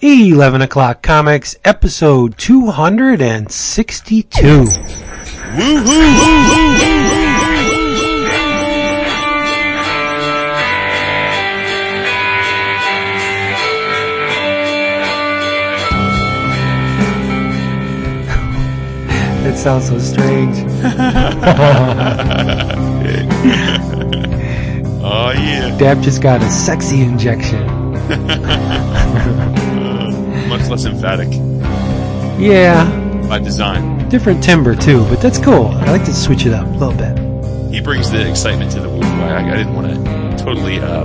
11 o'clock comics episode 262 That sounds so strange. Oh yeah, DAP just got a sexy injection. much less emphatic Yeah, by design. different timbre too, but that's cool. I like to switch it up a little bit. He brings the excitement to the woo. I, I didn't want to totally uh,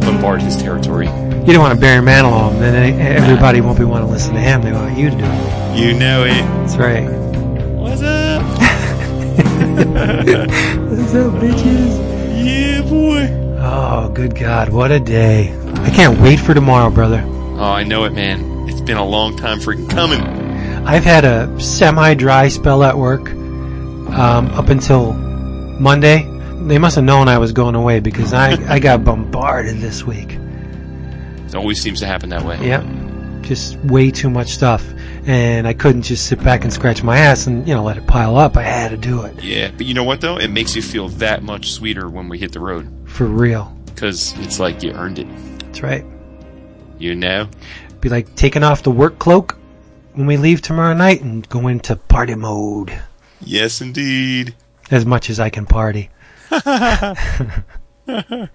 bombard his territory. You don't want to bury Manilow, and then everybody won't be want to listen to him. They want you to do it. You know it. That's right. What's up? What's up, bitches? Yeah, boy. Oh, good God, what a day! I can't wait for tomorrow, brother. Oh, I know it, man. It's been a long time freaking coming. I've had a semi-dry spell at work um, up until Monday. They must have known I was going away because I, I got bombarded this week. It always seems to happen that way. Yep. Just way too much stuff. And I couldn't just sit back and scratch my ass and, you know, let it pile up. I had to do it. Yeah, but you know what though? It makes you feel that much sweeter when we hit the road For real. because it's like you earned it. That's right. You know? Be like taking off the work cloak when we leave tomorrow night and go into party mode. Yes, indeed. As much as I can party. Dude, we're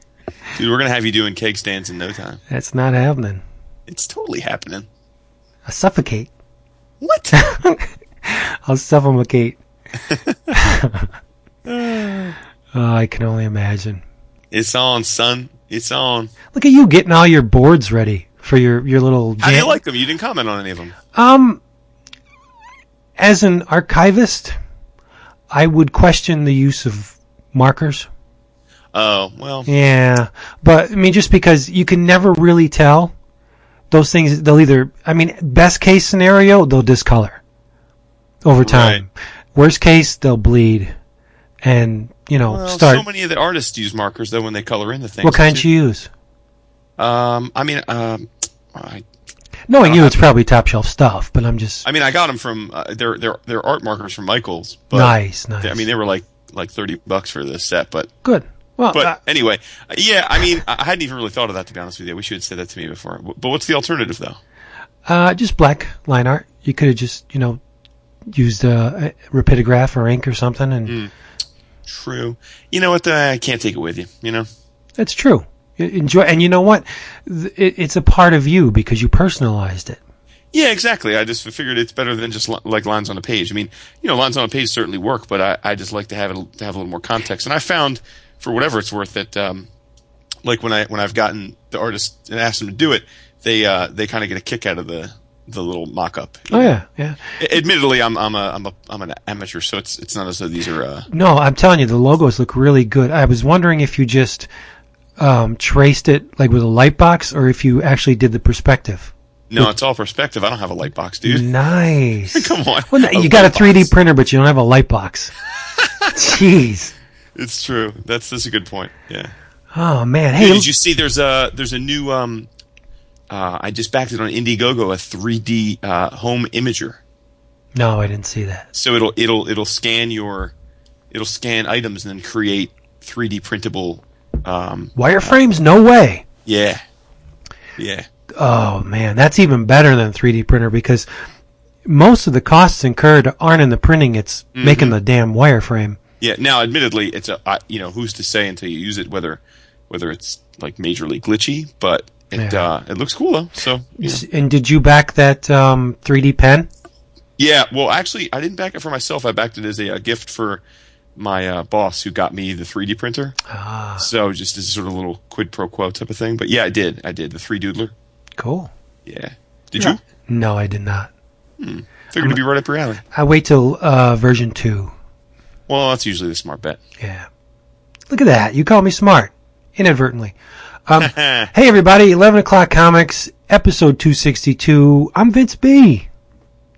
gonna have you doing keg stands in no time. That's not happening. It's totally happening. I suffocate. What? I'll suffocate. oh, I can only imagine. it's on, son. It's on. Look at you getting all your boards ready for your, your little How do you like them? You didn't comment on any of them. Um, as an archivist, I would question the use of markers. Oh, well, Yeah, but I mean, just because you can never really tell those things, they'll either, I mean, best case scenario, they'll discolor over time. Worst case, they'll bleed and, you know, well start. so many of the artists use markers though when they color in the things. what kind too. you use? Um, I mean, um, I, Knowing I you, it's probably top shelf stuff, but I'm just I mean, I got them from uh, they're they're they're art markers from Michaels. But nice, nice. they- I mean, they were like like thirty bucks for this set, but good. Well, but uh, anyway, yeah. I mean, I hadn't even really thought of that to be honest with you. I wish you had said that to me before. But what's the alternative though? uh, just black line art. You could have just, you know, used uh, a rapidograph or ink or something, and Hmm. True. You know what? though? I can't take it with you. You know. That's true. Enjoy, and you know what? It's a part of you because you personalized it. Yeah, exactly. I just figured it's better than just like lines on a page. I mean, you know, lines on a page certainly work, but I, I just like to have it to have a little more context. And I found, for whatever it's worth, that um, like when I when I've gotten the artist and asked them to do it, they uh, they kind of get a kick out of the the little mock up. Oh yeah, yeah. Admittedly, I'm I'm a I'm a I'm an amateur, so it's it's not as though these are. Uh, No, I'm telling you, the logos look really good. I was wondering if you just um, traced it like with a light box, or if you actually did the perspective. no, it's all perspective. I don't have a light box, dude. Nice. Come on. Well, no, you got a 3D box. printer, but you don't have a light box. Jeez. It's true. That's that's a good point. Yeah. Oh man. Hey, Hey, did you see? There's a there's a new. Um, uh, I just backed it on Indiegogo, a 3D uh, home imager. no, I didn't see that. So it'll it'll it'll scan your, it'll scan items and then create 3D printable. Um, Wireframes? No way. yeah, yeah, Oh man, that's even better than 3D printer because most of the costs incurred aren't in the printing; it's Mm-hmm. making the damn wireframe. yeah. Now, admittedly, it's a I, you know who's to say until you use it whether whether it's like majorly glitchy, but it Yeah. uh, it looks cool though. So And did you back that um, 3D pen? Yeah, well, actually, I didn't back it for myself. I backed it as a, uh gift for my uh, boss who got me the 3D printer. Ah, So just as a sort of little quid pro quo type of thing. But yeah, I did. I did the 3Doodler. cool. Yeah. Did you? No, I did not. Figured it'd be right up your alley. I wait till uh, version two. Well, that's usually the smart bet. Yeah. Look at that. You call me smart. Inadvertently. Um, hey, everybody. 11 o'clock comics, episode 262. I'm Vince B.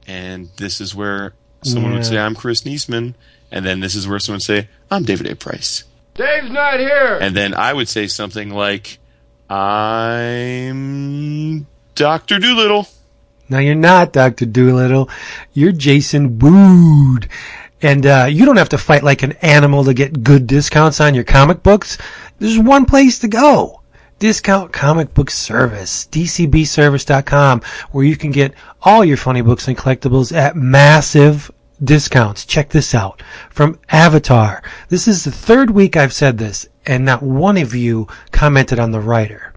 And this is where someone would say, "I'm Chris Neseman," and then this is where someone would say, "I'm David A. Price," Dave's not here. and then I would say something like, "I'm Doctor Doolittle. No, you're not Doctor Doolittle. You're Jason Wood. And uh, you don't have to fight like an animal to get good discounts on your comic books. There's one place to go. Discount Comic Book Service, dcbservice.com, where you can get all your funny books and collectibles at massive discounts. Check this out. From Avatar. This is the third week I've said this, and not one of you commented on the writer.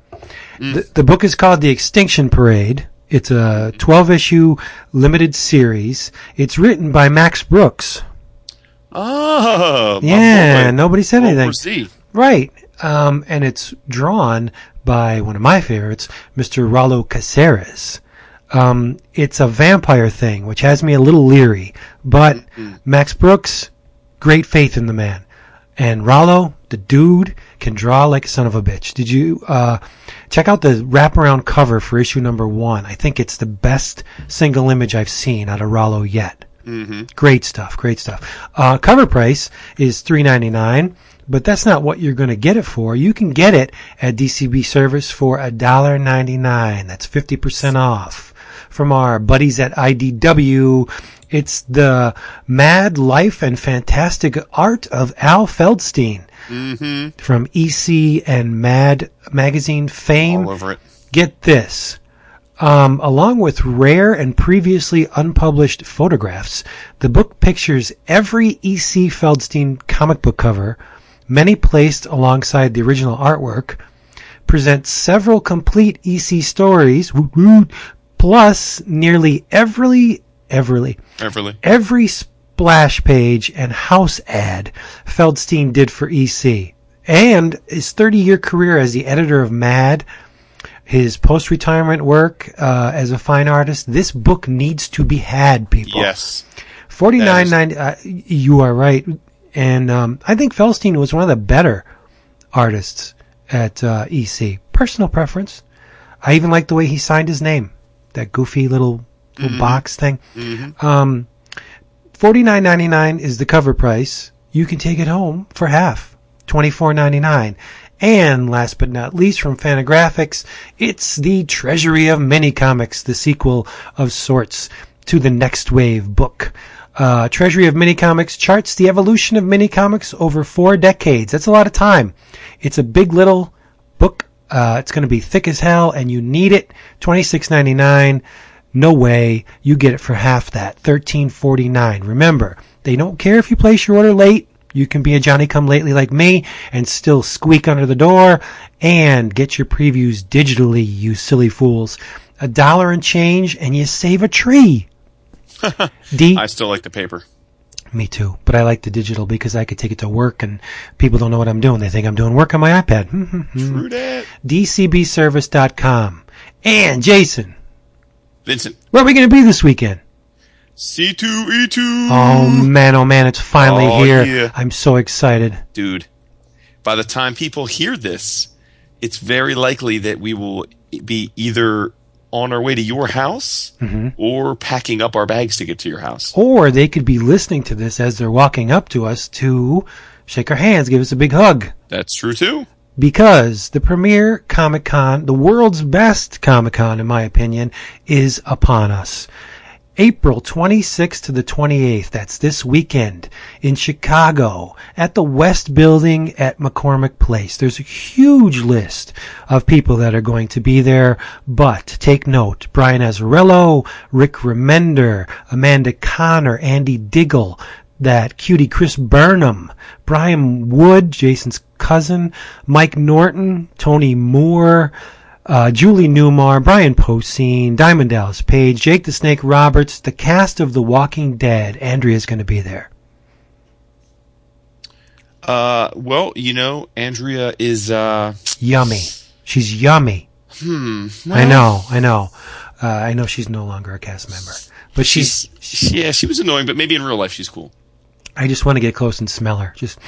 The, the book is called The Extinction Parade. It's a 12 issue limited series. It's written by Max Brooks. Oh, Yeah, nobody said anything. Right. Um, and it's drawn by one of my favorites, Mr. Raulo Caceres. Um, it's a vampire thing, which has me a little leery, but Max Brooks, great faith in the man. And Raulo, the dude, can draw like a son of a bitch. Did you, uh, check out the wraparound cover for issue number one? I think it's the best single image I've seen out of Raulo yet. Great stuff, great stuff. Uh, cover price is three ninety nine, but that's not what you're going to get it for. You can get it at DCB Service for a dollar ninety nine. That's fifty percent off from our buddies at IDW. It's the Mad Life and Fantastic Art of Al Feldstein from EC and Mad Magazine fame All over it. get this. Um, along with rare and previously unpublished photographs, the book pictures every E.C. Feldstein comic book cover, many placed alongside the original artwork, presents several complete E.C. stories, plus nearly every, every, Everly. every splash page and house ad Feldstein did for EC. And his 30 year career as the editor of Mad, his post retirement work uh, as a fine artist, this book needs to be had, people. Yes. Forty nine ninety. Uh, you are right, and um, I think Feldstein was one of the better artists at uh, EC. Personal preference. I even like the way he signed his name, that goofy little little box thing. Um, Forty nine ninety nine is the cover price. You can take it home for half, twenty four ninety nine. And last but not least, from Fantagraphics, it's the Treasury of Mini Comics, the sequel of sorts to the Next Wave book. Uh, Treasury of Mini Comics charts the evolution of mini comics over four decades. That's a lot of time. It's a big little. Uh, it's going to be thick as hell, and you need it. Twenty six ninety nine. No way. You get it for half that. Thirteen forty nine. Remember, they don't care if you place your order late. You can be a Johnny come lately like me and still squeak under the door and get your previews digitally, you silly fools. A dollar and change and you save a tree. D I still like the paper. Me too, but I like the digital because I could take it to work and people don't know what I'm doing. They think I'm doing work on my iPad. Hmm, hmm, hmm. True that. DCBservice.com. And Jason, Vincent. where are we going to be this weekend? C2E2. Oh man, oh man, it's finally Oh, here. yeah. I'm so excited. Dude, by the time people hear this, it's very likely that we will be either on our way to your house Mm-hmm. or packing up our bags to get to your house. Or they could be listening to this as they're walking up to us to shake our hands, give us a big hug. That's true too. Because the premier Comic Con, the world's best Comic Con, in my opinion, is upon us. April 26th to the 28th, that's this weekend, in Chicago, at the West Building at McCormick Place. There's a huge list of people that are going to be there, but take note, Brian Azzarello, Rick Remender, Amanda Conner, Andy Diggle, that cutie Chris Burnham, Brian Wood, Jason's cousin, Mike Norton, Tony Moore, uh, Julie Newmar, Brian Posehn, Diamond Dallas Page, Jake the Snake Roberts, the cast of The Walking Dead. Andrea's going to be there. Uh, well, you know, Andrea is, uh, Yummy. She's yummy. hmm. I know, I know. Uh, I know she's no longer a cast member, but she's. She's, yeah, she was annoying, but maybe in real life she's cool. I just want to get close and smell her. Just,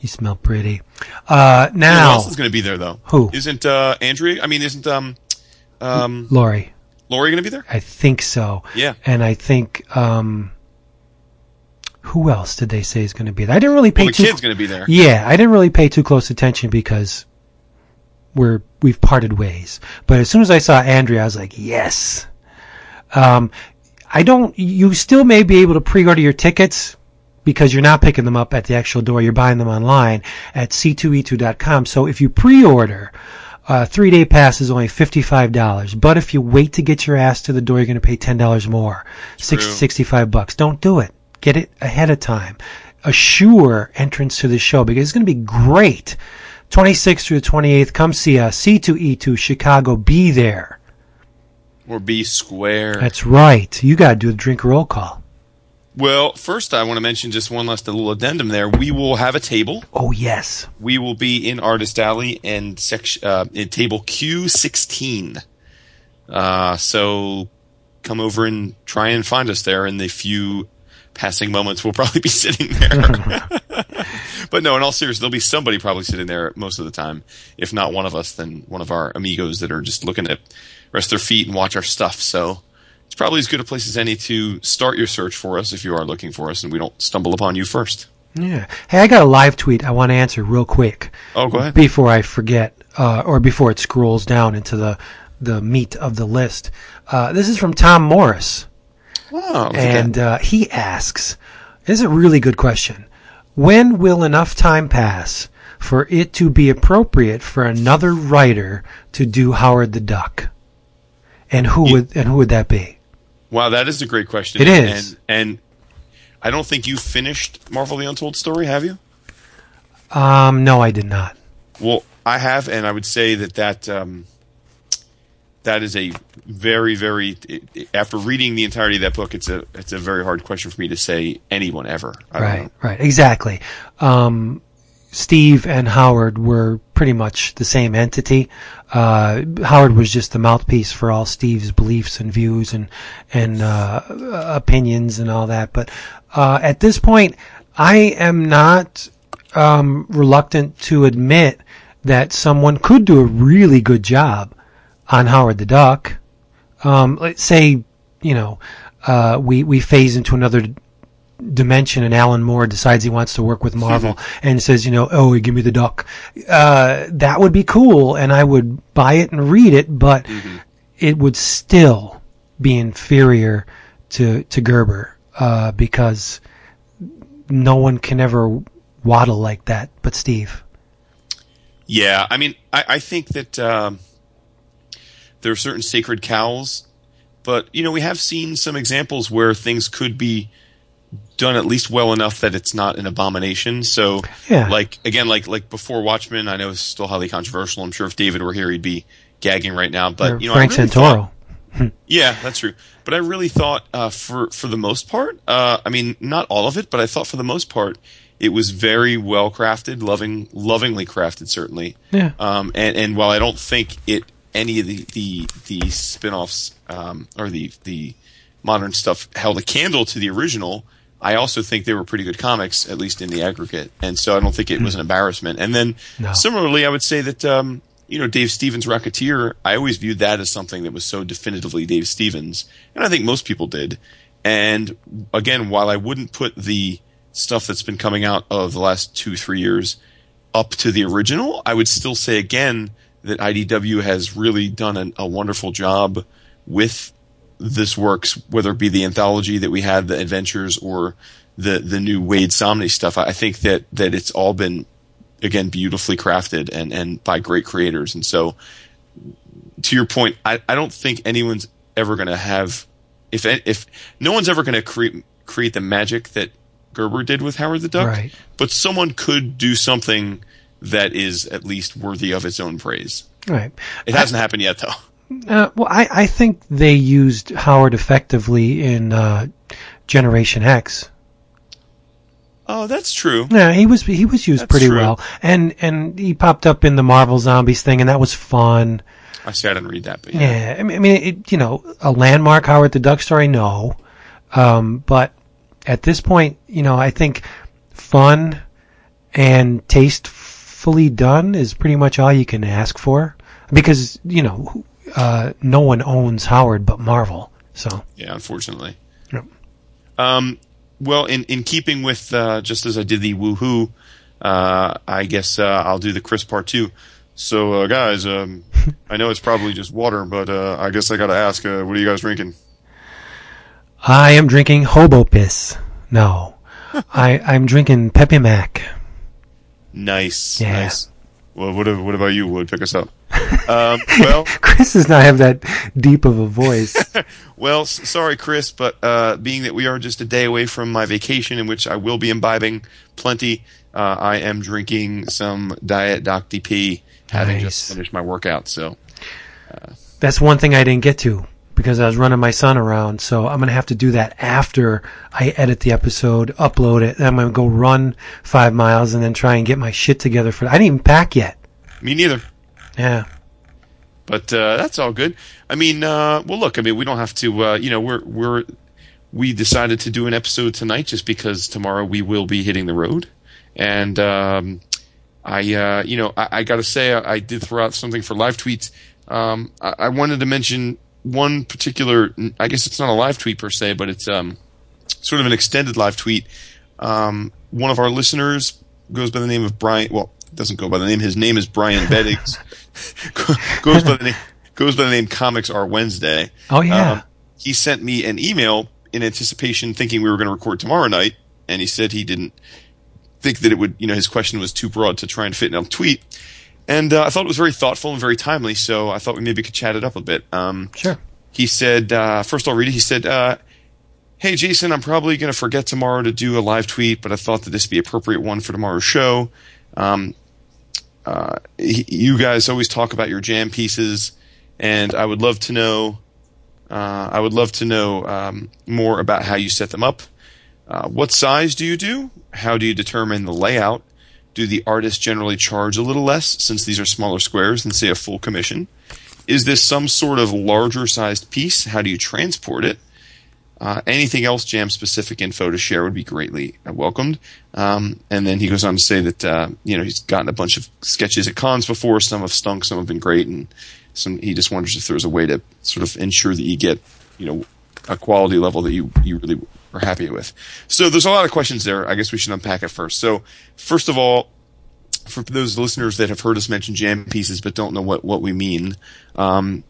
you smell pretty. Uh, Who now, else is going to be there though? Who? Isn't, uh, Andrea, I mean, isn't, um, um, Lori. Lori going to be there? I think so. Yeah. And I think, um, who else did they say is going to be there? I didn't really pay Well, the too. kid's going to be there. yeah, I didn't really pay too close attention because we're we've parted ways. But as soon as I saw Andrea, I was like, yes. Um, I don't. You still may be able to pre-order your tickets because you're not picking them up at the actual door. You're buying them online at c2e2.com. So if you pre-order, uh, three day pass is only $55. But if you wait to get your ass to the door, you're going to pay $10 more. Six, 65 bucks. Don't do it. Get it ahead of time. Assure entrance to the show because it's going to be great. 26th through the 28th. Come see us. C2E2 Chicago. Be there. Or be square. That's right. You got to do the drink roll call. Well, first I want to mention just one last little addendum there. We will have a table. Oh yes. We will be in Artist Alley and section uh, in table Q16. Uh, so come over and try and find us there in the few passing moments we'll probably be sitting there. but no, in all seriousness, there'll be somebody probably sitting there most of the time. If not one of us, then one of our amigos that are just looking to rest their feet and watch our stuff. So it's probably as good a place as any to start your search for us if you are looking for us and we don't stumble upon you first. Yeah. Hey, I got a live tweet I want to answer real quick. Oh, go ahead. Before I forget, uh, or before it scrolls down into the, the meat of the list. Uh, this is from Tom Morris. Oh, and uh, he asks, this is a really good question. When will enough time pass for it to be appropriate for another writer to do Howard the Duck? And who would and who would that be? Wow, that is a great question. It is. And, and I don't think you finished Marvel the Untold Story, have you? Um, no, I did not. Well, I have, and I would say that that um, that is a very, very. After reading the entirety of that book, it's a it's a very hard question for me to say anyone ever. Right, know. right, exactly. Um, Steve and Howard were pretty much the same entity. Uh, Howard was just the mouthpiece for all Steve's beliefs and views and and uh, opinions and all that. But uh, at this point, I am not um, reluctant to admit that someone could do a really good job on Howard the Duck. Um, let's say, you know, uh, we we phase into another dimension and Alan Moore decides he wants to work with Marvel and says, you know, oh, give me the duck. Uh, that would be cool and I would buy it and read it, but it would still be inferior to, to Gerber, uh, because no one can ever waddle like that but Steve. Yeah, I mean, I, I think that um, there are certain sacred cows, but you know, we have seen some examples where things could be done at least well enough that it's not an abomination. So, Yeah. like again, like like before Watchmen, I know it's still highly controversial. I'm sure if David were here, he'd be gagging right now. But Or you know, Frank really Santoro. thought- yeah, that's true. But I really thought, uh, for for the most part, uh, I mean, not all of it, but I thought for the most part, it was very well crafted, loving, lovingly crafted, certainly. Yeah. Um, and and while I don't think it any of the the the spin-offs um, or the the modern stuff held a candle to the original, I also think they were pretty good comics, at least in the aggregate. And so I don't think it was an embarrassment. And then No. similarly, I would say that um, you know Dave Stevens' Rocketeer, I always viewed that as something that was so definitively Dave Stevens, and I think most people did. And again, while I wouldn't put the stuff that's been coming out of the last two three years up to the original, I would still say again that IDW has really done an, a wonderful job with this works, whether it be the anthology that we had, the adventures, or the the new Waid Samnee stuff. I I think that that it's all been again beautifully crafted and and by great creators. And so, to your point, I, I don't think anyone's ever going to have if if no one's ever going to create create the magic that Gerber did with Howard the Duck. Right. But someone could do something that is at least worthy of its own praise. Right. It hasn't happened yet, though. Uh, well, I, I think they used Howard effectively in uh, Generation X. Oh, that's true. Yeah, he was he was used That's pretty true. well, and and he popped up in the Marvel Zombies thing, and that was fun. I see. I didn't read that, but yeah. Yeah, I mean, I mean it, you know, a landmark Howard the Duck story, no, um, but at this point, you know, I think fun and tastefully done is pretty much all you can ask for, because you know, uh, no one owns Howard but Marvel, so. Yeah, unfortunately. Yep. Um, well, in, in keeping with uh, just as I did the woohoo, uh, I guess uh, I'll do the Chris part two. So, uh, guys, um, I know it's probably just water, but uh, I guess I got to ask, uh, what are you guys drinking? I am drinking hobo piss. No, I I'm drinking Pepe Mac. Nice, Yeah. nice. Well, what, what about you, Wood? Pick us up. um, well, Chris does not have that deep of a voice. well, s- sorry, Chris, but uh, being that we are just a day away from my vacation, in which I will be imbibing plenty, uh, I am drinking some Diet Doc DP, having Nice. just finished my workout. So, That's one thing I didn't get to because I was running my son around. So I'm gonna have to do that after I edit the episode, upload it. Then I'm gonna go run five miles and then try and get my shit together for. I didn't even pack yet. me neither. Yeah. But uh, that's all good. I mean, uh, well, look. I mean, we don't have to. Uh, you know, we're we're we decided to do an episode tonight just because tomorrow we will be hitting the road, and um, I, uh, you know, I, I got to say, I, I did throw out something for live tweets. Um, I, I wanted to mention one particular. I guess it's not a live tweet per se, but it's um, sort of an extended live tweet. Um, one of our listeners goes by the name of Brian. Well, doesn't go by the name. His name is Brian Beddings. goes by the name goes by the name Comics Are Wednesday. Oh yeah. Um, he sent me an email in anticipation, thinking we were going to record tomorrow night, and he said he didn't think that it would. You know, his question was too broad to try and fit in a tweet. And uh, I thought it was very thoughtful and very timely, so I thought we maybe could chat it up a bit. Um, sure. he said, uh, first I'll read it. He said, uh, Hey, Jason, I'm probably going to forget tomorrow to do a live tweet, but I thought that this would be appropriate one for tomorrow's show. Um, uh, y- you guys always talk about your jam pieces, and I would love to know. Uh, I would love to know um, more about how you set them up. Uh, what size do you do? How do you determine the layout? Do the artists generally charge a little less since these are smaller squares than say a full commission? Is this some sort of larger sized piece? How do you transport it? Uh, anything else jam specific info to share would be greatly welcomed. Um, and then he goes on to say that uh, you know he's gotten a bunch of sketches at cons before. Some have stunk, some have been great, and some he just wonders if there's a way to sort of ensure that you get you know a quality level that you you really are happy with. So there's a lot of questions there. I guess we should unpack it first. So first of all, for those listeners that have heard us mention jam pieces but don't know what, what we mean, um,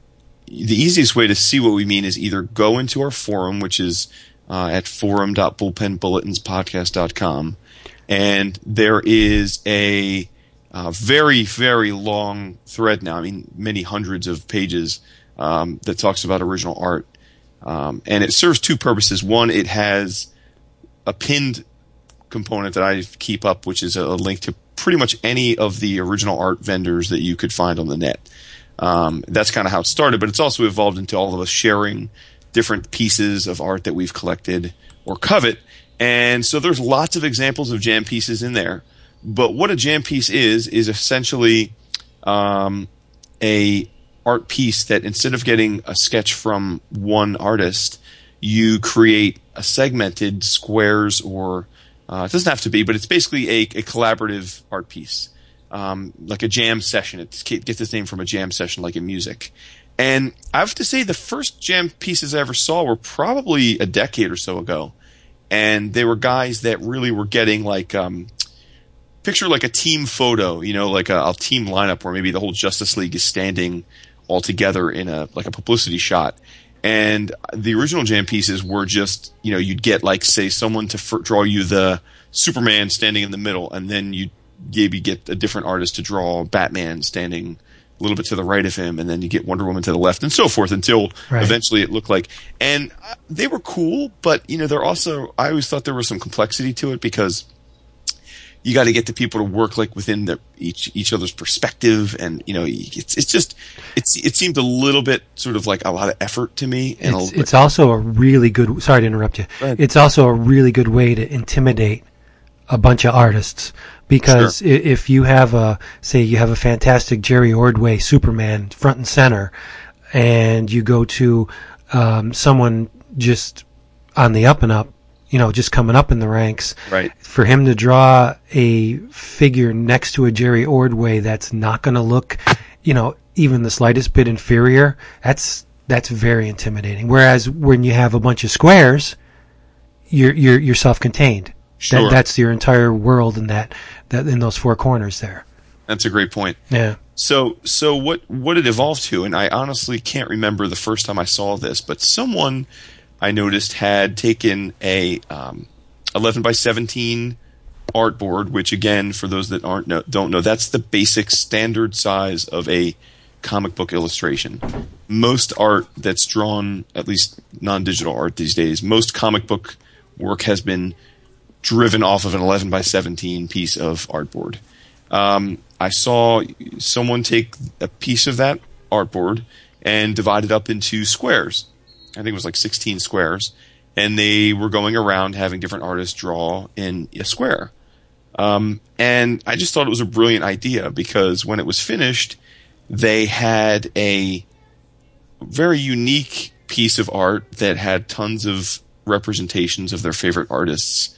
the easiest way to see what we mean is either go into our forum, which is uh, at forum.bullpenbulletinspodcast.com, and there is a uh, very, very long thread now. I mean, many hundreds of pages um, that talks about original art. Um, and it serves two purposes. One, it has a pinned component that I keep up, which is a link to pretty much any of the original art vendors that you could find on the net. Um, that's kind of how it started, but it's also evolved into all of us sharing different pieces of art that we've collected or covet. And so there's lots of examples of jam pieces in there. But what a jam piece is, is essentially um, a art piece that instead of getting a sketch from one artist, you create a segmented squares or uh, it doesn't have to be, but it's basically a, a collaborative art piece, um, like a jam session. It gets its name from a jam session, like in music. And I have to say, the first jam pieces I ever saw were probably a decade or so ago, and they were guys that really were getting like um, picture like a team photo, you know, like a, a team lineup where maybe the whole Justice League is standing all together in a like a publicity shot. And the original jam pieces were just, you know, you'd get like say someone to f- draw you the Superman standing in the middle, and then you maybe get a different artist to draw Batman standing a little bit to the right of him, and then you get Wonder Woman to the left, and so forth until Right. eventually it looked like. And uh, they were cool, but you know, they're also. I always thought there was some complexity to it because you got to get the people to work like within the, each each other's perspective, and you know, it's it's just it's it seemed a little bit sort of like a lot of effort to me, and It's, it's also a really good. Sorry to interrupt you. It's also a really good way to intimidate a bunch of artists because i if you have a say you have a fantastic Jerry Ordway Superman front and center, and you go to um, someone just on the up and up, you know, just coming up in the ranks, right. for him to draw a figure next to a Jerry Ordway that's not going to look, you know, even the slightest bit inferior, that's that's very intimidating. Whereas when you have a bunch of squares, you're you're you're self-contained. Sure. That, that's your entire world in that that in those four corners there. That's a great point. Yeah. So, so what what it evolved to, and I honestly can't remember the first time I saw this, but someone I noticed had taken a um, 11 by 17 artboard, which again, for those that aren't know, don't know, that's the basic standard size of a comic book illustration. Most art that's drawn, at least non-digital art these days, most comic book work has been driven off of an 11 by 17 piece of artboard. Um, I saw someone take a piece of that artboard and divide it up into squares. I think it was like 16 squares. And they were going around having different artists draw in a square. Um, and I just thought it was a brilliant idea because when it was finished, they had a very unique piece of art that had tons of representations of their favorite artists.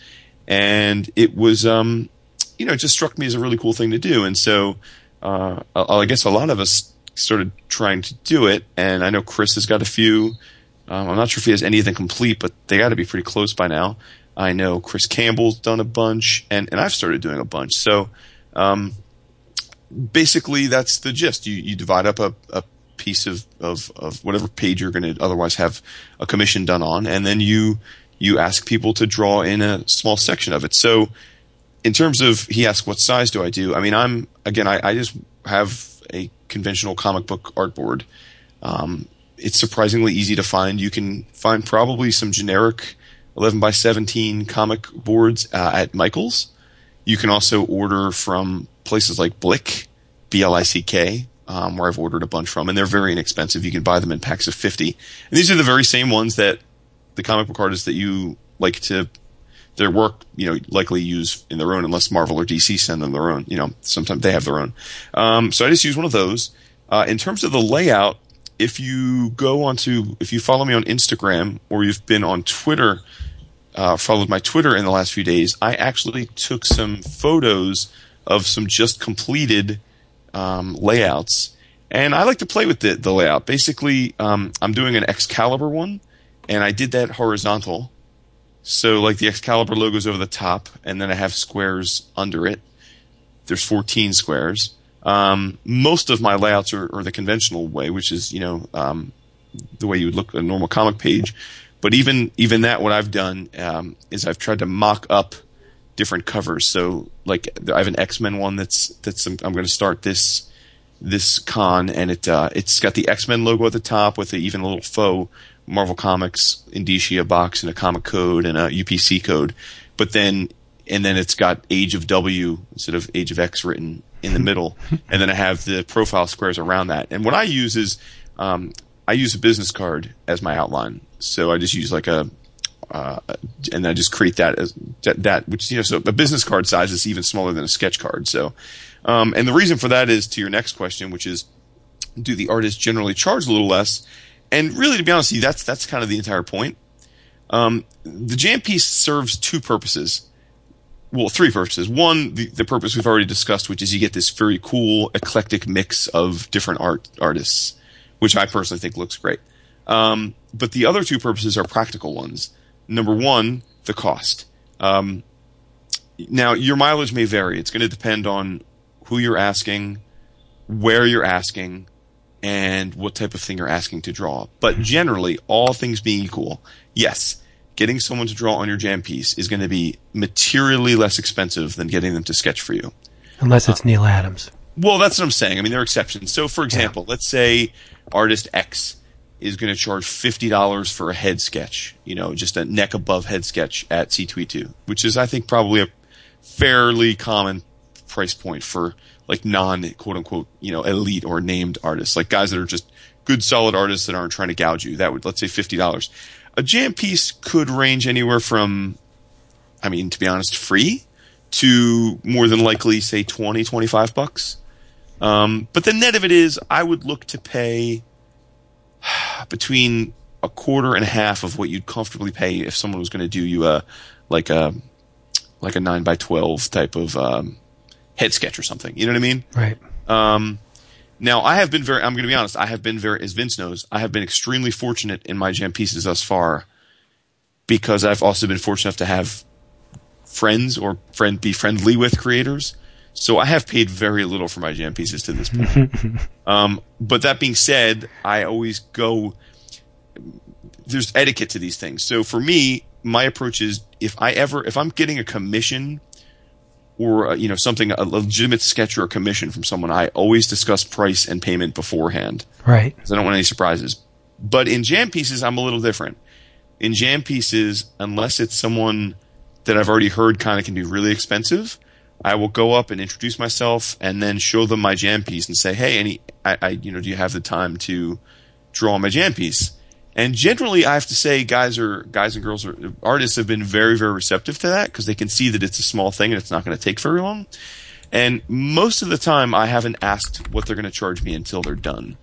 And it was, um, you know, it just struck me as a really cool thing to do. And so, uh, I guess a lot of us started trying to do it. And I know Chris has got a few. Um, I'm not sure if he has any of them complete, but they got to be pretty close by now. I know Chris Campbell's done a bunch, and, and I've started doing a bunch. So, um, basically, that's the gist. You, you divide up a, a piece of, of, of whatever page you're going to otherwise have a commission done on, and then you you ask people to draw in a small section of it. So, in terms of he asked what size do I do? I mean, I'm again, I, I just have a conventional comic book artboard. Um, it's surprisingly easy to find. You can find probably some generic 11 by 17 comic boards uh, at Michaels. You can also order from places like Blick, B L I C K, um, where I've ordered a bunch from, and they're very inexpensive. You can buy them in packs of 50. And these are the very same ones that the comic book artists that you like to their work, you know, likely use in their own, unless Marvel or DC send them their own. You know, sometimes they have their own. Um, so I just use one of those. Uh, in terms of the layout, if you go onto, if you follow me on Instagram or you've been on Twitter, uh, followed my Twitter in the last few days, I actually took some photos of some just completed um, layouts, and I like to play with the, the layout. Basically, um, I'm doing an Excalibur one, and I did that horizontal. So like the Excalibur logo's over the top, and then I have squares under it. There's 14 squares. Um, most of my layouts are, are, the conventional way, which is you know um, the way you would look at a normal comic page. But even even that, what I've done um, is I've tried to mock up different covers. So like I have an X Men one that's that's I'm, I'm going to start this this con, and it uh, it's got the X Men logo at the top with a, even a little faux Marvel Comics Indicia box and a comic code and a UPC code. But then and then it's got Age of W instead of Age of X written in the middle, and then I have the profile squares around that. And what I use is um, I use a business card as my outline, so I just use like a uh, and I just create that as that, which you know, so a business card size is even smaller than a sketch card. So, um, and the reason for that is to your next question, which is, do the artists generally charge a little less? And really, to be honest with you, that's that's kind of the entire point. Um, the jam piece serves two purposes well, three purposes. One, the, the purpose we've already discussed, which is you get this very cool, eclectic mix of different art artists, which I personally think looks great. Um, but the other two purposes are practical ones. Number one, the cost. Um, now, your mileage may vary. It's going to depend on who you're asking, where you're asking, and what type of thing you're asking to draw. But generally, all things being equal, yes, getting someone to draw on your jam piece is going to be materially less expensive than getting them to sketch for you. Unless it's uh, Neal Adams. Well, that's what I'm saying. I mean, there are exceptions. So, for example, yeah. let's say artist X is going to charge $50 for a head sketch, you know, just a neck above head sketch at C2E2, which is, I think, probably a fairly common price point for like non quote unquote, you know, elite or named artists, like guys that are just good solid artists that aren't trying to gouge you. That would, let's say $50 a jam piece could range anywhere from, I mean, to be honest, free to more than likely, say 20, 25 bucks. Um, but the net of it is, I would look to pay between a quarter and a half of what you'd comfortably pay if someone was going to do you a like a like a nine by twelve type of um, head sketch or something. You know what I mean? Right. Um, now, I have been very, I'm going to be honest, I have been very, as Vince knows, I have been extremely fortunate in my jam pieces thus far because I've also been fortunate enough to have friends or friend, be friendly with creators. So I have paid very little for my jam pieces to this point. um, but that being said, I always go. There's etiquette to these things. So for me, my approach is if I ever if I'm getting a commission or uh, you know something a legitimate sketch or a commission from someone, I always discuss price and payment beforehand. Right. Because I don't want any surprises. But in jam pieces, I'm a little different. In jam pieces, unless it's someone that I've already heard kind of can be really expensive, I will go up and introduce myself and then show them my jam piece and say, "Hey, any, I, I you know, do you have the time to draw my jam piece?" And generally, I have to say, guys are guys and girls are artists have been very very receptive to that because they can see that it's a small thing and it's not going to take very long. And most of the time, I haven't asked what they're going to charge me until they're done,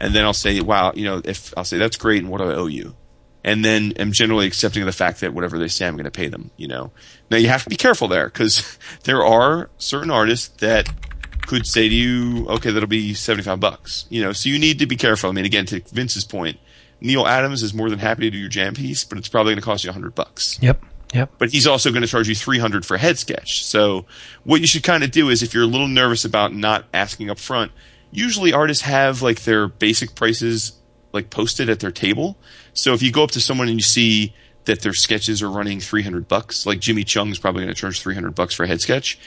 and then I'll say, "Wow, you know, if I'll say that's great, and what do I owe you?" And then I'm generally accepting of the fact that whatever they say, I'm going to pay them. You know, now you have to be careful there because there are certain artists that could say to you, "Okay, that'll be seventy five bucks." You know, so you need to be careful. I mean, again, to Vince's point Neal Adams is more than happy to do your jam piece, but it's probably going to cost you a hundred bucks. Yep. Yep. But he's also going to charge you 300 for a head sketch. So what you should kind of do is if you're a little nervous about not asking up front, usually artists have like their basic prices like posted at their table. So if you go up to someone and you see that their sketches are running 300 bucks, like Jimmy Cheung's probably going to charge 300 bucks for a head sketch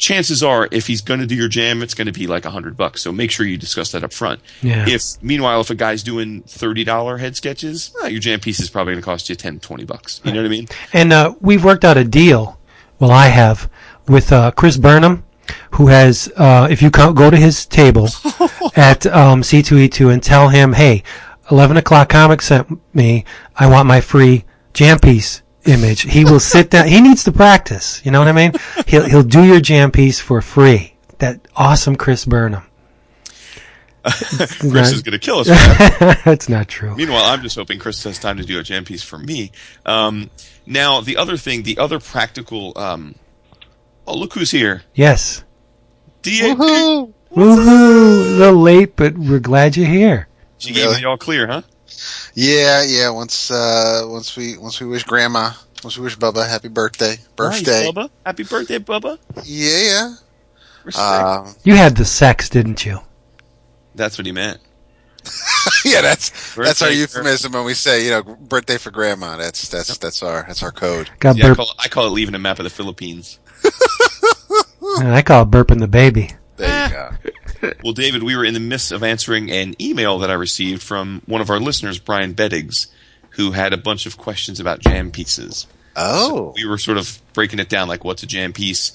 chances are if he's going to do your jam, it's going to be like a hundred bucks. So make sure you discuss that up front. Yeah. If meanwhile, if a guy's doing $30 head sketches, well, your jam piece is probably going to cost you 10, 20 bucks. You know what I mean? And uh, we've worked out a deal. Well, I have with uh, Chris Burnham, who has. Uh, if you go to his table at um, C2E2 and tell him, "Hey, 11 o'clock comic sent me. I want my free jam piece." Image. He will sit down. He needs to practice. You know what I mean? He'll he'll do your jam piece for free. That awesome Chris Burnham. Chris is going to kill us. For that. That's not true. Meanwhile, I'm just hoping Chris has time to do a jam piece for me. Um, now, the other thing, the other practical. Um, oh, look who's here. Yes. DAP. Woohoo! Woohoo! A little late, but we're glad you're here. She gave Really? me all clear, huh? Yeah, yeah. Once, uh, once we, once we wish Grandma, once we wish Bubba happy birthday, birthday. Nice, Bubba. Happy birthday, Bubba. yeah, yeah. Um, You had the sex, didn't you? That's what he meant. yeah, that's that's our Birthday, euphemism when we say you know birthday for grandma. That's that's that's our that's our code. Got Yeah, I call, it, I call it leaving a map of the Philippines. I call it burping the baby. There you go. Well, David, we were in the midst of answering an email that I received from one of our listeners, Brian Beddiggs, who had a bunch of questions about jam pieces. Oh, We were sort of breaking it down, like what's a jam piece.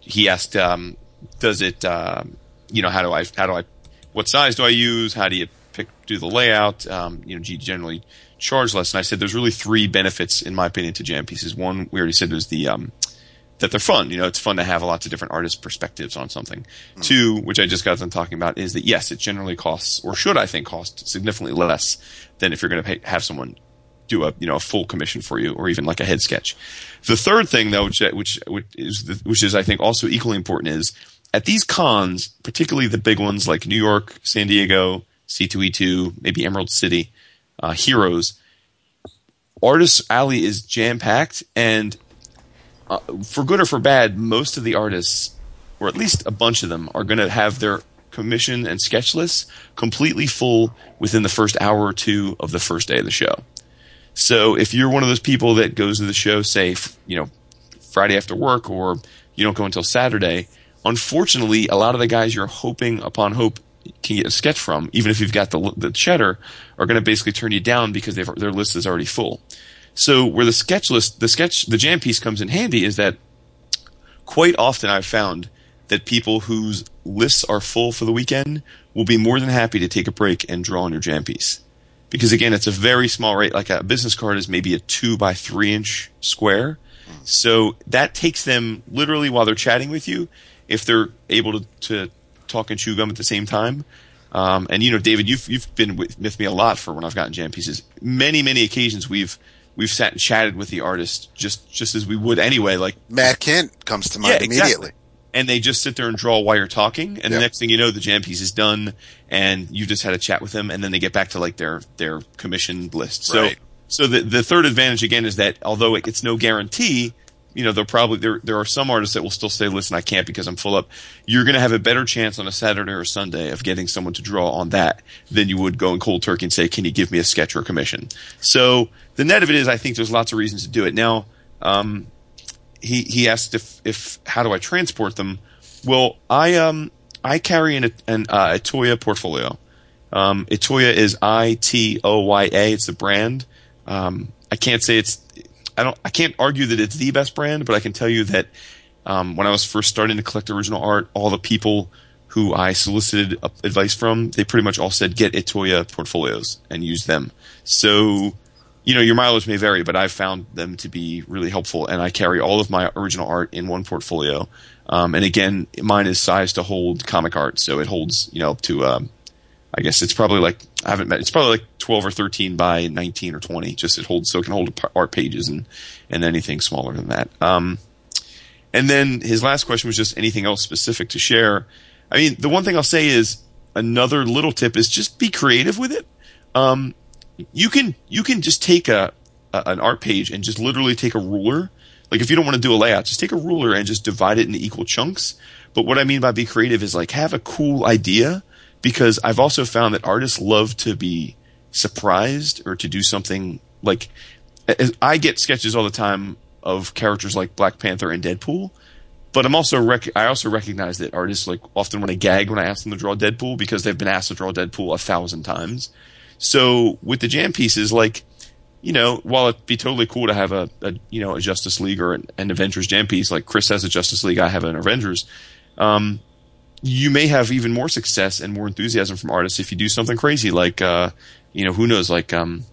He asked, um, "Does it, uh, you know, how do I, how do I, what size do I use? How do you pick, do the layout? Um, you know, do you generally charge less?" And I said, "There's really three benefits, in my opinion, to jam pieces. One, we already said, was the um, that they're fun. You know, it's fun to have lots of different artist perspectives on something. Two, which I just got done talking about, is that yes, it generally costs, or should I think cost significantly less than if you're going to have someone do a you know a full commission for you, or even like a head sketch. The third thing, though, which which, which is the, which is I think also equally important, is at these cons, particularly the big ones like New York, San Diego, C2E2, maybe Emerald City, uh, Heroes. Artists Alley is jam packed, and uh, for good or for bad, most of the artists, or at least a bunch of them, are going to have their commission and sketch lists completely full within the first hour or two of the first day of the show. So if you're one of those people that goes to the show, say, you know, Friday after work, or you don't go until Saturday, unfortunately, a lot of the guys you're hoping upon hope can get a sketch from, even if you've got the the cheddar, are going to basically turn you down because their list is already full. So where the sketch list, the sketch, the jam piece comes in handy is that quite often I've found that people whose lists are full for the weekend will be more than happy to take a break and draw on your jam piece. Because again, it's a very small rate. Like a business card is maybe a two by three inch square. So that takes them literally while they're chatting with you, if they're able to, to talk and chew gum at the same time. Um, and you know, David, you've you've been with, with me a lot for when I've gotten jam pieces. Many many occasions we've we've sat and chatted with the artist just just as we would anyway. Like Matt Kent comes to mind Yeah, exactly. immediately. and they just sit there and draw while you're talking, and the next thing you know, the jam piece is done, and you just had a chat with them, and then they get back to like their their commission list. So, Right. so the the third advantage again is that although it, it's no guarantee, you know, they'll probably there there are some artists that will still say, "Listen, I can't because I'm full up." You're going to have a better chance on a Saturday or Sunday of getting someone to draw on that than you would go in cold turkey and say, "Can you give me a sketch or a commission?" So the net of it is, I think there's lots of reasons to do it. Now, um, he he asked if if how do I transport them? Well, I um I carry an an uh, Itoya portfolio. Um, Itoya is I T O Y A. It's the brand. Um, I can't say it's I don't I can't argue that it's the best brand, but I can tell you that um, when I was first starting to collect original art, all the people who I solicited advice from, they pretty much all said get Itoya portfolios and use them. So, you know, your mileage may vary, but I've found them to be really helpful, and I carry all of my original art in one portfolio. Um, and again, mine is sized to hold comic art, so it holds, you know, up to um, I guess it's probably like I haven't met. It's probably like twelve or thirteen by nineteen or twenty. Just it holds so it can hold art pages and and anything smaller than that. Um, and then his last question was just anything else specific to share. I mean, the one thing I'll say is another little tip is just be creative with it. Um, you can you can just take a, a an art page and just literally take a ruler. Like if you don't want to do a layout, just take a ruler and just divide it into equal chunks. But what I mean by be creative is like have a cool idea because I've also found that artists love to be surprised or to do something like I get sketches all the time of characters like Black Panther and Deadpool, but I'm also rec- I also recognize that artists like often want to gag when I ask them to draw Deadpool because they've been asked to draw Deadpool a thousand times. So with the jam pieces, like you know, while it'd be totally cool to have a, a you know a Justice League or an, an, Avengers jam piece, like Chris has a Justice League, I have an Avengers. Um, you may have even more success and more enthusiasm from artists if you do something crazy like uh, you know who knows like um,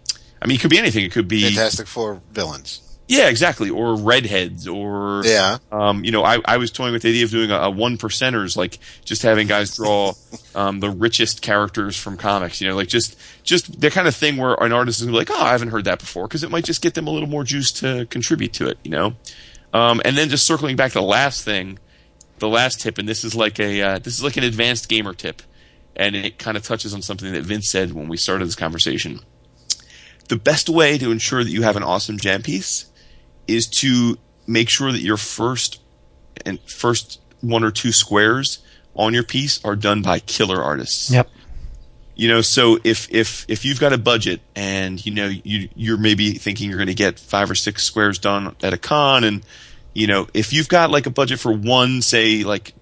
I mean it could be anything. It could be Fantastic Four villains. Yeah exactly. Or redheads or yeah. um, you know I, I was toying with the idea of doing a, a one percenters like just having guys draw um, the richest characters from comics you know like just just the kind of thing where an artist is like oh I haven't heard that before because it might just get them a little more juice to contribute to it you know? Um, and then just circling back to the last thing the last tip, and this is like a uh, this is like an advanced gamer tip, and it kind of touches on something that Vince said when we started this conversation. The best way to ensure that you have an awesome jam piece is to make sure that your first and first one or two squares on your piece are done by killer artists. Yep. You know, so if if if you've got a budget and you know you you're maybe thinking you're going to get five or six squares done at a con and you know, if you've got like a budget for one, say like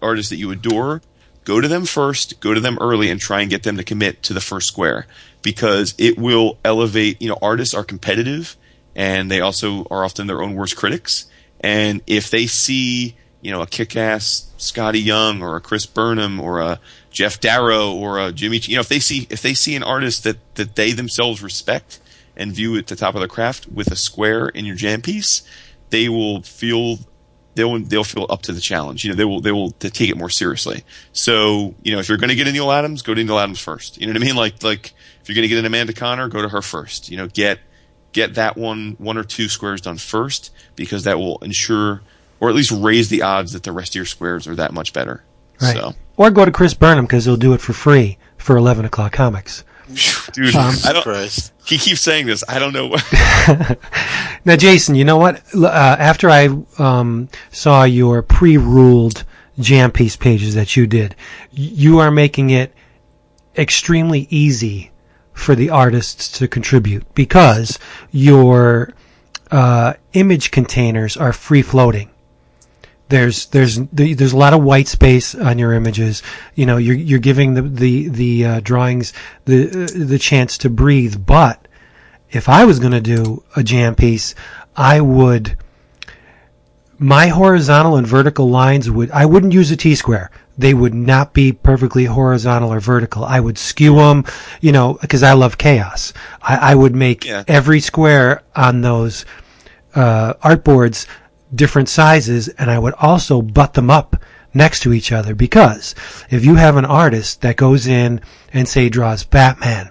artist that you adore, go to them first, go to them early and try and get them to commit to the first square because it will elevate, you know, artists are competitive and they also are often their own worst critics. And if they see, you know, a kick-ass Skottie Young or a Chris Burnham or a Geof Darrow or a Jimmy, you know, if they see, if they see an artist that, that they themselves respect and view at the top of their craft with a square in your jam piece, they will feel they'll they'll feel up to the challenge. You know, they will they will take it more seriously. So you know, if you're going to get a Neal Adams, go to Neal Adams first. You know what I mean? Like like if you're going to get an Amanda Conner, go to her first. You know, get get that one one or two squares done first because that will ensure or at least raise the odds that the rest of your squares are that much better. Right. So. Or go to Chris Burnham because he'll do it for free for eleven o'clock comics. Dude, um, I don't, Christ. he keeps saying this. I don't know. What. now, Jason, you know what? Uh, after I um, saw your pre-ruled jam piece pages that you did, you are making it extremely easy for the artists to contribute because your uh, image containers are free floating. There's there's there's a lot of white space on your images. You know, you're you're giving the the the uh, drawings the uh, the chance to breathe. But if I was going to do a jam piece, I would my horizontal and vertical lines would I wouldn't use a T square. They would not be perfectly horizontal or vertical. I would skew them, you know, because I love chaos. I, I would make yeah. every square on those uh, artboards different sizes and I would also butt them up next to each other. Because if you have an artist that goes in and say draws Batman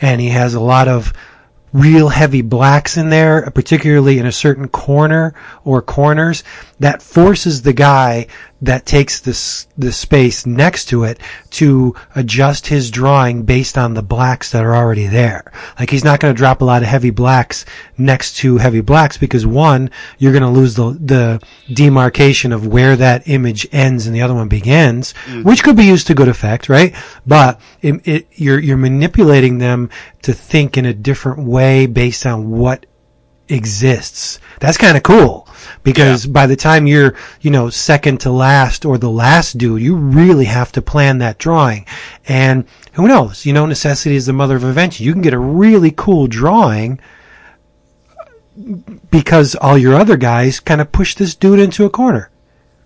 and he has a lot of real heavy blacks in there, particularly in a certain corner or corners, that forces the guy that takes this the space next to it to adjust his drawing based on the blacks that are already there. Like he's not going to drop a lot of heavy blacks next to heavy blacks because one, you're going to lose the the demarcation of where that image ends and the other one begins, mm. which could be used to good effect, right? But it, it, you're you're manipulating them to think in a different way based on what exists. That's kind of cool because by the time you're, you know, second to last or the last dude, you really have to plan that drawing. And who knows? You know, necessity is the mother of invention. You can get a really cool drawing because all your other guys kind of push this dude into a corner.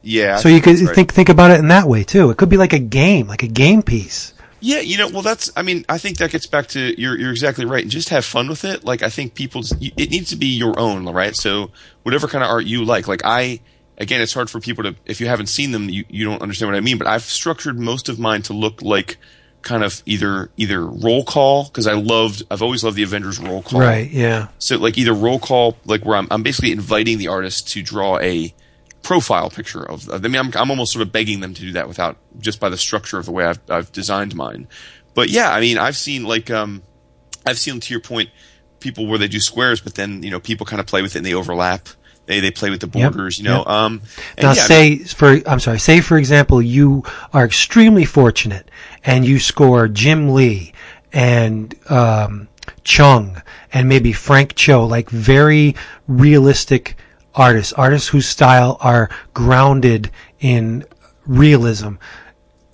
Yeah. So you could right. think think about it in that way too. It could be like a game, like a game piece. Yeah, you know, well, that's. I mean, I think that gets back to you're. You're exactly right, and just have fun with it. Like, I think people's. It needs to be your own, right? So, whatever kind of art you like. Like, I. Again, it's hard for people to. If you haven't seen them, you you don't understand what I mean. But I've structured most of mine to look like kind of either either roll call because I loved. I've always loved the Avengers roll call. Right, yeah. So, like either roll call, like where I'm. I'm basically inviting the artist to draw a profile picture of. I mean, I'm, I'm almost sort of begging them to do that without just by the structure of the way I've, I've designed mine. But yeah, I mean, I've seen like, um, I've seen to your point, people where they do squares, but then you know people kind of play with it and they overlap. They they play with the Yep, borders, you know. yep. Um, and Now, yeah, I say mean, for I'm sorry, say for example, you are extremely fortunate and you score Jim Lee and um, Cheung and maybe Frank Cho, like very realistic artists, artists whose style are grounded in realism.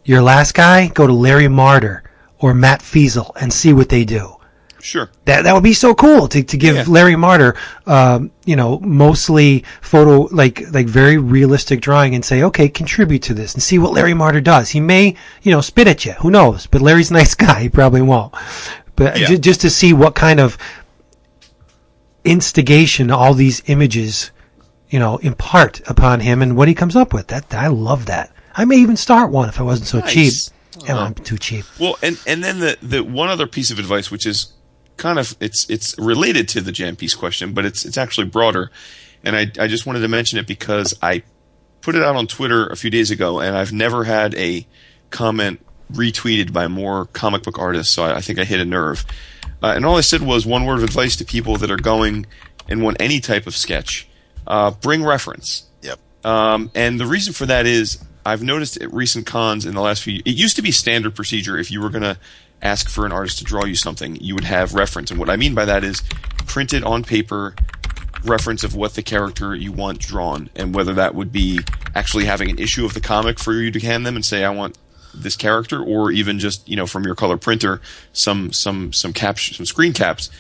Your last guy, go to Larry Marder or Matt Feazell and see what they do. sure. That that would be so cool to to give Yeah. Larry Marder, um, you know, mostly photo like like very realistic drawing and say, okay, contribute to this and see what Larry Marder does. He may, you know, spit at you. Who knows? But Larry's a nice guy. He probably won't. But Yeah. ju- just to see what kind of instigation all these images, you know, impart upon him and what he comes up with. That I love that. I may even start one if I wasn't so Nice. cheap. Yeah, I'm too cheap. Well, and and then the the one other piece of advice, which is kind of it's it's related to the jam piece question, but it's it's actually broader, and I I just wanted to mention it because I put it out on Twitter a few days ago, and I've never had a comment retweeted by more comic book artists, so I, I think I hit a nerve. Uh, and all I said was one word of advice to people that are going and want any type of sketch: uh, bring reference. Yep. Um, and the reason for that is I've noticed at recent cons in the last few. It used to be standard procedure if you were going to ask for an artist to draw you something, you would have reference. And what I mean by that is printed on paper reference of what the character you want drawn, and whether that would be actually having an issue of the comic for you to hand them and say, "I want." this character or even just you know from your color printer some some some caps some screen caps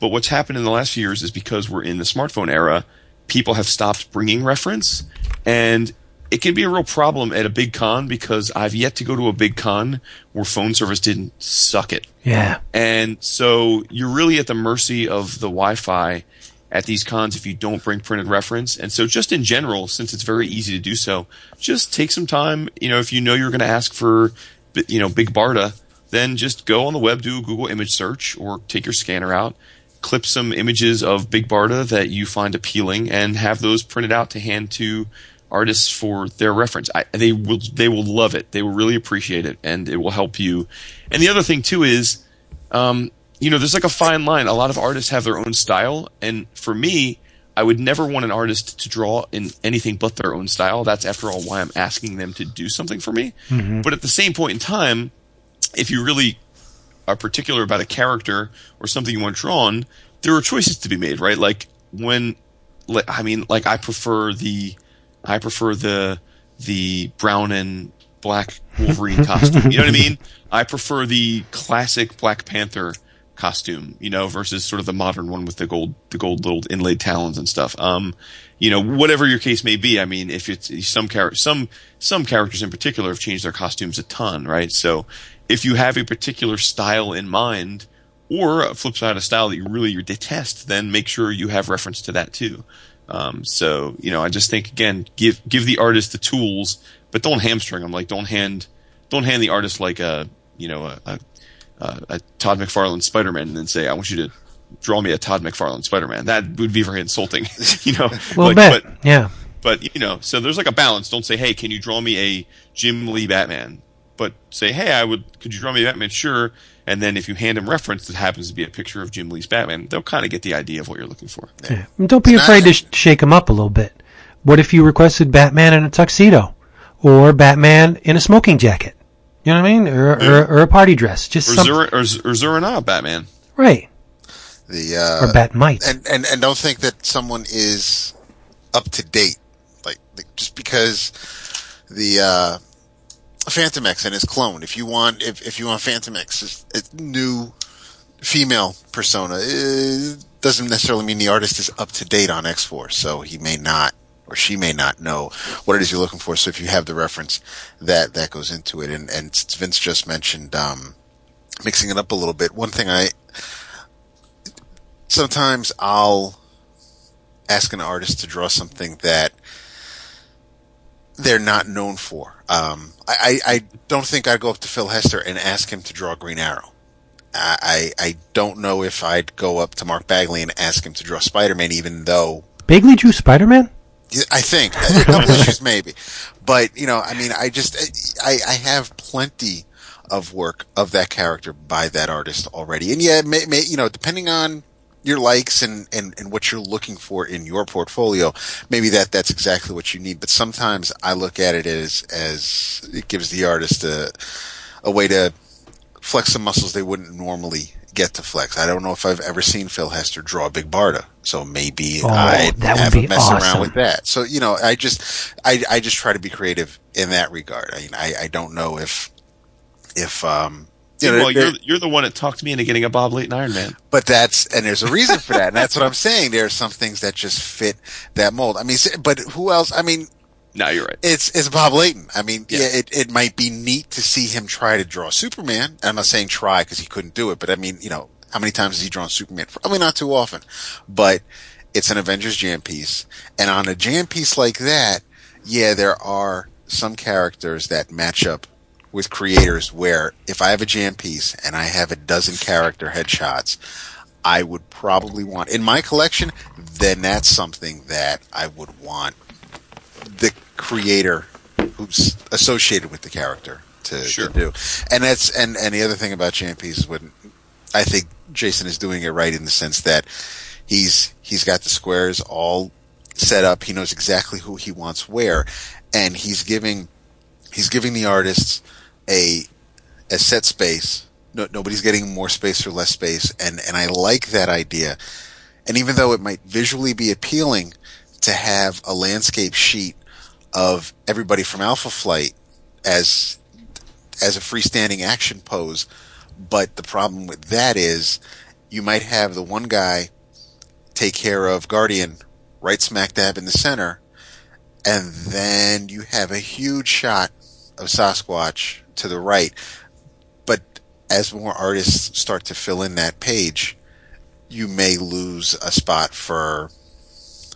but what's happened in the last few years is because we're in the smartphone era people have stopped bringing reference and it can be a real problem at a big con because I've yet to go to a big con where phone service didn't suck it. Yeah. And so you're really at the mercy of the Wi-Fi at these cons if you don't bring printed reference. And so just in general, since it's very easy to do so, just take some time. You know, if you know you're going to ask for, you know, Big Barda, then just go on the web, do a Google image search or take your scanner out, clip some images of Big Barda that you find appealing and have those printed out to hand to artists for their reference. I, they will they will love it. They will really appreciate it, and it will help you. And the other thing too is, um, you know, there's like a fine line. A lot of artists have their own style, and for me, I would never want an artist to draw in anything but their own style. That's after all why I'm asking them to do something for me. But at the same point in time, if you really are particular about a character or something you want drawn, there are choices to be made, right? Like when, like, I mean, like I prefer the, I prefer the, the brown and black Wolverine costume. You know what I mean? I prefer the classic Black Panther costume, you know, versus sort of the modern one with the gold, the gold little inlaid talons and stuff. Um, you know, whatever your case may be. I mean, if it's some char- some some characters in particular have changed their costumes a ton, right? So, if you have a particular style in mind, or a flip side, a style that you really detest, then make sure you have reference to that too. Um, so, you know, I just think again, give give the artist the tools, but don't hamstring them. Like, don't hand don't hand the artist like a you know a, a, a, a Todd McFarlane Spider Man and then say, I want you to draw me a Todd McFarlane Spider Man. That would be very insulting, you know. Well, like, bet. but yeah. But you know, so there's like a balance. Don't say, "Hey, can you draw me a Jim Lee Batman?" But say, "Hey, I would. Could you draw me a Batman?" Sure. And then if you hand them reference that happens to be a picture of Jim Lee's Batman, they'll kind of get the idea of what you're looking for. Yeah. And don't be And afraid I- to sh- shake them up a little bit. What if you requested Batman in a tuxedo, or Batman in a smoking jacket? You know what I mean, or or, or a party dress, just Or some, Zur- or, Z- or Zur-En-Arrh Batman. right? The uh, Or Bat-Mite. and and and don't think that someone is up to date like, like just because the uh Fantomex and his clone. If you want if if you want Fantomex's it's new female persona. It doesn't necessarily mean the artist is up to date on X-Force so he may not or she may not know what it is you're looking for. So if you have the reference that that goes into it and and Vince just mentioned um mixing it up a little bit one thing I sometimes I'll ask an artist to draw something that they're not known for. Um, I, I, I don't think I'd go up to Phil Hester and ask him to draw Green Arrow. I, I I don't know if I'd go up to Mark Bagley and ask him to draw Spider-Man, even though Bagley drew Spider Man. I think a couple issues maybe, but you know, I mean, I just I, I have plenty of work of that character by that artist already, and yeah, may, may, you know, depending on your likes and, and, and what you're looking for in your portfolio, maybe that that's exactly what you need. But sometimes I look at it as as it gives the artist a a way to flex some muscles they wouldn't normally get to flex. I don't know if I've ever seen Phil Hester draw a Big Barda, so maybe Oh, I have a mess awesome. around with that. So you know, I just I I just try to be creative in that regard. I mean, I, I don't know if if um you know, well, you're you're the one that talked me into getting a Bob Layton Iron Man. but that's and there's a reason for that, and that's what I'm saying. There are some things that just fit that mold. I mean, but who else? I mean, No, you're right. it's it's Bob Layton. I mean, yeah, Yeah. it, it might be neat to see him try to draw Superman. I'm not saying try because he couldn't do it, but I mean, you know, how many times has he drawn Superman? Probably not too often, but it's an Avengers jam piece, and on a jam piece like that, yeah, there are some characters that match up with creators where if I have a jam piece and I have a dozen character headshots, I would probably want in my collection, then that's something that I would want the creator who's associated with the character to, Sure. to do. And that's and, and the other thing about jam pieces when I think Jason is doing it right in the sense that he's he's got the squares all set up. He knows exactly who he wants where, and he's giving he's giving the artists a a set space. No, nobody's getting more space or less space, and and I like that idea. And even though it might visually be appealing to have a landscape sheet of everybody from Alpha Flight as as a freestanding action pose, but the problem with that is you might have the one guy take care of Guardian right smack dab in the center, and then you have a huge shot of Sasquatch to the right. But as more artists start to fill in that page, you may lose a spot for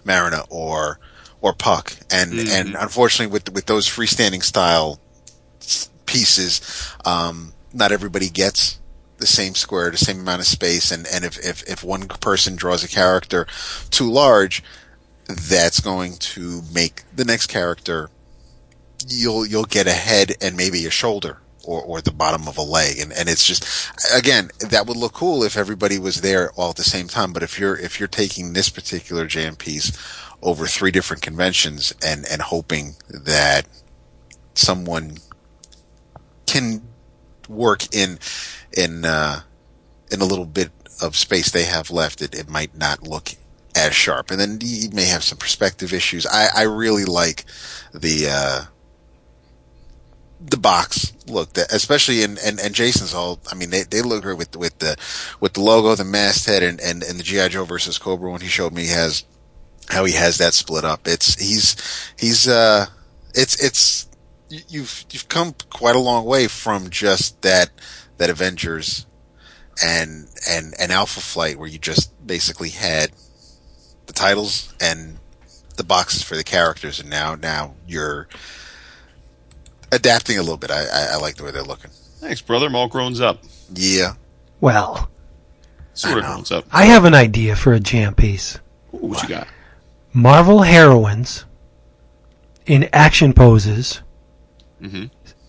Marina or or Puck, and Mhm. and unfortunately with with those freestanding style pieces, um, not everybody gets the same square, the same amount of space, and and if if if one person draws a character too large, that's going to make the next character you'll you'll get a head and maybe a shoulder or, or the bottom of a leg. And, and it's just again that would look cool if everybody was there all at the same time. But if you're if you're taking this particular jam piece over three different conventions and and hoping that someone can work in in uh in a little bit of space they have left it, it might not look as sharp. And then you may have some perspective issues. I i really like the uh the box look that especially in and, and Jason's all I mean they they look great with with the with the logo the masthead and and, and the GI Joe versus Cobra when he showed me has how he has that split up. It's he's he's uh it's it's you- you've you've come quite a long way from just that that Avengers and and and Alpha Flight where you just basically had the titles and the boxes for the characters and now now you're adapting a little bit. I, I, I like the way they're looking. Thanks, brother. I'm all grown up. Yeah. Well, Sort of I grown up. I have an idea for a jam piece. Ooh, what you got? Marvel heroines in action poses, hmm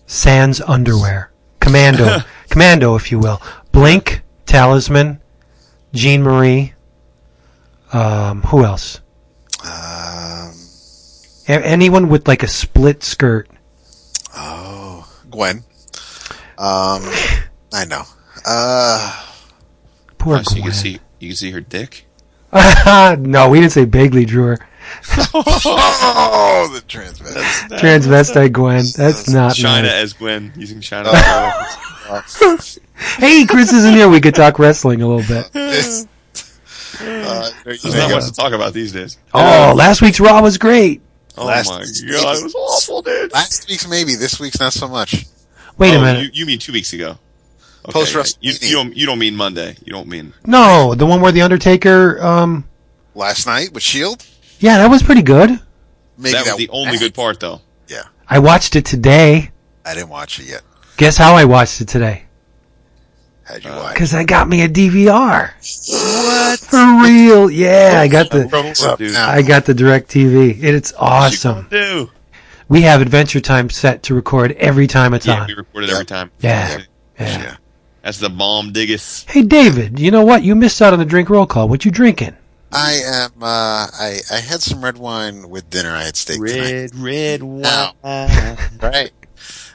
sans underwear. Commando, commando, if you will. Blink, Talisman, Jean Marie. Um, who else? Um, A- anyone with like a split skirt. Oh, Gwen. Um, I know. Uh, Poor Oh, so you Gwen. can see you can see her dick. no, we didn't say Bagley drew her. oh, the transvestite. Transvestite Gwen. That's not Chyna nice. as Gwen using Chyna. as reference. Hey, Chris isn't here. We could talk wrestling a little bit. This- uh, There's not you much to talk about these days. Oh, last week's Raw was great. Oh Last my week's god, it was awful, dude. Last week's maybe. This week's not so much. Wait a Oh, minute. You, you mean two weeks ago? Okay, Post You, WrestleMania. you don't you don't mean Monday. You don't mean No, the one where the Undertaker. Um, Last night with Shield. yeah, that was pretty good. Maybe that was the only good part though. Yeah, I watched it today. I didn't watch it yet. Guess how I watched it today? Had you Uh, watched? Because I got me a DVR. What? For real? Yeah, I got the What's up dude. now? I got the DirecTV. It's awesome. Do We have Adventure Time set to record every time it's yeah, on. we record it every time. Yeah. Yeah. Yeah. That's the bomb diggest. Hey David, you know what? You missed out on the drink roll call. What you drinking? I am. Uh, I I had some red wine with dinner. I had steak tonight. red Now. Right.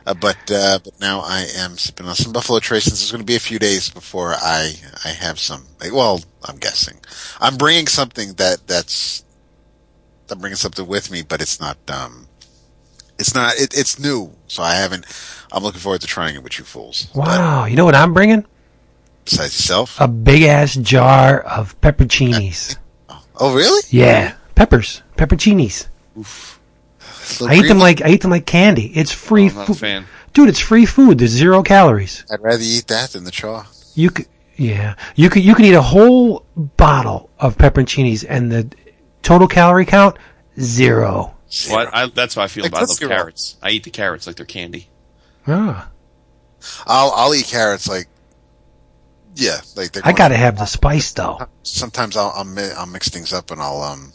Uh, but uh, but now I am sipping on some Buffalo Trace. Since it's going to be a few days before I I have some. Well, I'm guessing. I'm bringing something that that's. I'm bringing something with me, but it's not. um It's not. It, it's new, so I haven't. I'm looking forward to trying it with you fools. But Wow, you know what I'm bringing? besides yourself. A big ass jar of pepperoncinis. oh, really? Yeah, peppers, pepperoncinis. Little I eat them like I eat them like candy. It's free I'm not a food, dude. It's free food. There's zero calories. I'd rather eat that than the chaw. You could, yeah, you could you could eat a whole bottle of pepperoncinis and the total calorie count zero. Well, I, I, that's how I feel Like, about I love carrots. I eat the carrots like they're candy. Ah, I'll I'll eat carrots like. Yeah, like they're I gotta have the spice though. sometimes I'll, I'll I'll mix things up and I'll um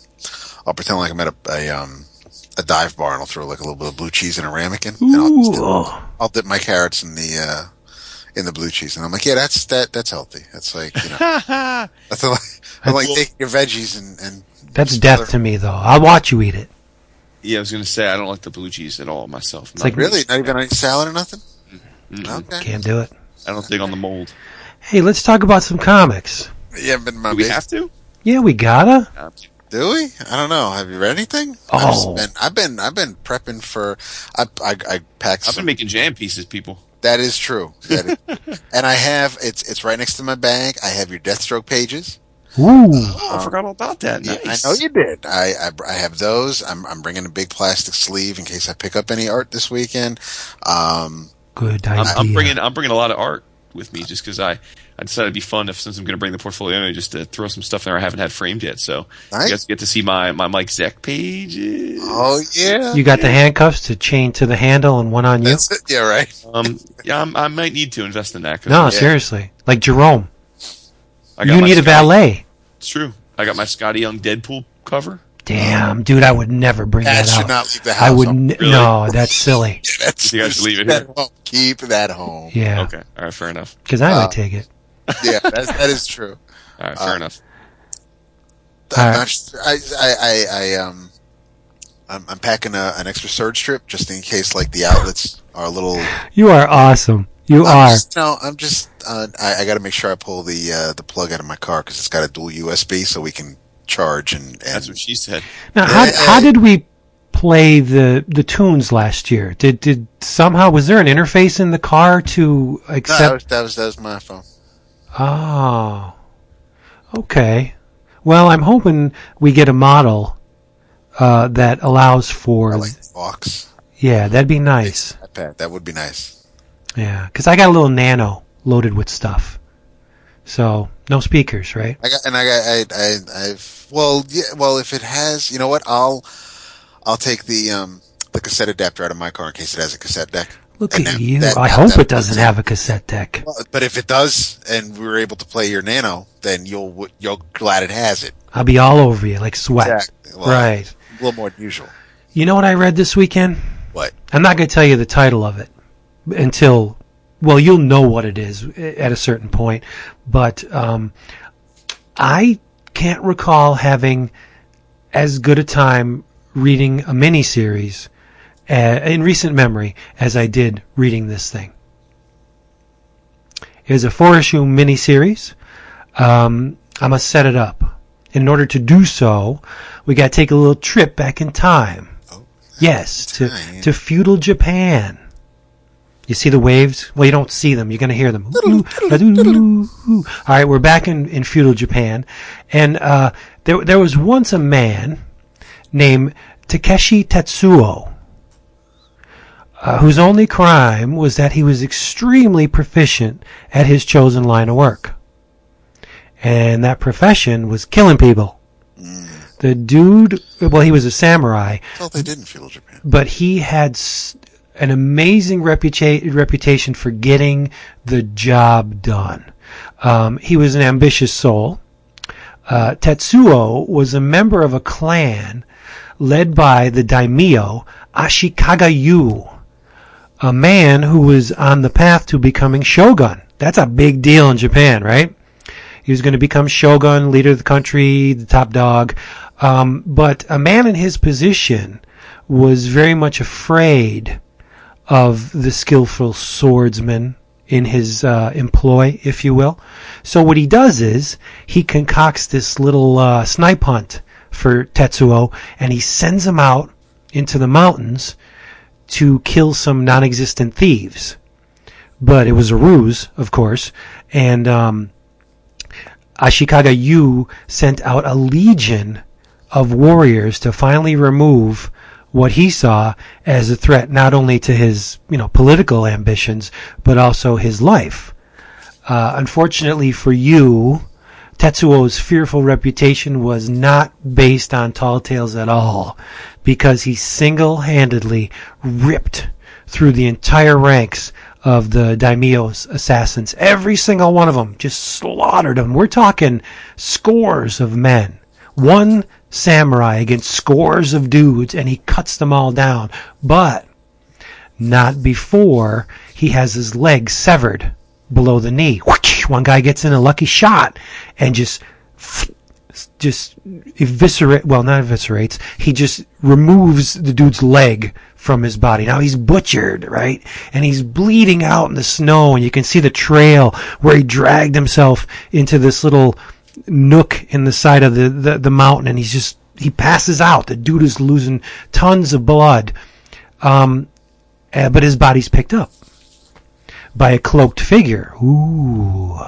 I'll pretend like I'm at a, a um a dive bar and I'll throw like a little bit of blue cheese in a ramekin and I'll, Ooh, dip, oh, I'll dip my carrots in the uh in the blue cheese and I'm like yeah that's that that's healthy that's like you know that's like I'm like taking your veggies and and that's death to me though. I'll watch you eat it. Yeah, I was gonna say I don't like the blue cheese at all myself. It's like- really not even on salad or nothing Mm-mm. okay Can't do it. I don't dig on the mold. Hey, let's talk about some comics. yeah but my Do we bas- have to? Yeah, we gotta. Do we I don't know have you read anything Oh. I've, been, I've been I've been prepping for I I, I packed I've some been making jam pieces, people. That is true. That is- and I have it's it's right next to my bag. I have your Deathstroke pages. Ooh, Oh, I forgot all about that. Yeah, Nice. I know you did. I, I I have those. I'm I'm bringing a big plastic sleeve in case I pick up any art this weekend. Um, good I'm, idea. I'm bringing I'm bringing a lot of art with me just because I I decided it'd be fun if since I'm going to bring the portfolio anyway, just to throw some stuff in there I haven't had framed yet. So Nice. you guys get to see my my Mike Zeck pages. oh yeah, You got the handcuffs to chain to the handle and one on you. that's it. Yeah, right. Um, yeah, I'm, I might need to invest in that. No, I seriously. Like Jerome, I got you my need a valet. It's true. I got my Skottie Young Deadpool cover. Damn, dude, I would never bring That that, should out. not leave the house. I would. Oh, N- Really? No, that's silly. That's, You guys should leave it keep here. that home. Keep that home. Yeah, Okay, all right, fair enough. because I Uh, would take it. Yeah, that's, that is true. All right, fair Uh, enough. I'm Alright. not sure- I, I, I, I, um, I'm, I'm packing a, an extra surge strip just in case, like the outlets are a little. You are awesome. You I'm are. just- no, I'm just. Uh, I, I got to make sure I pull the uh, the plug out of my car because it's got a dual USB, so we can charge and. and That's what she said. Now, how Yeah, how did we play the the tunes last year? Did did somehow was there an interface in the car to no, that accept? was, that was that was my phone. Oh, okay. Well, I'm hoping we get a model uh, that allows for. I like box. yeah, that'd be nice. iPad. That would be nice. Yeah, because I got a little Nano loaded with stuff. So no speakers, right? I got and I got I, I I've well yeah well if it has you know what I'll I'll take the um the cassette adapter out of my car in case it has a cassette deck. Look And at that- you. that- I that- hope that- it doesn't have a cassette deck. But if it does, and we were able to play your Nano, then you'll you'll glad it has it. I'll be all over you like sweat. Exactly. Well, Right. A little more than usual. You know what I read this weekend? What? I'm not going to tell you the title of it until, well, you'll know what it is at a certain point. But um, I can't recall having as good a time reading a miniseries in recent memory as I did reading this thing. It is a four issue miniseries. Um, I must set it up. In order to do so, we got to take a little trip back in time. Yes, to, Time. to feudal Japan. You see the waves? Well, you don't see them. You're going to hear them. All right, we're back in, in feudal Japan. And uh, there, there was once a man named Takeshi Tetsuo, uh, whose only crime was that he was extremely proficient at his chosen line of work. And that profession was killing people. The dude, well, he was a samurai, Well, they did in feudal Japan. but he had an amazing reputa- reputation for getting the job done. Um, he was an ambitious soul. Uh, Tetsuo was a member of a clan led by the daimyo Ashikaga Yu, a man who was on the path to becoming shogun. That's a big deal in Japan, right? He was going to become shogun, leader of the country, the top dog. Um, but a man in his position was very much afraid of the skillful swordsman in his uh, employ, if you will. So what he does is he concocts this little uh, snipe hunt for Tetsuo, and he sends him out into the mountains to kill some non-existent thieves. But it was a ruse, of course, and um, Ashikaga Yu sent out a legion of warriors to finally remove what he saw as a threat not only to his, you know, political ambitions, but also his life. Uh, unfortunately for you, Tetsuo's fearful reputation was not based on tall tales at all, because he single-handedly ripped through the entire ranks of the daimyo's assassins. Every single one of them just slaughtered them. We're talking scores of men. One samurai against scores of dudes, and he cuts them all down. But not before he has his leg severed below the knee. Whoosh! One guy gets in a lucky shot and just just eviscerate well not eviscerates he just removes the dude's leg from his body. Now he's butchered right? And he's bleeding out in the snow and you can see the trail where he dragged himself into this little nook in the side of the, the, the mountain and he's just he passes out. The dude is losing tons of blood. Um, uh, but his body's picked up by a cloaked figure. Ooh,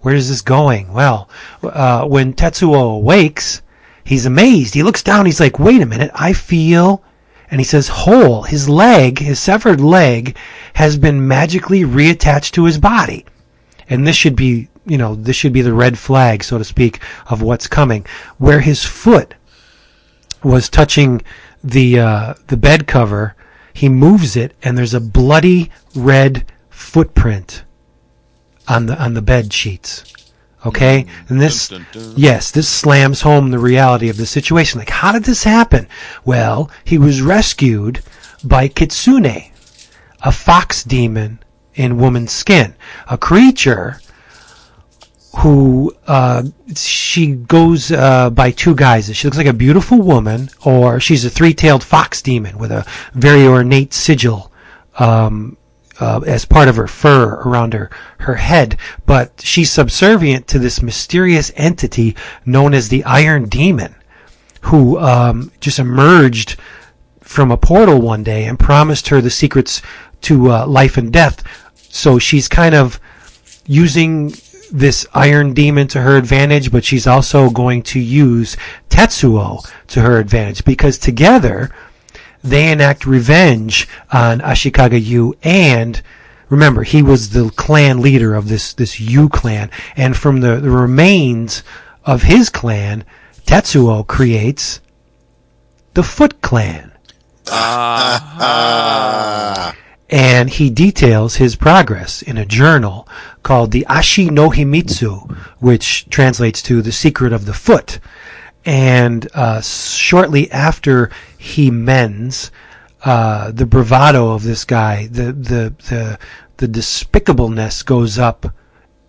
where is this going? Well, uh, when Tetsuo awakes, he's amazed. He looks down. He's like, "Wait a minute! I feel." And he says, "Whole. His leg, his severed leg, has been magically reattached to his body." And this should be, you know, this should be the red flag, so to speak, of what's coming. Where his foot was touching the uh, the bed cover, he moves it, and there's a bloody red footprint on the on the bed sheets. Okay, and this Dun, dun, dun. yes, this slams home the reality of the situation. Like, how did this happen? Well, he was rescued by Kitsune, a fox demon in woman's skin, a creature who uh, she goes uh, by two guises. She looks like a beautiful woman, or she's a three-tailed fox demon with a very ornate sigil um, uh, as part of her fur around her her head. But she's subservient to this mysterious entity known as the Iron Demon, who um, just emerged from a portal one day and promised her the secrets to uh, life and death. So she's kind of using this iron demon to her advantage, but she's also going to use Tetsuo to her advantage because together they enact revenge on Ashikaga Yu and remember he was the clan leader of this this Yu clan and from the, the remains of his clan Tetsuo creates the Foot Clan and he details his progress in a journal called the Ashi no Himitsu, which translates to the secret of the foot. And uh, shortly after he mends, uh, the bravado of this guy, the the the the despicableness goes up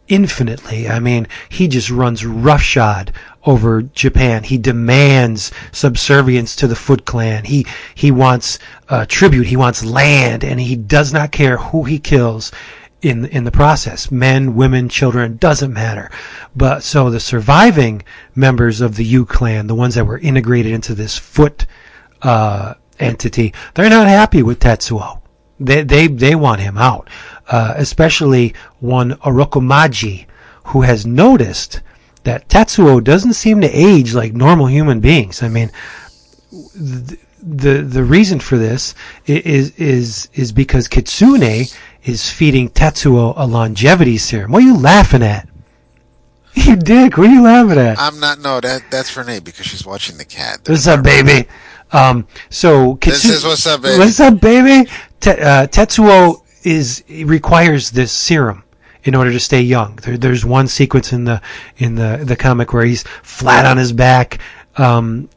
infinitely. I mean, he just runs roughshod over Japan. He demands subservience to the Foot Clan. He he wants uh, tribute. He wants land, and he does not care who he kills in in the process. Men, women, children doesn't matter. But so the surviving members of the U Clan, the ones that were integrated into this Foot uh, entity, they're not happy with Tetsuo. They they they want him out, uh, especially one Orokomaji, who has noticed that Tetsuo doesn't seem to age like normal human beings. I mean, the the, the reason for this is is is because Kitsune is feeding Tetsuo a longevity serum. What are you laughing at? You dick. What are you laughing at? I'm not. No, that that's Renee because she's watching the cat. What's up, baby? Um, so This is what's up, baby. What's up, baby? Te- uh, Tetsuo is requires this serum in order to stay young. There, there's one sequence in the in the the comic where he's flat on his back. Um,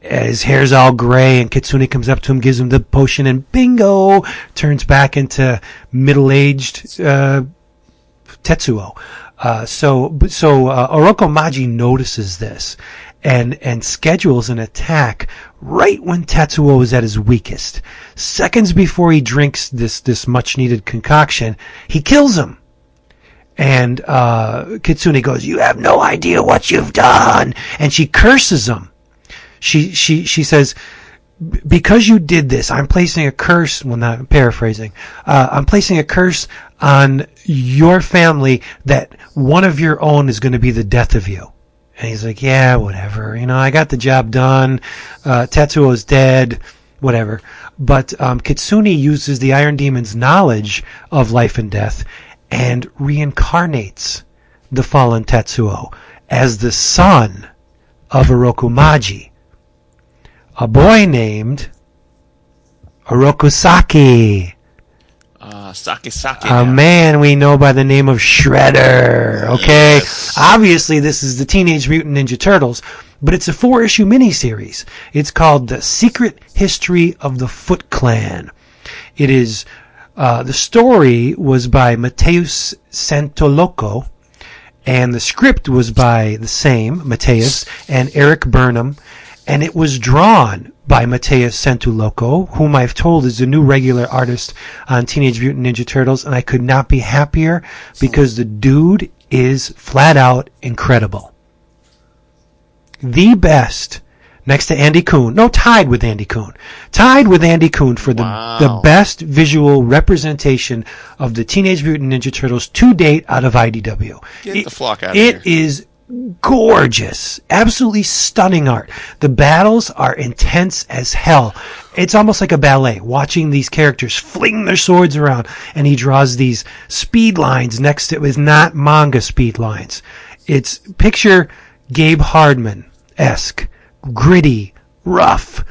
his hair's all gray, and Kitsune comes up to him, gives him the potion, and bingo, turns back into middle-aged uh, Tetsuo. Uh, so, so uh, Orokomaji notices this and and schedules an attack right when Tetsuo is at his weakest. Seconds before he drinks this this much needed concoction, he kills him. And uh, Kitsune goes, "You have no idea what you've done," and she curses him. She she she says, because you did this, I'm placing a curse. Well, not paraphrasing. Uh, I'm placing a curse on your family that one of your own is going to be the death of you. And he's like, yeah, whatever. You know, I got the job done. Uh, Tetsuo is dead. Whatever. But um, Kitsune uses the Iron Demon's knowledge of life and death and reincarnates the fallen Tetsuo as the son of Orokumaji a boy named Orokusaki, Uh, sake sake. a now. man we know by the name of Shredder. Okay, Yes. obviously this is the Teenage Mutant Ninja Turtles, but it's a four-issue miniseries. It's called The Secret History of the Foot Clan. It is uh, the story was by Mateus Santolouco, and the script was by the same Mateus and Erik Burnham, and it was drawn by Mateus Santolouco, whom I've told is the new regular artist on Teenage Mutant Ninja Turtles, and I could not be happier because the dude is flat out incredible. The best, next to Andy Kuhn, no, tied with Andy Kuhn, tied with Andy Kuhn for the, Wow. the best visual representation of the Teenage Mutant Ninja Turtles to date out of IDW. Get the flock outta It here. is gorgeous, absolutely stunning art. The battles are intense as hell. It's almost like a ballet, watching these characters fling their swords around, and he draws these speed lines next to it with not manga speed lines. It's picture Gabe Hardman esque, gritty, rough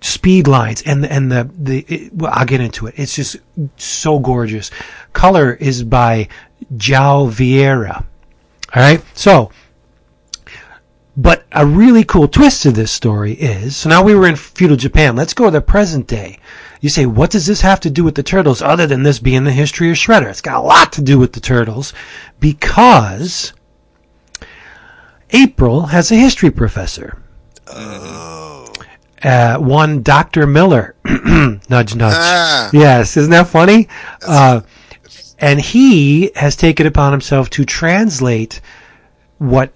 speed lines and and the the it, well, I'll get into it. It's just so gorgeous. Color is by Jao Vieira. All right, so. But a really cool twist to this story is so now we were in feudal Japan. Let's go to the present day. You say, what does this have to do with the turtles other than this being the history of Shredder? It's got a lot to do with the turtles because April has a history professor. Oh. Uh, one Dr. Miller. nudge, nudge. Ah. Yes, isn't that funny? Uh, and he has taken upon himself to translate what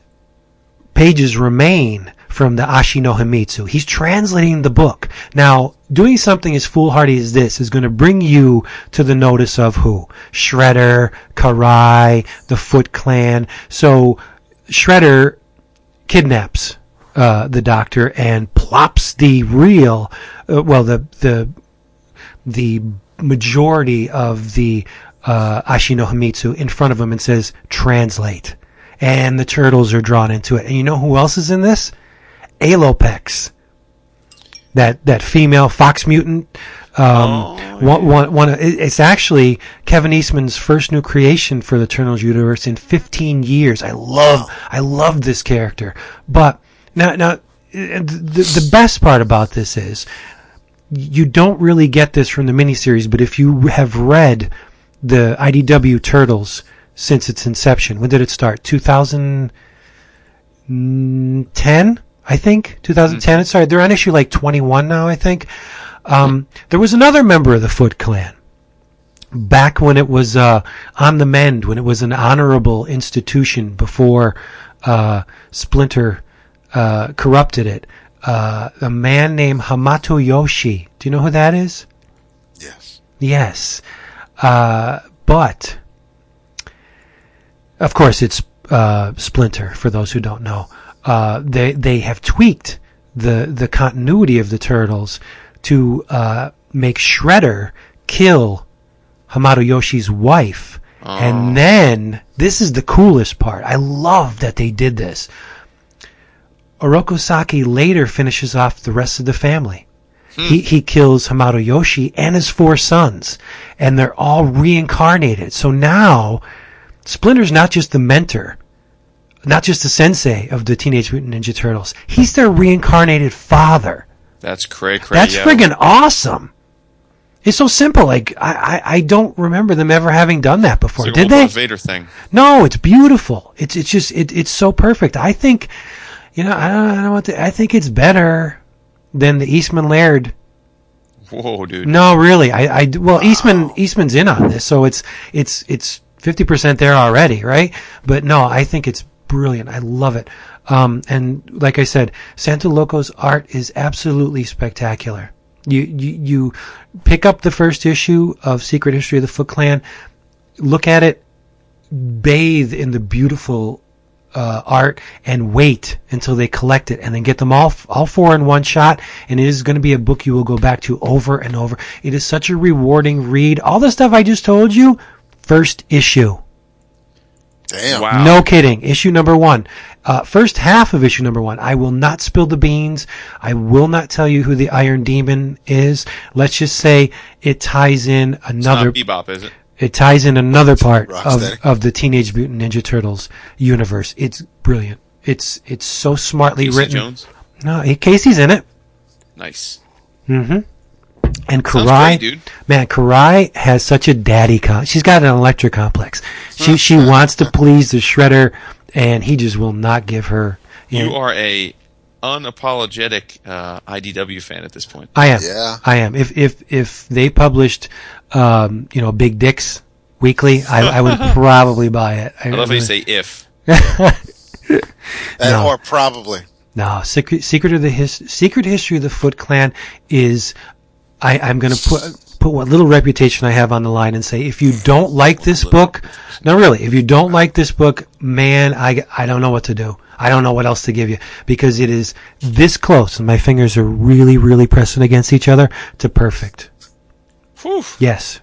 pages remain from the Ashino Himitsu. He's translating the book. Now, doing something as foolhardy as this is going to bring you to the notice of who? Shredder, Karai, the Foot Clan. So, Shredder kidnaps uh, the doctor and plops the real, uh, well, the the the majority of the uh, Ashino Himitsu in front of him and says, "Translate." And the turtles are drawn into it. And you know who else is in this? Alopex, that that female fox mutant. Um, one, one, one, it- it's actually Kevin Eastman's first new creation for the Turtles universe in 15 years. I love, I love this character. But now, now the, the best part about this is you don't really get this from the miniseries, but if you have read the IDW Turtles since its inception, when did it start? 2010, I think. 2010 it started. They're on issue like 21 now, I think. Um, there was another member of the Foot Clan back when it was uh, on the mend, when it was an honorable institution before uh, Splinter uh, corrupted it. Uh, a man named Hamato Yoshi. Do you know who that is? Yes. Yes. Uh, but, of course, it's uh, Splinter, for those who don't know. Uh, they, they have tweaked the, the continuity of the Turtles to uh, make Shredder kill Hamato Yoshi's wife. And then, this is the coolest part. I love that they did this. Oroku Saki later finishes off the rest of the family. He, he kills Hamato Yoshi and his four sons, and they're all reincarnated. So now, Splinter's not just the mentor, not just the sensei of the Teenage Mutant Ninja Turtles. He's their reincarnated father. That's cray cray. That's yo. friggin' awesome. It's so simple. Like I, I, I don't remember them ever having done that before. It's like Did they? Vader thing. No, it's beautiful. It's it's just it, it's so perfect. I think, you know, I don't, I don't want to. I think it's better than the Eastman Laird. Whoa, dude. No, really. I, I well, Eastman Eastman's in on this, so it's it's it's fifty percent there already, right? But no, I think it's brilliant. I love it. Um, and like I said, Santolouco's art is absolutely spectacular. You, you you pick up the first issue of Secret History of the Foot Clan, look at it, bathe in the beautiful uh, art, and wait until they collect it, and then get them all all four in one shot. And it is going to be a book you will go back to over and over. It is such a rewarding read. All the stuff I just told you, first issue. Damn. Wow. No kidding. Issue number one. Uh, first half of issue number one. I will not spill the beans. I will not tell you who the Iron Demon is. Let's just say it ties in It's another. not Bebop, is it? It ties in another part of, of the Teenage Mutant Ninja Turtles universe. It's brilliant. It's it's so smartly Casey written. Jones. No, Casey's in it, Nice. And Karai. great, dude. Man, Karai has such a daddy con. She's got an Electra complex. She she wants to please the Shredder, and he just will not give her. You know, are a unapologetic uh, IDW fan at this point. I am. Yeah. I am. If if if they published, um, you know, Big Dicks weekly, I, I would probably buy it. I love how you say if. And- No. Or probably. No, secret secret of the his, secret history of the Foot Clan is. I, I'm going to put put what little reputation I have on the line and say, if you don't like this book, no, really, if you don't like this book, man, I I don't know what to do. I don't know what else to give you because it is this close, and my fingers are really, really pressing against each other to perfect. Whew. Yes,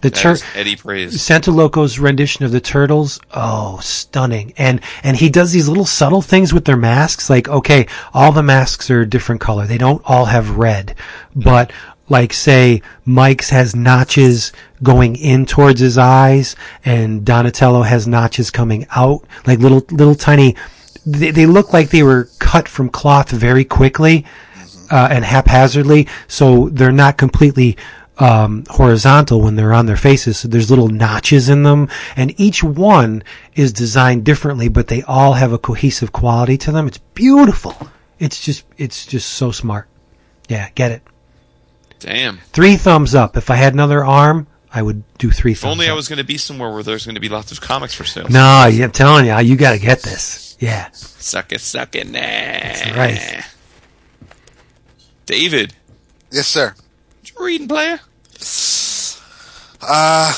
the tur- Eddie praise. Santolouco's rendition of the turtles, oh, stunning. And and he does these little subtle things with their masks. Like, okay, all the masks are a different color. They don't all have red. But like say Mike's has notches going in towards his eyes and Donatello has notches coming out, like little little tiny they, they look like they were cut from cloth very quickly uh, and haphazardly, so they're not completely um, horizontal when they're on their faces. So there's little notches in them, and each one is designed differently, but they all have a cohesive quality to them. It's beautiful. It's just it's just so smart. Yeah, get it. Damn. Three thumbs up. If I had another arm, I would do three If only up. I was going to be somewhere where there's going to be lots of comics for sale. no, I'm telling you, you got to get this. Yeah, Suck it, suck it, nah. right. David, Yes, sir. what you reading, player? Uh,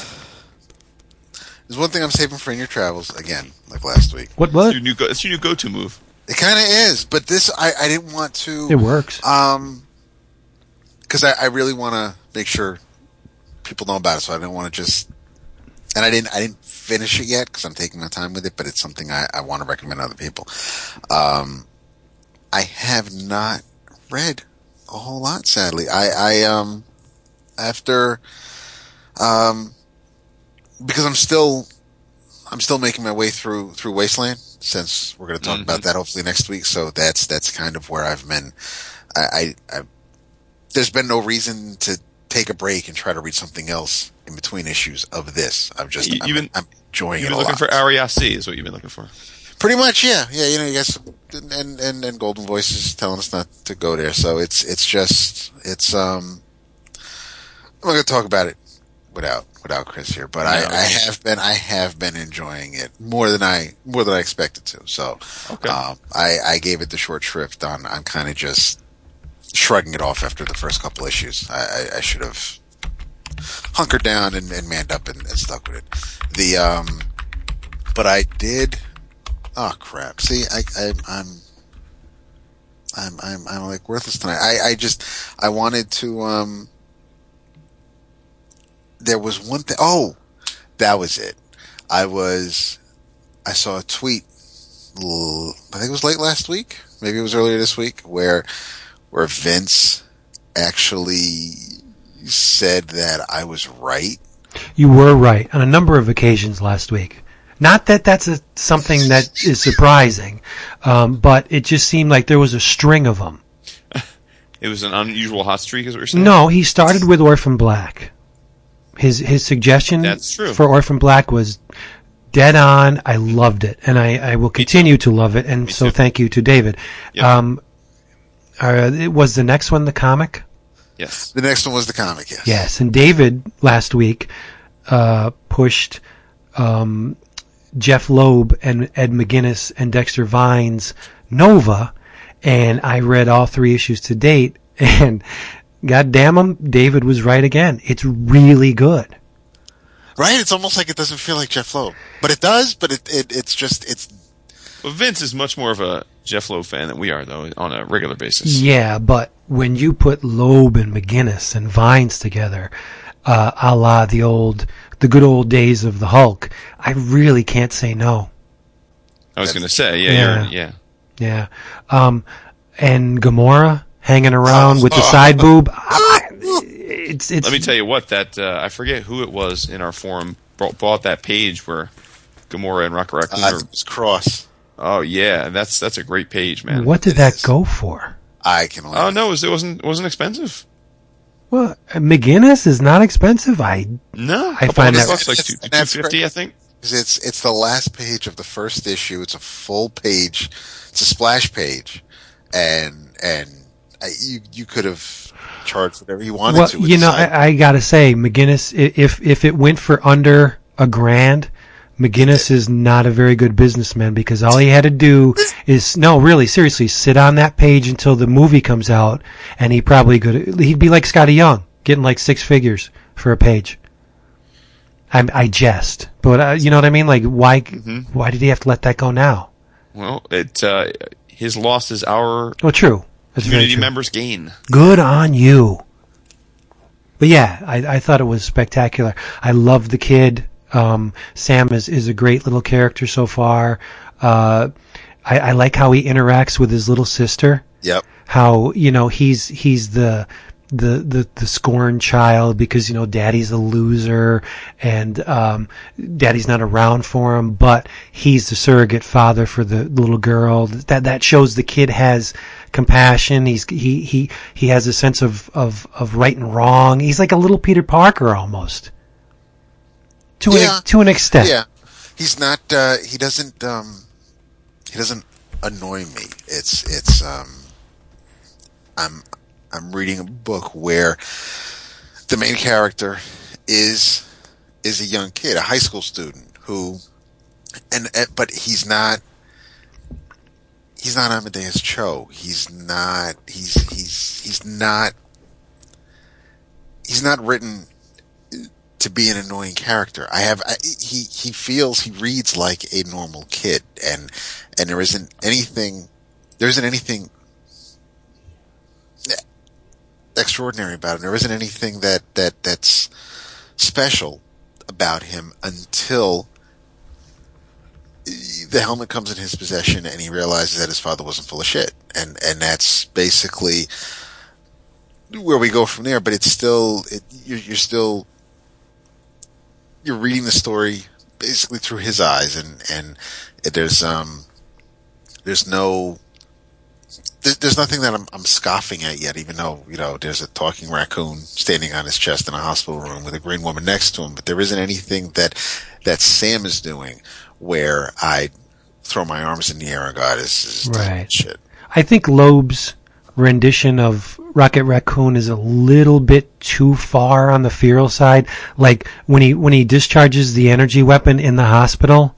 there's one thing I'm saving for in your travels again, like last week. what It's what? your new go- it's your new go-to move. It kind of is, but this I, I didn't want to. It works. Um, because I, I really want to make sure people know about it, so I didn't want to just. And I didn't I didn't finish it yet because I'm taking my time with it, but it's something I, I want to recommend to other people. Um, I have not read a whole lot, sadly. I, I um after um because I'm still I'm still making my way through through Wasteland since we're going to talk about that hopefully next week. So that's that's kind of where I've been. I, I, I there's been no reason to take a break and try to read something else in between issues of this. I'm just You- I'm, been- I'm enjoying You've it been looking lot. for Ariasi is what you've been looking for. Pretty much, yeah, yeah. You know, you guys and and and Golden Voice is telling us not to go there. So it's it's just it's um. I'm not going to talk about it without without Chris here, but I, No. I have been I have been enjoying it more than I more than I expected to. So Okay. um, I I gave it the short shrift on on kind of just shrugging it off after the first couple issues. I, I, I should have hunkered down and, and manned up and, and stuck with it. The um, but I did. Oh crap! See, I, I I'm. I'm I'm I'm like worthless tonight. I I just I wanted to um. There was one thing. Oh, that was it. I was. I saw a tweet. I think it was late last week. Maybe it was earlier this week, where where Vince actually said that I was right. You were right on a number of occasions last week. Not that that's a, something that is surprising, um, but it just seemed like there was a string of them. It was an unusual hot streak, is what you're saying? No, he started with Orphan Black. His his suggestion That's true. for Orphan Black was dead on. I loved it, and I, I will continue to love it. And Me so too. thank you to David. Yep. Um, uh, it was the next one the comic? Yes. The next one was the comic. Yes. Yes, and David last week uh, pushed um, Jeff Loeb and Ed McGuinness and Dexter Vines Nova, and I read all three issues to date, and God damn him, David was right again. It's really good. Right? It's almost like it doesn't feel like Jeff Loeb, but it does. But it, it it's just it's Well, Vince is much more of a Jeff Loeb fan than we are, though, on a regular basis. Yeah, but when you put Loeb and McGuinness and Vines together, uh, a la the old, the good old days of the Hulk, I really can't say no. I was going to say, yeah, Yeah. You're, yeah. Yeah. Um, and Gamora hanging around with the side boob. I- It's, it's, Let me tell you what that uh, I forget who it was in our forum brought, bought that page where Gamora and Rocket Raccoon. uh, are, it's cross. oh yeah, that's that's a great page, man. what did that go for? I can only. Oh no, it, was, it wasn't it wasn't expensive. Well, McGuinness is not expensive. I, No, I find that- bucks, like That's- two that's. I think. It's it's the last page of the first issue. It's a full page. It's a splash page, and and I, you you could have charged whatever you wanted well, to. you know, I, I gotta say, McGuinness, if, if it went for under a grand, McGuinness is not a very good businessman because all he had to do is, no, really, seriously, sit on that page until the movie comes out and he probably could, he'd be like Skottie Young, getting like six figures for a page. I, I jest, but uh, you know what I mean? Like, why, Mm-hmm. why did he have to let that go now? Well, it uh, his loss is our Well, true. That's community members' gain. Good on you. But yeah, I, I thought it was spectacular. I love the kid. Um, Sam is, is a great little character so far. Uh, I, I like how he interacts with his little sister. yep. How, you know, he's, he's the, the, the, the scorned child because, you know, daddy's a loser and, um, daddy's not around for him, but he's the surrogate father for the little girl. That, that shows the kid has compassion. He's, he, he, he has a sense of, of, of right and wrong. He's like a little Peter Parker almost. To Yeah. an, to an extent. Yeah, he's not. Uh, he doesn't. Um, he doesn't annoy me. It's it's. Um, I'm I'm reading a book where the main character is is a young kid, a high school student who, and, but he's not. He's not Amadeus Cho. He's not. He's he's he's not. He's not written to be an annoying character. I have I, he he feels he reads like a normal kid, and and there isn't anything there isn't anything extraordinary about him. There isn't anything that that that's special about him until the helmet comes in his possession and he realizes that his father wasn't full of shit, and and that's basically where we go from there. But it's still it, you're, you're still you're reading the story basically through his eyes, and and there's um there's no there's nothing that I'm, I'm scoffing at yet, even though, you know, there's a talking raccoon standing on his chest in a hospital room with a green woman next to him, but there isn't anything that, that Sam is doing where I throw my arms in the air and go, "Ah, this is Right. shit. I think Loeb's rendition of Rocket Raccoon is a little bit too far on the feral side. Like when he when he discharges the energy weapon in the hospital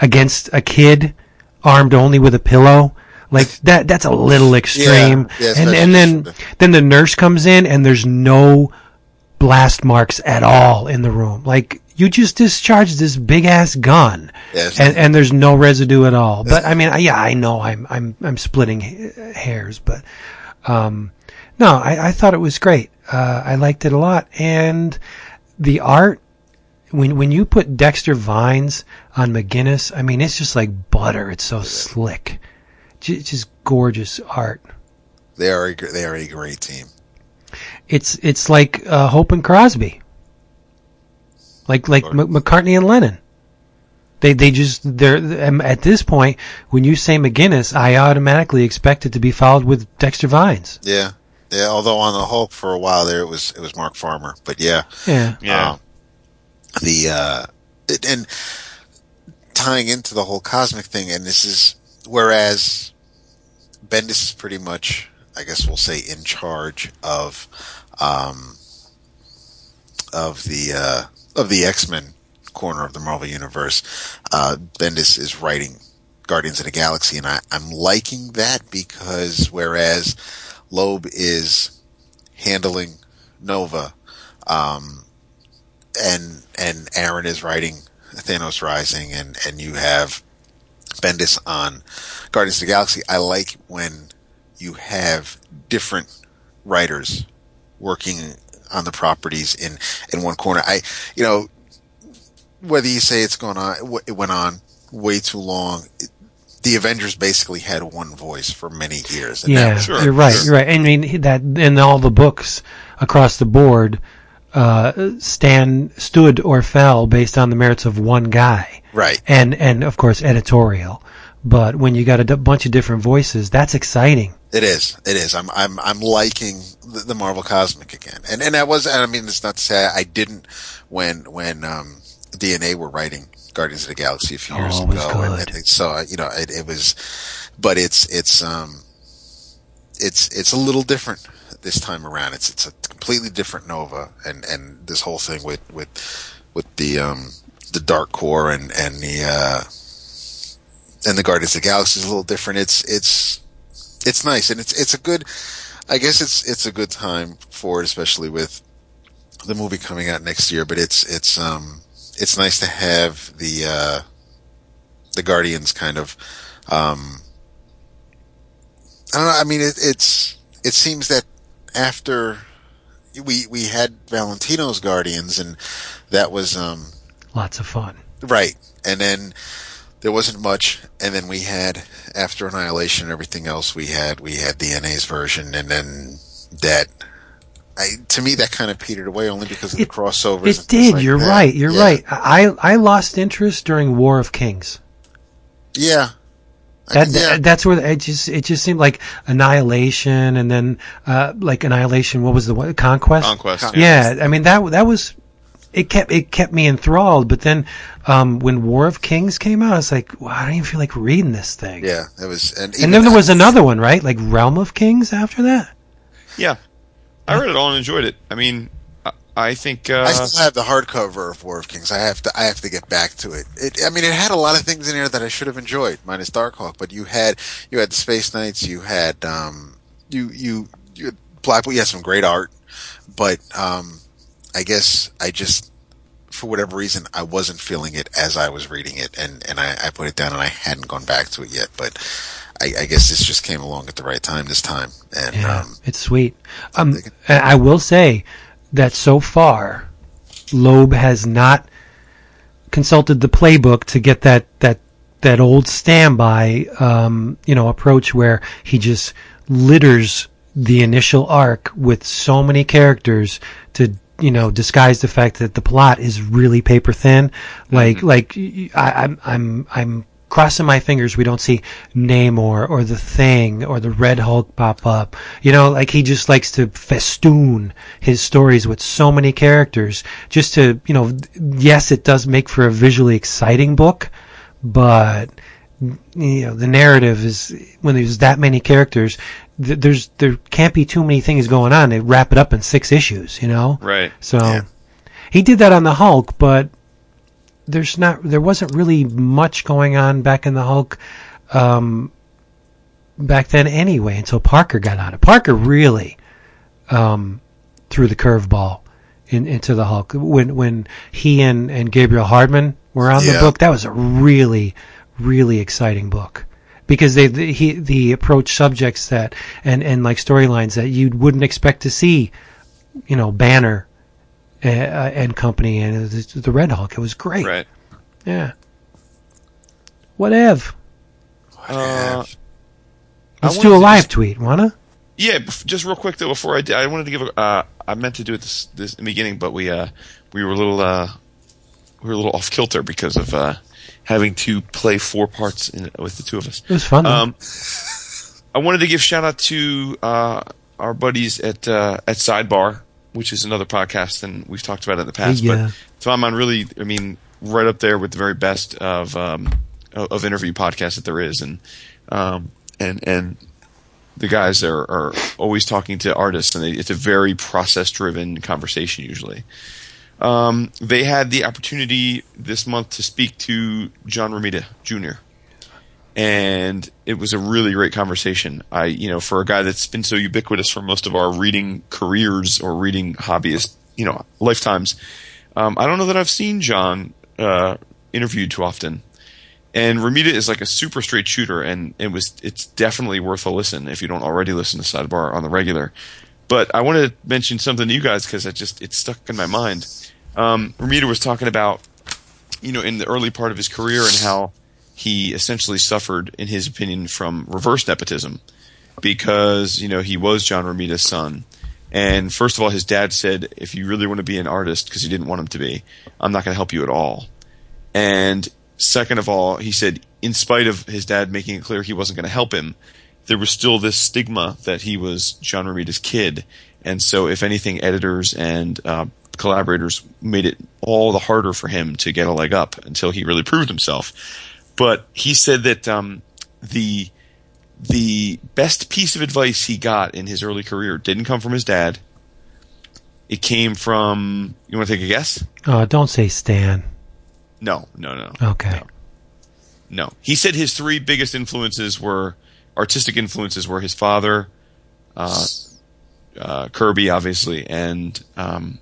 against a kid armed only with a pillow. Like that that's a little extreme. Yeah, and and then then the nurse comes in and there's no blast marks at all in the room. Like you just discharged this big ass gun, Yes. and and there's no residue at all. But I mean, I- yeah, I know I'm I'm I'm splitting hairs, but um, no, I, I thought it was great. Uh, I liked it a lot, and the art. When when you put Dexter Vines on McGuinness, I mean, it's just like butter. It's so slick, just gorgeous art. They are a, they are a great team. It's it's like uh, Hope and Crosby, like like M- McCartney and Lennon. They they just they're um, at this point when you say McGuinness, I automatically expect it to be followed with Dexter Vines. Yeah. Yeah. Although on the Hulk for a while there, it was, it was Mark Farmer, but yeah. Yeah, Yeah. Um, the uh, it- and tying into the whole cosmic thing, and this is whereas Bendis is pretty much, I guess we'll say, in charge of um, of the uh, of the X Men corner of the Marvel universe. Uh, Bendis is writing Guardians of the Galaxy, and I, I'm liking that because whereas Loeb is handling Nova. Um, and and Aaron is writing Thanos Rising, and and you have Bendis on Guardians of the Galaxy. I like when you have different writers working on the properties in in one corner. I you know whether you say it's going on it went on way too long. It, the Avengers basically had one voice for many years. and yeah, was- Sure, you're right. sure. You're right. I mean that in all the books across the board, uh, stand stood or fell based on the merits of one guy. right. and and of course editorial. But when you got a d- bunch of different voices, that's exciting. It is. It is. I'm. I'm. I'm liking the, the Marvel Cosmic again, and and that was. I mean, it's not to say I didn't when when um, DNA were writing Guardians of the Galaxy a few years Oh, ago, and, good. and so uh, you know it, it was, but it's it's um, it's it's a little different this time around. It's it's a completely different Nova, and and this whole thing with with with the um the Dark Core and and the uh and the Guardians of the Galaxy is a little different. It's it's it's nice and it's it's a good I guess it's it's a good time for it, especially with the movie coming out next year. But it's it's um it's nice to have the uh the Guardians kind of um I don't know. I mean, it, it's it seems that after we we had Valentino's Guardians and that was um Lots of fun. Right. And then there wasn't much. And then we had, after Annihilation and everything else, we had, we had the NA's version. And then that, I, to me, that kind of petered away only because of It- the crossovers. It did. like you're that. right. You're Yeah. right. I I lost interest during War of Kings. Yeah. That, yeah. that- that's where it just it just seemed like Annihilation and then uh like Annihilation. What was the one? Conquest? Conquest. Yeah, I mean that that was it kept it kept me enthralled. But then um when War of Kings came out, I was like, well, I don't even feel like reading this thing. yeah. It was, and, And then there was another one, right? Like Realm of Kings after that. Yeah. I read it all and enjoyed it. I mean, I, I think. Uh, I still have the hardcover of War of Kings. I have to. I have to get back to it. it. I mean, it had a lot of things in there that I should have enjoyed, minus Darkhawk. But you had you had the Space Knights. You had um, you you you had Black Bolt. You had some great art, but um, I guess I just for whatever reason I wasn't feeling it as I was reading it, and and I, I put it down, and I hadn't gone back to it yet. But I, I guess this just came along at the right time this time, and Yeah, um, it's sweet. Um, I will say that so far, Loeb has not consulted the playbook to get that that that old standby, um, you know, approach where he just litters the initial arc with so many characters to you know disguise the fact that the plot is really paper thin. Mm-hmm. Like like I'm, I'm I'm crossing my fingers we don't see Namor or the Thing or the Red Hulk pop up. You know, like he just likes to festoon his stories with so many characters just to, you know, yes, it does make for a visually exciting book, but you know, the narrative is when there's that many characters, th- there's there can't be too many things going on. They wrap it up in six issues, you know. Right. So Yeah. he did that on the Hulk, but there's not there wasn't really much going on back in the Hulk um, back then anyway until Parker got on it. Parker really um, threw the curveball in, into the Hulk when when he and, and Gabriel Hardman were on the book. That was a really really exciting book. Because they, the, he, the approach subjects that, and, and like storylines that you wouldn't expect to see, you know, Banner uh, and company and the, the Red Hulk. It was great. Right. Yeah. Whatever. Uh, I Let's do a live just- tweet. Wanna? Yeah, just real quick though, before I did, I wanted to give. a- Uh, I meant to do it this, this in the beginning, but we uh, we were a little uh, we were a little off kilter because of uh, having to play four parts in, with the two of us. It was fun. Um, I wanted to give shout out to uh, our buddies at uh, at Sidebar, which is another podcast, and we've talked about it in the past. Yeah. But Tom, I'm really, I mean, right up there with the very best of um, of of interview podcasts that there is, and um, and and the guys are, are always talking to artists, and they, it's a very process driven conversation usually. Um, they had the opportunity this month to speak to John Romita Jr. And it was a really great conversation. I, you know, for a guy that's been so ubiquitous for most of our reading careers or reading hobbyist, you know, lifetimes, um, I don't know that I've seen John uh, interviewed too often. And Romita is like a super straight shooter, and it was it's definitely worth a listen if you don't already listen to Sidebar on the regular. But I want to mention something to you guys because it just it stuck in my mind. Um, Romita was talking about, you know, in the early part of his career and how he essentially suffered, in his opinion, from reverse nepotism because you know he was John Romita's son. And first of all, his dad said, "If you really want to be an artist, because he didn't want him to be, I'm not going to help you at all." And second of all, he said, in spite of his dad making it clear he wasn't going to help him, there was still this stigma that he was John Romita's kid. And so, if anything, editors and uh, collaborators made it all the harder for him to get a leg up until he really proved himself. But he said that um, the the best piece of advice he got in his early career didn't come from his dad. It came from. You want to take a guess? oh, don't say Stan. No, no, no. Okay. No. No. He said his three biggest influences were artistic influences were his father, uh, uh, Kirby, obviously, and um,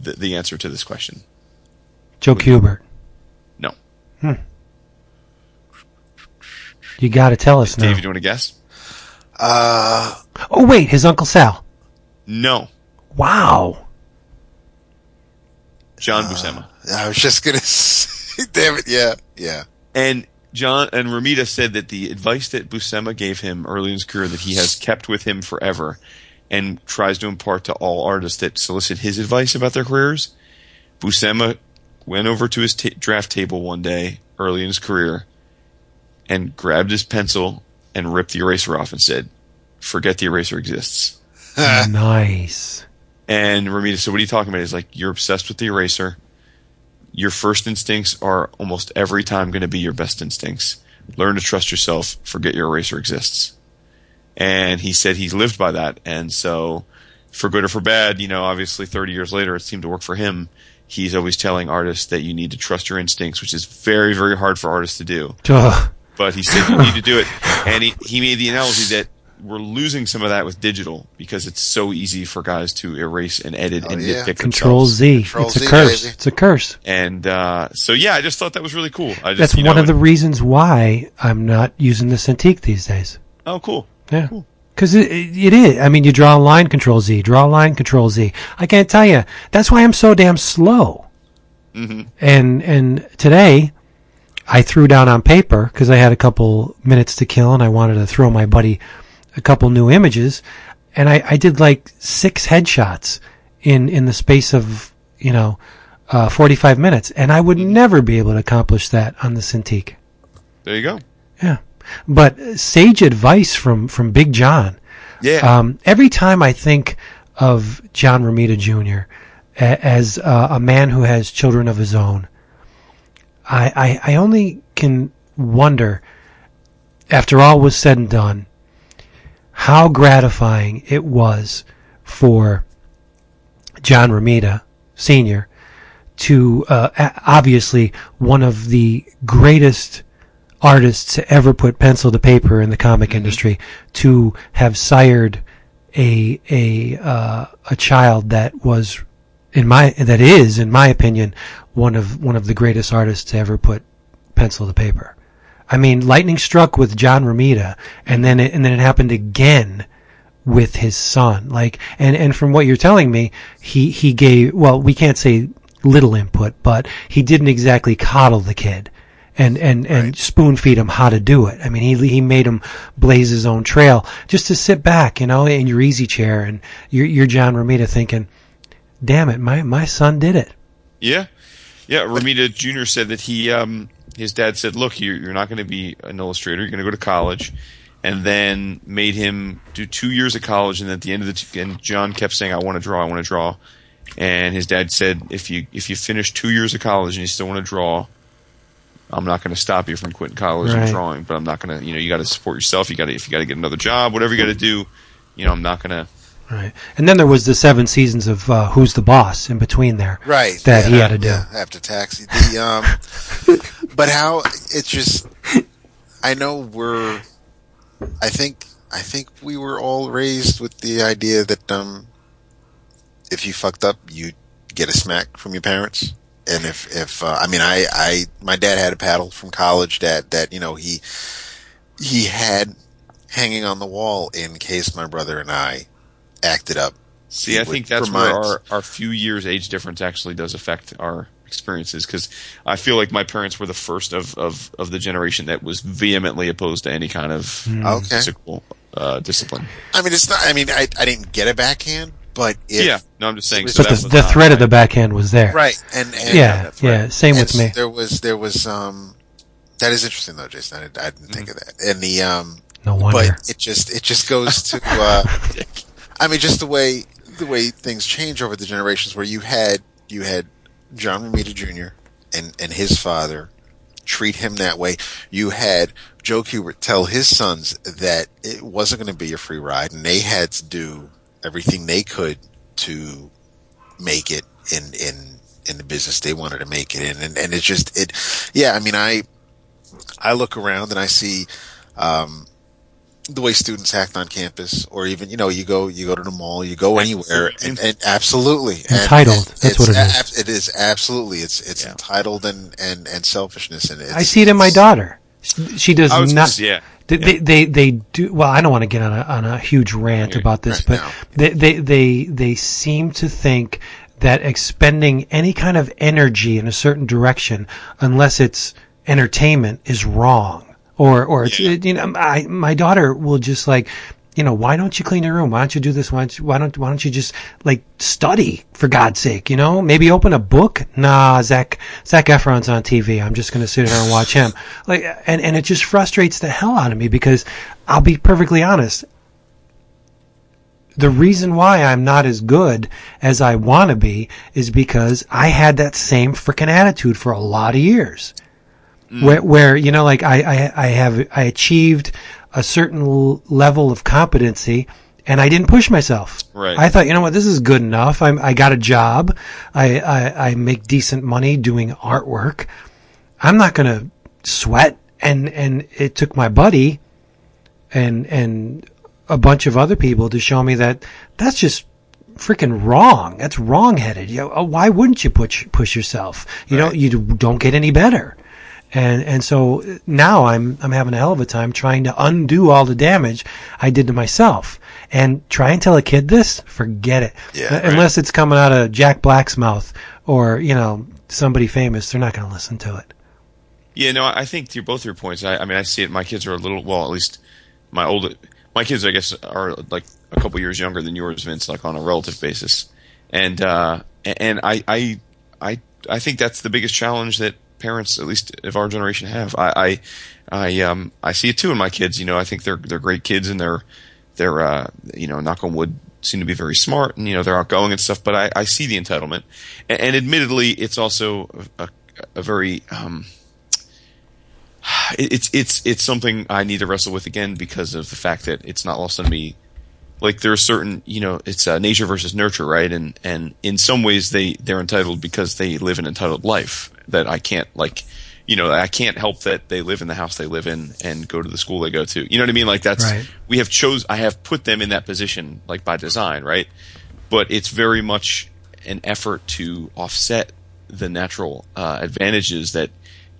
the, the answer to this question. Joe Kubert. No. You got to tell us now. Dave, you want to guess? Uh, Oh wait, his Uncle Sal. No. Wow. John Buscema. I was just gonna say, damn it, yeah, yeah. And John and Romita said that the advice that Buscema gave him early in his career that he has kept with him forever and tries to impart to all artists that solicit his advice about their careers. Buscema went over to his ta- draft table one day early in his career and grabbed his pencil and ripped the eraser off and said, "Forget the eraser exists." nice. And Romita said, "What are you talking about?" He's like, "You're obsessed with the eraser. Your first instincts are almost every time going to be your best instincts. Learn to trust yourself. Forget your eraser exists." And he said he's lived by that, and so for good or for bad, you know, obviously 30 years later, it seemed to work for him. He's always telling artists that you need to trust your instincts, which is very, very hard for artists to do Ugh. but he said you need to do it. And he, he made the analogy that we're losing some of that with digital because it's so easy for guys to erase and edit Oh, and yeah. nitpick Control themselves. Z. Control it's a Z, curse. baby. It's a curse. And uh, so yeah, I just thought that was really cool. I just, That's you one know, of the reasons why I'm not using the Cintiq these days. oh cool. Yeah. Because it, it, it is. I mean, you draw a line, Control Z. Draw a line, Control Z. I can't tell you. That's why I'm so damn slow. hmm And and today, I threw down on paper because I had a couple minutes to kill, and I wanted to throw my buddy a couple new images, and I, I did like six headshots in in the space of you know uh, 45 minutes, and I would never be able to accomplish that on the Cintiq. There you go. Yeah, but sage advice from from Big John. Yeah. Um, every time I think of John Romita Jr. a- as uh, a man who has children of his own, I, I I only can wonder, after all was said and done, how gratifying it was for John Romita Sr. to uh, obviously one of the greatest artists to ever put pencil to paper in the comic industry to have sired a a uh, a child that was in my that is in my opinion one of one of the greatest artists to ever put pencil to paper. I mean, lightning struck with John Romita, and then it, and then it happened again with his son. Like, and and from what you're telling me, he he gave well, we can't say little input, but he didn't exactly coddle the kid. And, and, and spoon feed him how to do it. I mean, he, he made him blaze his own trail just to sit back, you know, in your easy chair and you're, you're John Romita thinking, damn it, my, my son did it. Yeah, yeah. Romita Jr. said that he, um, his dad said, "Look, you're, you're not going to be an illustrator. You're going to go to college," and then made him do two years of college. And at the end of the, t- and John kept saying, "I want to draw. I want to draw," and his dad said, "If you if you finish two years of college and you still want to draw." I'm not going to stop you from quitting college Right. and drawing, but I'm not going to, you know, you got to support yourself. You got to, if you got to get another job, whatever you got to do, you know, I'm not going to, Right. And then there was the seven seasons of uh, Who's the Boss in between there. Right. That he had to do. yeah, after taxi. The um, but how it's just. I know we're. I think I think we were all raised with the idea that um, if you fucked up, you get a smack from your parents. And if if uh, I mean I I my dad had a paddle from college that that you know he he had hanging on the wall in case my brother and I acted up. See, I think that's where our, our few years age difference actually does affect our experiences because I feel like my parents were the first of, of, of the generation that was vehemently opposed to any kind of Okay. physical uh, discipline. I mean, it's not. I mean, I I didn't get a backhand, but if, yeah, no, I'm just saying. But So But that the, the not threat of the backhand was there. right, and, and Yeah, that threat. yeah. Same and with me. There was there was um that is interesting though, Jason. I, I didn't think of that. And the um, No wonder. but it just it just goes to uh, I mean, just the way the way things change over the generations, where you had you had John Romita Jr. and and his father treat him that way. You had Joe Kubert tell his sons that it wasn't going to be a free ride, and they had to do everything they could to make it in in in the business they wanted to make it in, and and it's just it. Yeah, I mean, I I look around and I see. Um, the way students act on campus, or even you know, you go you go to the mall, you go anywhere, and, and absolutely Entitled. and That's what it's it is. ab- it is absolutely. It's it's Yeah. entitled and and and selfishness, and it's, I see it in my daughter. She does not. just- yeah. They, they, they, they do, well, I don't want to get on a, on a huge rant Right, about this, right but now. they, they, they, they seem to think that expending any kind of energy in a certain direction, unless it's entertainment, is wrong. Or, or it's, Yeah. you know, I, my daughter will just like, you know, why don't you clean your room? Why don't you do this? Why don't you, why don't, why don't you just like study for God's sake? You know, maybe open a book. Nah, Zac, Zac Efron's on TV. I'm just going to sit here and watch him. Like, and, and it just frustrates the hell out of me because I'll be perfectly honest. The reason why I'm not as good as I want to be is because I had that same freaking attitude for a lot of years where, where you know, like I, I, I have I achieved a certain l- level of competency, and I didn't push myself. Right. I thought, you know what, this is good enough. I'm, I got a job. I, I, I make decent money doing artwork. I'm not going to sweat. And, and it took my buddy and, and a bunch of other people to show me that that's just freaking wrong. That's wrong-headed. You know, uh, why wouldn't you push push yourself? You know, you don't get any better. And and so now I'm I'm having a hell of a time trying to undo all the damage I did to myself. And try and tell a kid this, forget it. Yeah, Uh, Unless it's coming out of Jack Black's mouth or you know somebody famous, they're not going to listen to it. Yeah, no, I think to both your points. I, I mean, I see it. My kids are a little, well, at least my old, my kids, I guess, are like a couple years younger than yours, Vince, like on a relative basis. And, uh, and I, I, I, I think that's the biggest challenge that, parents, at least of our generation, have. I, I, I, um, I see it too in my kids. You know, I think they're they're great kids, and they're they're uh, you know, knock on wood, seem to be very smart, and you know, they're outgoing and stuff. But I, I see the entitlement, and, and admittedly, it's also a, a very um, it's it's it's something I need to wrestle with again because of the fact that it's not lost on me. Like there are certain, you know, it's uh, nature versus nurture, right? And and in some ways they they're entitled because they live an entitled life that I can't like, you know, I can't help that they live in the house they live in and go to the school they go to. You know what I mean? Like that's Right. we have chose I have put them in that position like by design, right? But it's very much an effort to offset the natural uh, advantages that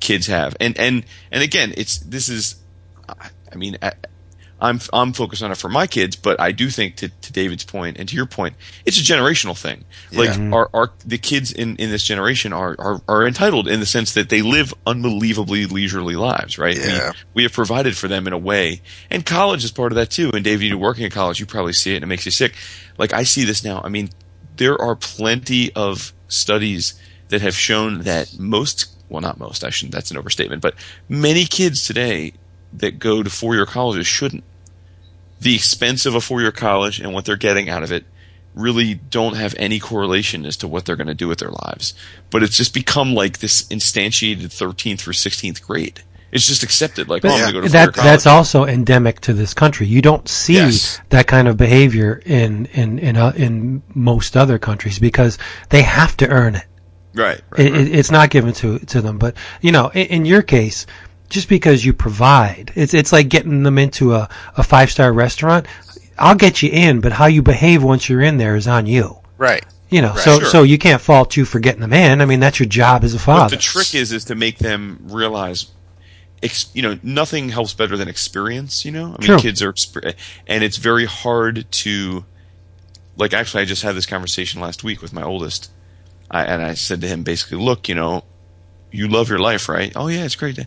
kids have. And and and again, it's this is I- I mean I'm I'm focused on it for my kids, but I do think to, to David's point and to your point, it's a generational thing. Like mm-hmm. our, our the kids in, in this generation are, are are entitled in the sense that they live unbelievably leisurely lives, right? Yeah. We, we have provided for them in a way, and college is part of that too. And David, you working at college, you probably see it, and it makes you sick. Like I see this now. I mean, there are plenty of studies that have shown that most, well, not most, I shouldn't, that's an overstatement, but many kids today that go to four year colleges shouldn't. The expense of a four year college and what they're getting out of it really don't have any correlation as to what they're going to do with their lives. But it's just become like this instantiated 13th through 16th grade. It's just accepted, like, oh, I'm going to go to four year that college. that's also endemic to this country. You don't see Yes. that kind of behavior in in in uh, in most other countries because they have to earn it. right, right, It, it. It's not given to to them. But you know, in, in your case, just because you provide, it's it's like getting them into a a five star restaurant. I'll get you in, but how you behave once you're in there is on you. Right. You know, Right. so Sure. so you can't fault you for getting them in. I mean, that's your job as a But father. the trick is, is to make them realize, ex, you know, nothing helps better than experience. You know, I mean, True. kids are, and it's very hard to, like, actually, I just had this conversation last week with my oldest, I, and I said to him basically, look, you know, you love your life, right? Oh yeah, it's great.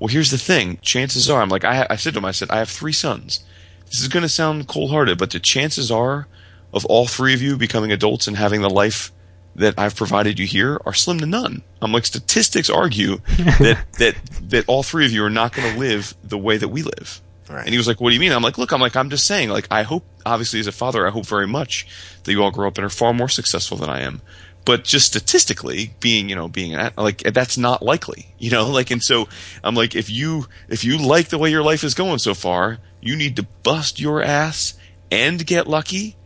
Well, here's the thing. Chances are, I'm like, I, I said to him, I said, I have three sons. This is going to sound cold hearted, but the chances are of all three of you becoming adults and having the life that I've provided you here are slim to none. I'm like, statistics argue that, that, that all three of you are not going to live the way that we live. Right. And he was like, what do you mean? I'm like, look, I'm like, I'm just saying, like, I hope, obviously as a father, I hope very much that you all grow up and are far more successful than I am. But just statistically, being, you know, being an, like, that's not likely, you know, like, and so I'm like, if you, if you like the way your life is going so far, you need to bust your ass and get lucky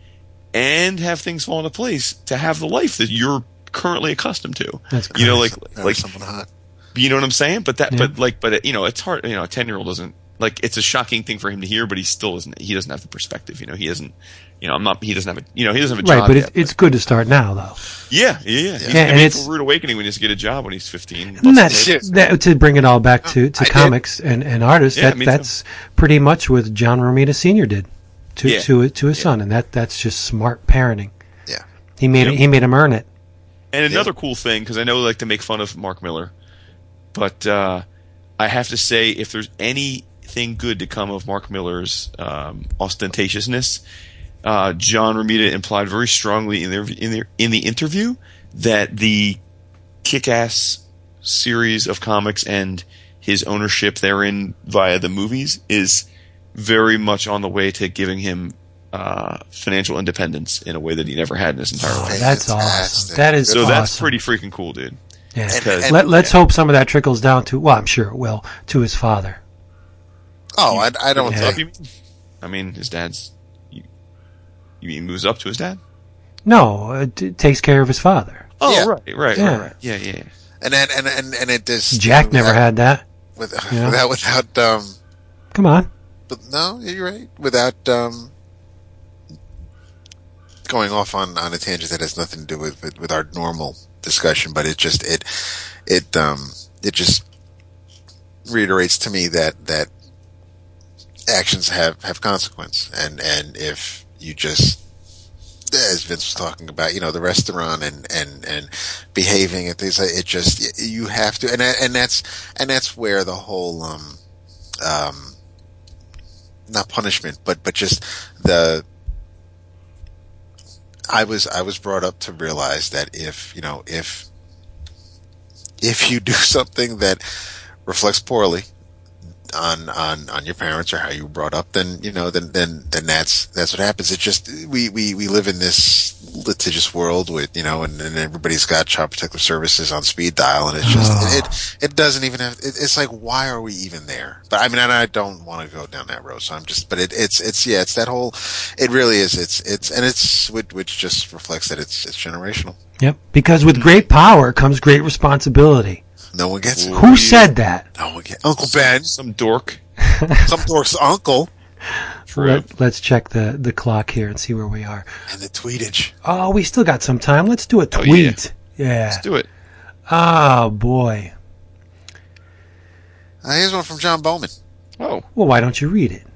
and have things fall into place to have the life that you're currently accustomed to. That's you know, crazy. like, That like, someone hot. you know what I'm saying? But that, Yeah. but like, but it, you know, it's hard. You know, a ten year old doesn't like. It's a shocking thing for him to hear, but he still doesn't. He doesn't have the perspective. You know, he isn't. You know, I'm not. He doesn't have a. You know, he doesn't have a right, job but yet. it's it's good to start now, though. yeah, yeah, yeah. Yeah, gonna and be it's- a rude awakening when he has get a job when he's 15. And that's, Shit. that, to bring it all back to, to I did. comics and, and artists. Yeah, that, me too. that's pretty much what John Romita Sr. did to Yeah. to to his son, and that that's just smart parenting. Yeah. He made Yep. he made him earn it. And another cool thing, because I know they like to make fun of Mark Millar, but uh, I have to say, if there's anything good to come of Mark Millar's um, ostentatiousness, uh, John Romita implied very strongly in, their, in, their, in the interview that the kick-ass series of comics and his ownership therein via the movies is very much on the way to giving him uh, financial independence in a way that he never had in his entire life. That's awesome. Fantastic. That is So awesome. that's pretty freaking cool, dude. Yeah. And- and- Let, let's hope some of that trickles down to well, I'm sure it will to his father. Oh, I, I don't Yeah. Think. I mean, his dad's. You, you mean moves up to his dad? No, it t- takes care of his father. Oh, Yeah. right, right, Yeah. right, right. Yeah, yeah. yeah. And then, and and and it just Jack never without- had that. with, Yeah. without without um. Come on. But no, you're right. Without um, going off on, on a tangent that has nothing to do with, with with our normal discussion, but it just it it um it just reiterates to me that that actions have have consequence, and and if you just as Vince was talking about, you know, the restaurant and, and, and behaving and things like it just, you have to, and, and that's, and that's where the whole, um, um, not punishment, but, but just the, I was, I was brought up to realize that if, you know, if, if you do something that reflects poorly on on on your parents or how you were brought up, then you know then then then that's that's what happens. It just we we we live in this litigious world with you know, and, and everybody's got child protective services on speed dial, and it's just Oh. it, it doesn't even have. It, it's like why are we even there? But I mean, and I don't want to go down that road, so I'm just. But it, it's it's yeah, it's that whole. It really is. It's it's and it's which, which just reflects that it's it's generational. Yep. Because with great power comes great responsibility. No one gets it. Who you- said that? No one gets Uncle Ben, Some dork. some dork's uncle, Let, let's check the, the clock here and see where we are. and the tweetage. Oh, we still got some time. Let's do a Oh, tweet. yeah. Let's do it. Oh, boy. Uh, here's one from John Bowman. Oh, Well, why don't you read it?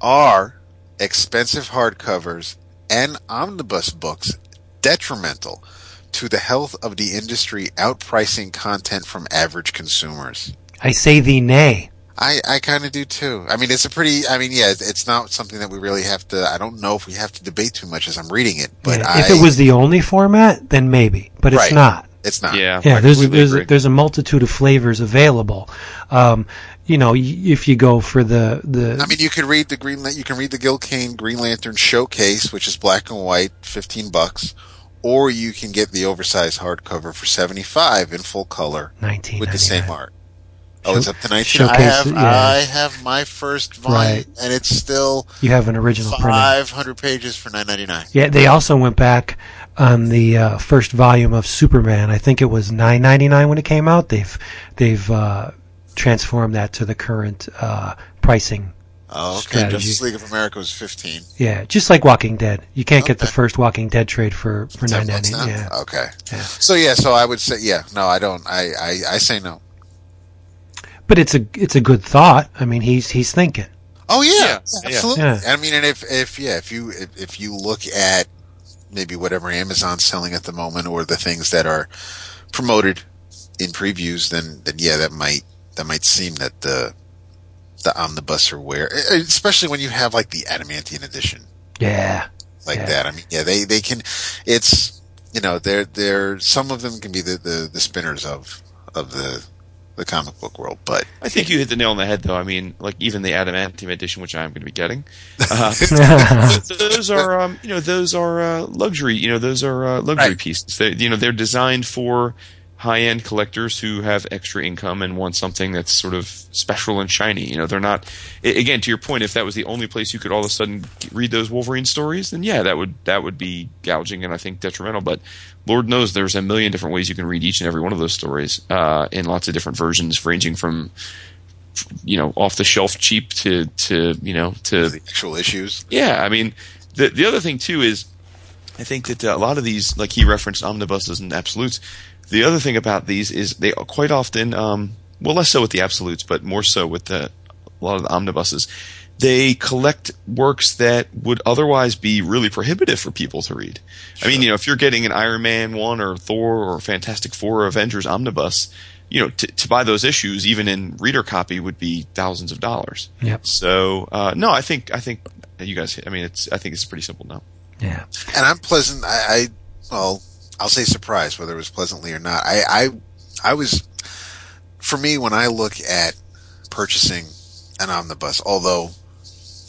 Are expensive hardcovers and omnibus books detrimental to the health of the industry, outpricing content from average consumers? I say thee nay. I, I kind of do too. I mean, it's a pretty, I mean, yeah, it's- it's not something that we really have to, I don't know if we have to debate too much as I'm reading it, but Yeah, I, if it was the only format, then maybe. But it's Right. not. it's not. yeah. Yeah, I there's there's agree. there's a multitude of flavors available. Um, you know, if you go for the the I mean, you could read the Green, Lan- you can read the Gil Kane Green Lantern Showcase, which is black and white, 15 bucks, or you can get the oversized hardcover for 75 in full color nineteen with the same art. Oh, it's up to 19. I have, yeah. I have my first volume, Right. and it's still You have an original printing. 500 pages for 9.99. Yeah, they also went back on the uh, first volume of Superman. I think it was nine ninety nine when it came out. They've they've uh, transformed that to the current uh, pricing. Oh, okay. Strategy. Justice League of America was 15. Yeah, just like Walking Dead. You can't get the first Walking Dead trade for for 10 nine bucks ninety. now? Yeah, Okay. Yeah. So yeah, so I would say, yeah, no, I don't, I, I, I say no. but it's a it's a good thought. I mean, he's he's thinking. Oh yeah, Yeah, yeah. absolutely. Yeah. I mean, and if if yeah, if you if, if you look at maybe whatever Amazon's selling at the moment, or the things that are promoted in previews, then then yeah, that might that might seem that the the omnibus or where, especially when you have like the adamantium edition Yeah, like Yeah. that. I mean, yeah, they they can. It's you know, they're they're some of them can be the the, the spinners of of the the comic book world, but I think you hit the nail on the head, though. I mean, like even the adamantium edition, which I'm going to be getting, uh, those are um, you know those are uh, luxury. You know those are uh, luxury Right. pieces. They, you know they're designed for high end collectors who have extra income and want something that's sort of special and shiny. You know they're not. Again, to your point, if that was the only place you could all of a sudden read those Wolverine stories, then yeah, that would that would be gouging and I think detrimental. But Lord knows there's a million different ways you can read each and every one of those stories uh, in lots of different versions, ranging from you know off the shelf cheap to to you know to the actual issues. yeah, I mean, the the other thing too is, I think that uh, a lot of these, like he referenced omnibuses and absolutes. The other thing about these is they are quite often, um, well, less so with the absolutes, but more so with the a lot of the omnibuses. They collect works that would otherwise be really prohibitive for people to read. I mean, you know, if you're getting an Iron Man one or Thor or Fantastic Four or Avengers omnibus, you know, to, to buy those issues, even in reader copy, would be thousands of dollars. Yep. So uh, no, I think I think you guys. I mean, it's I think it's pretty simple now. yeah. And I'm pleasant. I, I well, I'll say surprised whether it was pleasantly or not. I, I, I was, for me, when I look at purchasing an omnibus, although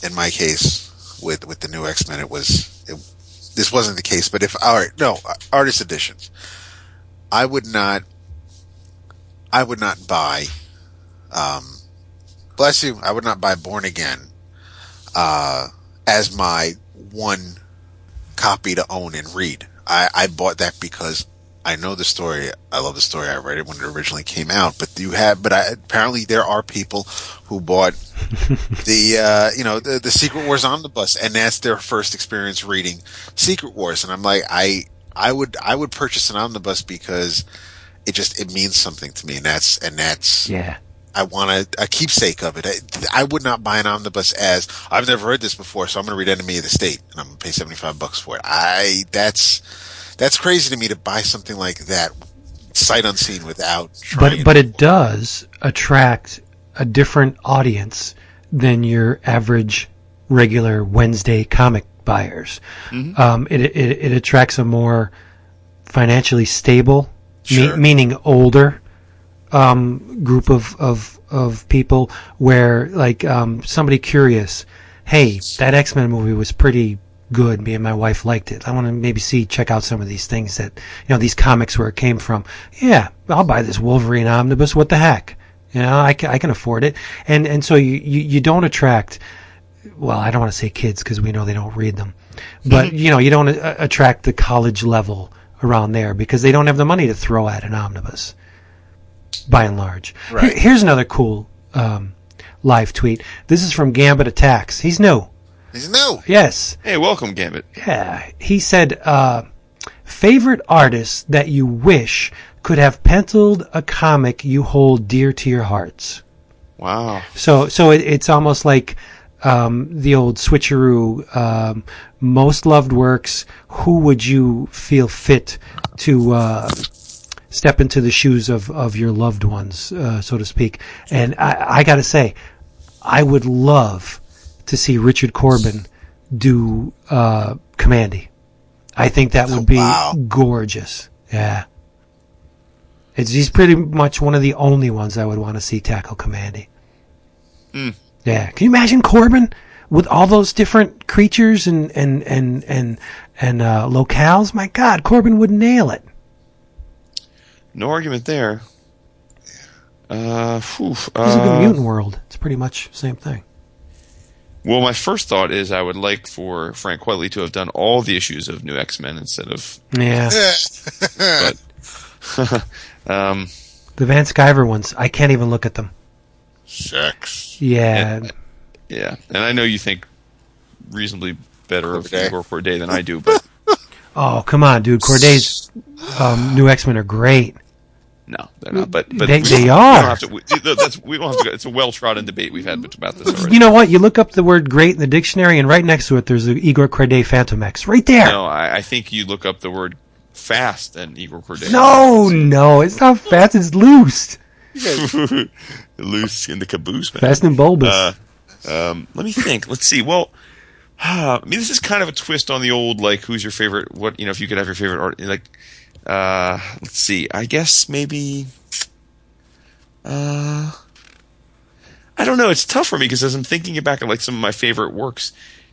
in my case with with the new X Men, it was it, this wasn't the case. But if all right, no artist editions, I would not. I would not buy. Um, bless you. I would not buy Born Again uh, as my one copy to own and read. I, I bought that because I know the story. I love the story. I read it when it originally came out. But you have, but I, apparently there are people who bought the, uh, you know, the, the Secret Wars omnibus, and that's their first experience reading Secret Wars. And I'm like, I, I would, I would purchase an omnibus because it just it means something to me, and that's and that's Yeah. I want a, a keepsake of it. I, I would not buy an omnibus as I've never heard this before, so I'm going to read Enemy of the State and I'm going to pay 75 bucks for it. I that's that's crazy to me to buy something like that sight unseen without trying. But but it does attract a different audience than your average regular Wednesday comic buyers. Um, it, it it attracts a more financially stable, me- meaning older um, group of, of of people where like um, somebody curious, hey, that X Men movie was pretty good. Me and my wife liked it. I want to maybe see check out some of these things that you know these comics where it came from. Yeah, I'll buy this Wolverine omnibus. What the heck? You know, I can, I can afford it. And and so you you, you don't attract. Well, I don't want to say kids because we know they don't read them, but you know you don't uh, attract the college level around there because they don't have the money to throw at an omnibus. By and large, Right. Here- here's another cool um, live tweet. This is from Gambit Attacks. He's new. He's new. Yes. Hey, welcome, Gambit. Yeah, he said, uh, favorite artist that you wish could have penciled a comic you hold dear to your hearts. Wow. So, so it, it's almost like um, the old switcheroo. Um, most loved works. Who would you feel fit to uh, step into the shoes of, of your loved ones, uh, so to speak? And I, I got to say, I would love to see Richard Corbin do uh, Kamandi. I think that would be wow. gorgeous. Yeah. It's, he's pretty much one of the only ones I would want to see tackle Kamandi. Yeah. Can you imagine Corbin with all those different creatures and, and, and, and, and, uh, locales? My God, Corbin would nail it. No argument there. Uh, phew, He's a good uh, mutant world. It's pretty much the same thing. Well, my first thought is I would like for Frank Quitely to have done all the issues of New X Men instead of. Yeah. But, um, The Van Sciver ones, I can't even look at them. Sex. Yeah. yeah, and I know you think reasonably better of Kordey. Igor Kordey than I do, but Oh, come on, dude. Kordey's, um, new X-Men are great. No, they're not. But, but They- we they are. We don't have to. We, that's we don't have to. go- It's a well trodden debate we've had about this already. You know what? You look up the word great in the dictionary and right next to it there's the Igor Kordey Phantom X. Right there. No, I, I think you look up the word fast and Igor Kordey. No, no, it's not fast. It's loose. loose in the caboose, man. Fast and bulbous. Uh, um, let me think. Let's see. Well, I mean, this is kind of a twist on the old like, who's your favorite? What you know, if you could have your favorite art, like, uh, let's see. I guess maybe. Uh, I don't know. It's tough for me because as I'm thinking back at like some of my favorite works,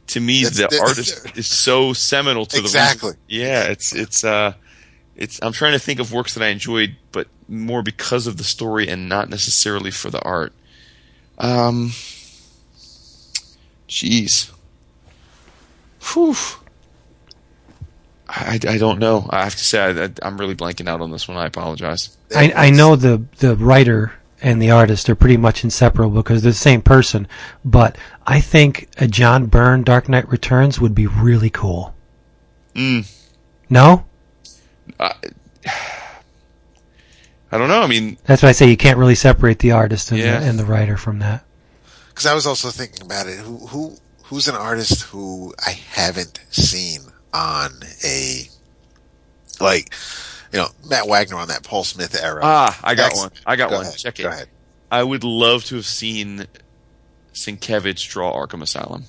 to me That's- the that's- artist is so seminal to Exactly. the yeah. It's it's uh, it's. I'm trying to think of works that I enjoyed, but more because of the story and not necessarily for the art. Um, jeez. Whew. I, I don't know. I have to say I, I, I'm really blanking out on this one. I apologize. I, I know the, the writer and the artist are pretty much inseparable because they're the same person, but I think a John Byrne Dark Knight Returns would be really cool. Mm. No? I, I don't know. I mean, That's why I say you can't really separate the artist and, Yeah. the, and the writer from that. Because I was also thinking about it. Who who who's an artist who I haven't seen on a like you know Matt Wagner on that Paul Smith era? ah, I got Ex- one. I got Go one. ahead, Check it. Go ahead. I would love to have seen Sienkiewicz draw Arkham Asylum.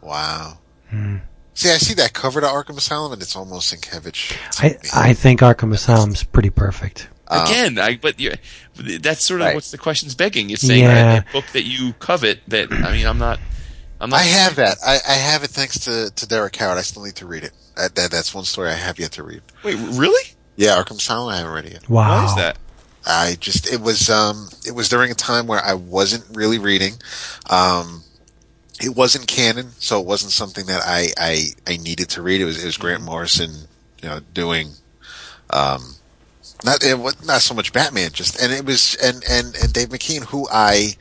Wow. Hmm. See, I see that cover to Arkham Asylum, and it's almost Sienkiewicz. I. I think Arkham Asylum's pretty perfect. Um, Again, I, but you that's sort of Right. what's the question's begging. It's saying Yeah. a, a book that you covet. That I mean, I'm not. I'm not. I have that. I, I have it thanks to, to Derek Howard. I still need to read it. That, that that's one story I have yet to read. Wait, really? Yeah, Arkham Asylum. I haven't read it yet. Wow. Why is that? I just it was um it was during a time where I wasn't really reading. Um it wasn't canon, so it wasn't something that I I, I needed to read. It was it was Grant Morrison, you know, doing um not it was not so much Batman just and it was and and and Dave McKean who I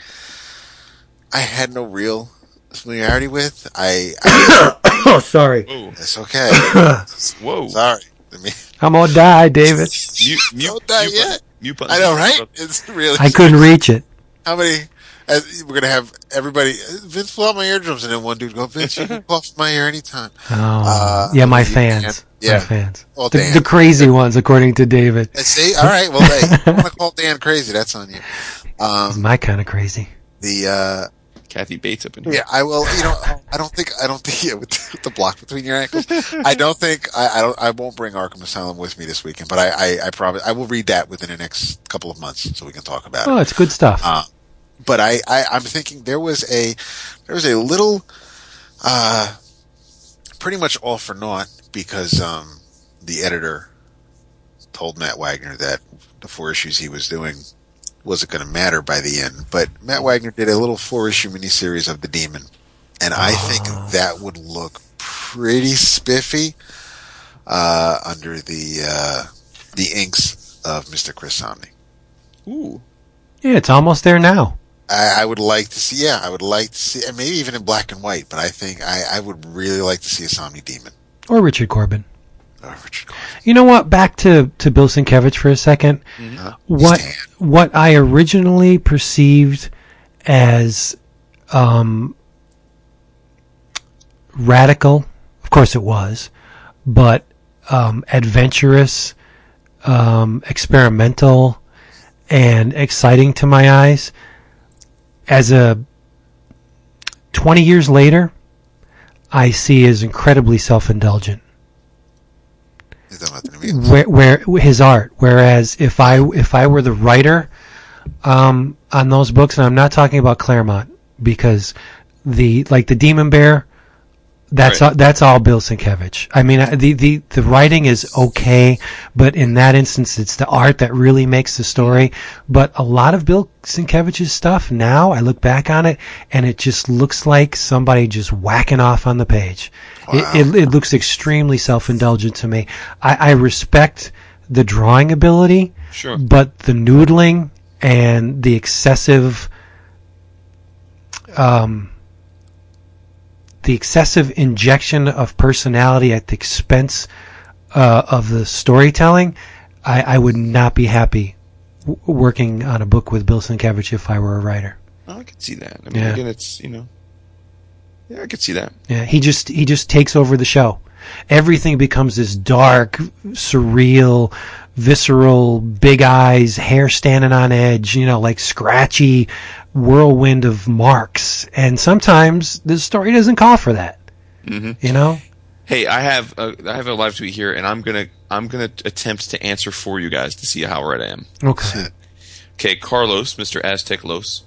I had no real familiarity with. I, I Oh, sorry. Whoa, it's okay. whoa! Sorry. I mean, I'm gonna die, David. Mute, mute, Don't die mute yet. button- mute button. I know, right? It's really I couldn't reach it. How many? Uh, we're gonna have everybody. Vince blow out my eardrums, and then one dude go, Vince, you can cough my ear anytime. Oh, Uh, yeah, my fans. can't- yeah. My fans. Well, The, the crazy ones, according to David. Uh, See, all right. Well, hey, I'm gonna call Dan crazy. That's on you. Um, My kind of crazy. the uh, Kathy Bates up in here. Yeah, I will. You know, I don't think I don't think yeah, with the block between your ankles. I don't think I, I don't. I won't bring Arkham Asylum with me this weekend, but I I, I probably I will read that within the next couple of months so we can talk about Oh, it. Oh, it's good stuff. Uh, but I, I I'm thinking there was a there was a little uh pretty much all for naught because um the editor told Matt Wagner that the four issues he was doing wasn't going to matter by the end. But Matt Wagner did a little four issue miniseries of the Demon, and I think that would look pretty spiffy uh, under the uh, the inks of Mister Chris Samnee. Ooh. yeah, it's almost there now. I, I would like to see, yeah, I would like to see, and maybe even in black and white. But I think I, I would really like to see a Samnee Demon. Or Richard Corbin. Oh, Richard. You know what? Back to, to Bill Sienkiewicz for a 2nd Uh, What Stan. what I originally perceived as um, radical, of course it was, but um, adventurous, um, experimental, and exciting to my eyes. As a twenty years later, I see as incredibly self-indulgent Where, where his art. Whereas if I if I were the writer um, on those books, and I'm not talking about Claremont because the like the Demon Bear, that's Right. all, that's all Bill Sienkiewicz. I mean, the the the writing is okay, but in that instance, it's the art that really makes the story. But a lot of Bill Sienkiewicz's stuff now, I look back on it, and it just looks like somebody just whacking off on the page. It, it, it looks extremely self-indulgent to me. I, I respect the drawing ability, Sure. but the noodling and the excessive, um, the excessive injection of personality at the expense uh, of the storytelling, I, I would not be happy w- working on a book with Bill Sienkiewicz if I were a writer. I could see that. I mean, Yeah. again, it's you know, yeah, I could see that. Yeah, he just he just takes over the show. Everything becomes this dark, surreal, visceral, big eyes, hair standing on edge, you know, like scratchy whirlwind of marks. And sometimes the story doesn't call for that. Mm-hmm. You know? Hey, I have a, I have a live tweet here, and I'm gonna I'm gonna attempt to answer for you guys to see how right I am. Okay. Okay, Carlos, Mr. Aztec Los,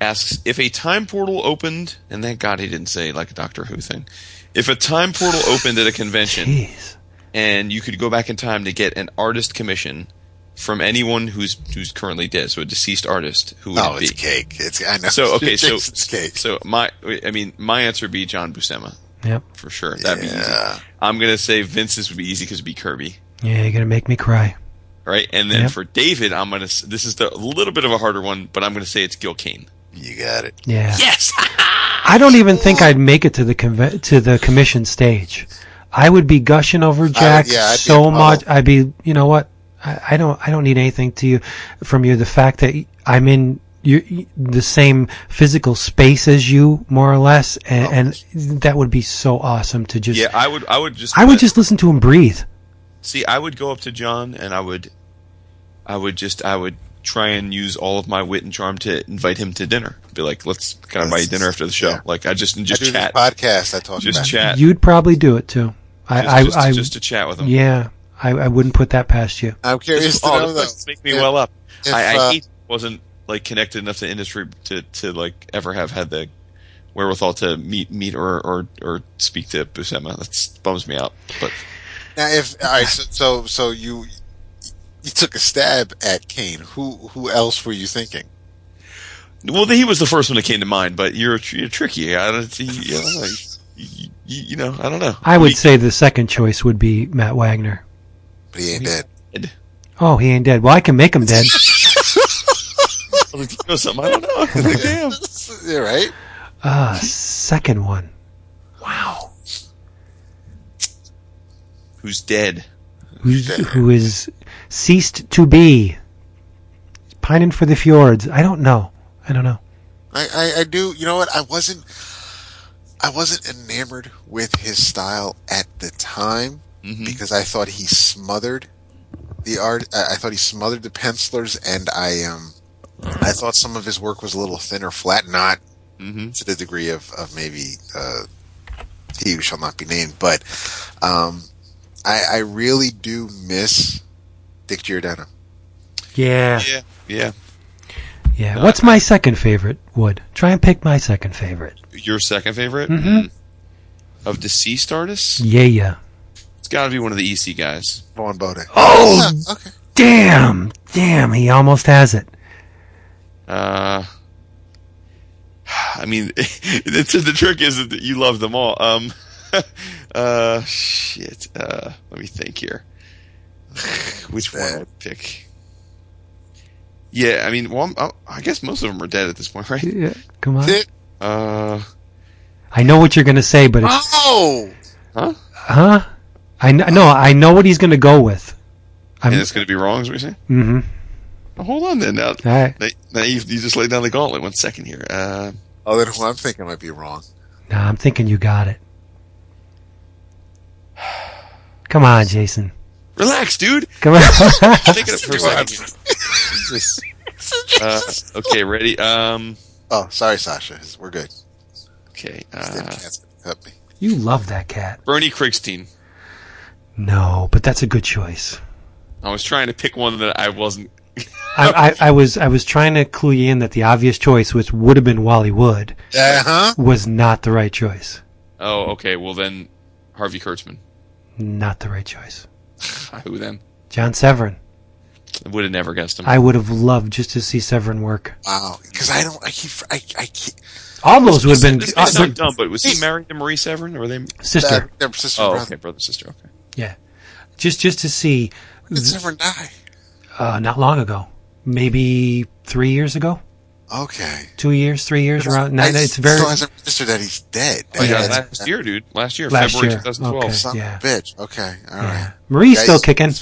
asks if a time portal opened, and thank God he didn't say like a Doctor Who thing. If a time portal opened at a convention Jeez. and you could go back in time to get an artist commission from anyone who's who's currently dead, so a deceased artist, who would Oh, it it's cake. It's I know. So okay, so it's cake. so my I mean my answer would be John Buscema Yep. for sure. That'd be easy. I'm gonna say Vince's would be easy because it'd be Kirby. Yeah, you're gonna make me cry. right? And then Yep. for David, I'm gonna. This is the a little bit of a harder one, but I'm gonna say it's Gil Kane. You got it. Yeah. Yes. I don't even think I'd make it to the conve- to the commission stage. I would be gushing over Jack I'd be so much. I'd be, you know what? I, I don't, I don't need anything to you from you. The fact that I'm in you, the same physical space as you, more or less, and, oh. and that would be so awesome to just. yeah, I would. I would just. I would just listen to him breathe. see. I would go up to John, and I would. I would just. I would try and use all of my wit and charm to invite him to dinner. Be like, let's kind of buy you dinner after the show. Yeah. Like I just and I just do chat, this podcast. I talk just about. chat, You'd probably do it too. I, just, I, just, I, just to chat with him. yeah, I, I wouldn't put that past you. I'm curious to know though. this makes me if- well up. if, I, I uh, wasn't like connected enough to industry to, to like ever have had the wherewithal to meet meet or or, or speak to Buscema. That bums me out. But Now, if all right, so, so so you you took a stab at Kane. Who who else were you thinking? well, he was the first one that came to mind. But you're you're tricky. I don't. You, you, know, you, you, you know, I don't know. I would He- say the second choice would be Matt Wagner. But he ain't dead. Oh, he ain't dead. Well, I can make him dead. you know something? I don't know. Like, Damn. Yeah, right. Ah, second one. Wow. Who's dead? Who's, who is ceased to be. Pining for the fjords. I don't know. I don't know. I, I I do. You know what? I wasn't. I wasn't enamored with his style at the time Mhm. because I thought he smothered the art. I, I thought he smothered the pencilers, and I um. I thought some of his work was a little thinner, flat. Not hmm to the degree of, of maybe uh, he who shall not be named. But um, I, I really do miss Dick Giordano. Yeah, Yeah, yeah. yeah. What's my second favorite? Wood. Try and pick my second favorite. Your second favorite Mhm. of deceased artists? Yeah, yeah. It's got to be one of the EC guys. Vaughn Bode. Oh, Ah, okay. damn, damn. He almost has it. Uh, I mean, the, the trick is that you love them all. Um, uh, shit. Uh, let me think here. Which one would I pick? Yeah, I mean, well, I'm- I guess most of them are dead at this point, right? Yeah, come on. Uh, I know what you're gonna say, but it's, Oh, huh? huh? I kn- no, I know what he's gonna go with. I'm. And it's going to be wrong, is what you're saying? Mm-hmm. Well, hold on then. Now, All right. now, now you, you just laid down the gauntlet. One second here. Uh, oh, then who I'm thinking might be wrong. Nah, I'm thinking you got it. Come on, Jason. relax, dude. Come on. Think of it for a second. Jesus. Uh, okay, ready? Um, Oh, sorry, Sasha. We're good. okay. Damn Uh, cat's me. you love that cat. Bernie Krigstein. No, but that's a good choice. I was trying to pick one that I wasn't. I, I, I was I was trying to clue you in that the obvious choice, which would have been Wally Wood, Uh huh. was not the right choice. Oh, okay. Well, then Harvey Kurtzman. Not the right choice. Who then? John Severin. I would have never guessed him. I would have loved just to see Severin work. Wow. Because I don't. I keep. I. I keep. All those would have been This uh, may dumb, but was he married to Marie Severin, or were they? sister. Their sister Oh, brother. okay, brother sister. Okay. Yeah, just just to see. Did Severin die? Uh, not long ago, maybe three years ago, Okay. two years, three years around. No, I it's very still hasn't registered that he's dead. Oh, yeah, That's- last year, dude. Last year, Last February year. 2012. Okay. Son Yeah. of a bitch. Okay. All right. yeah. Marie's Guys, still kicking.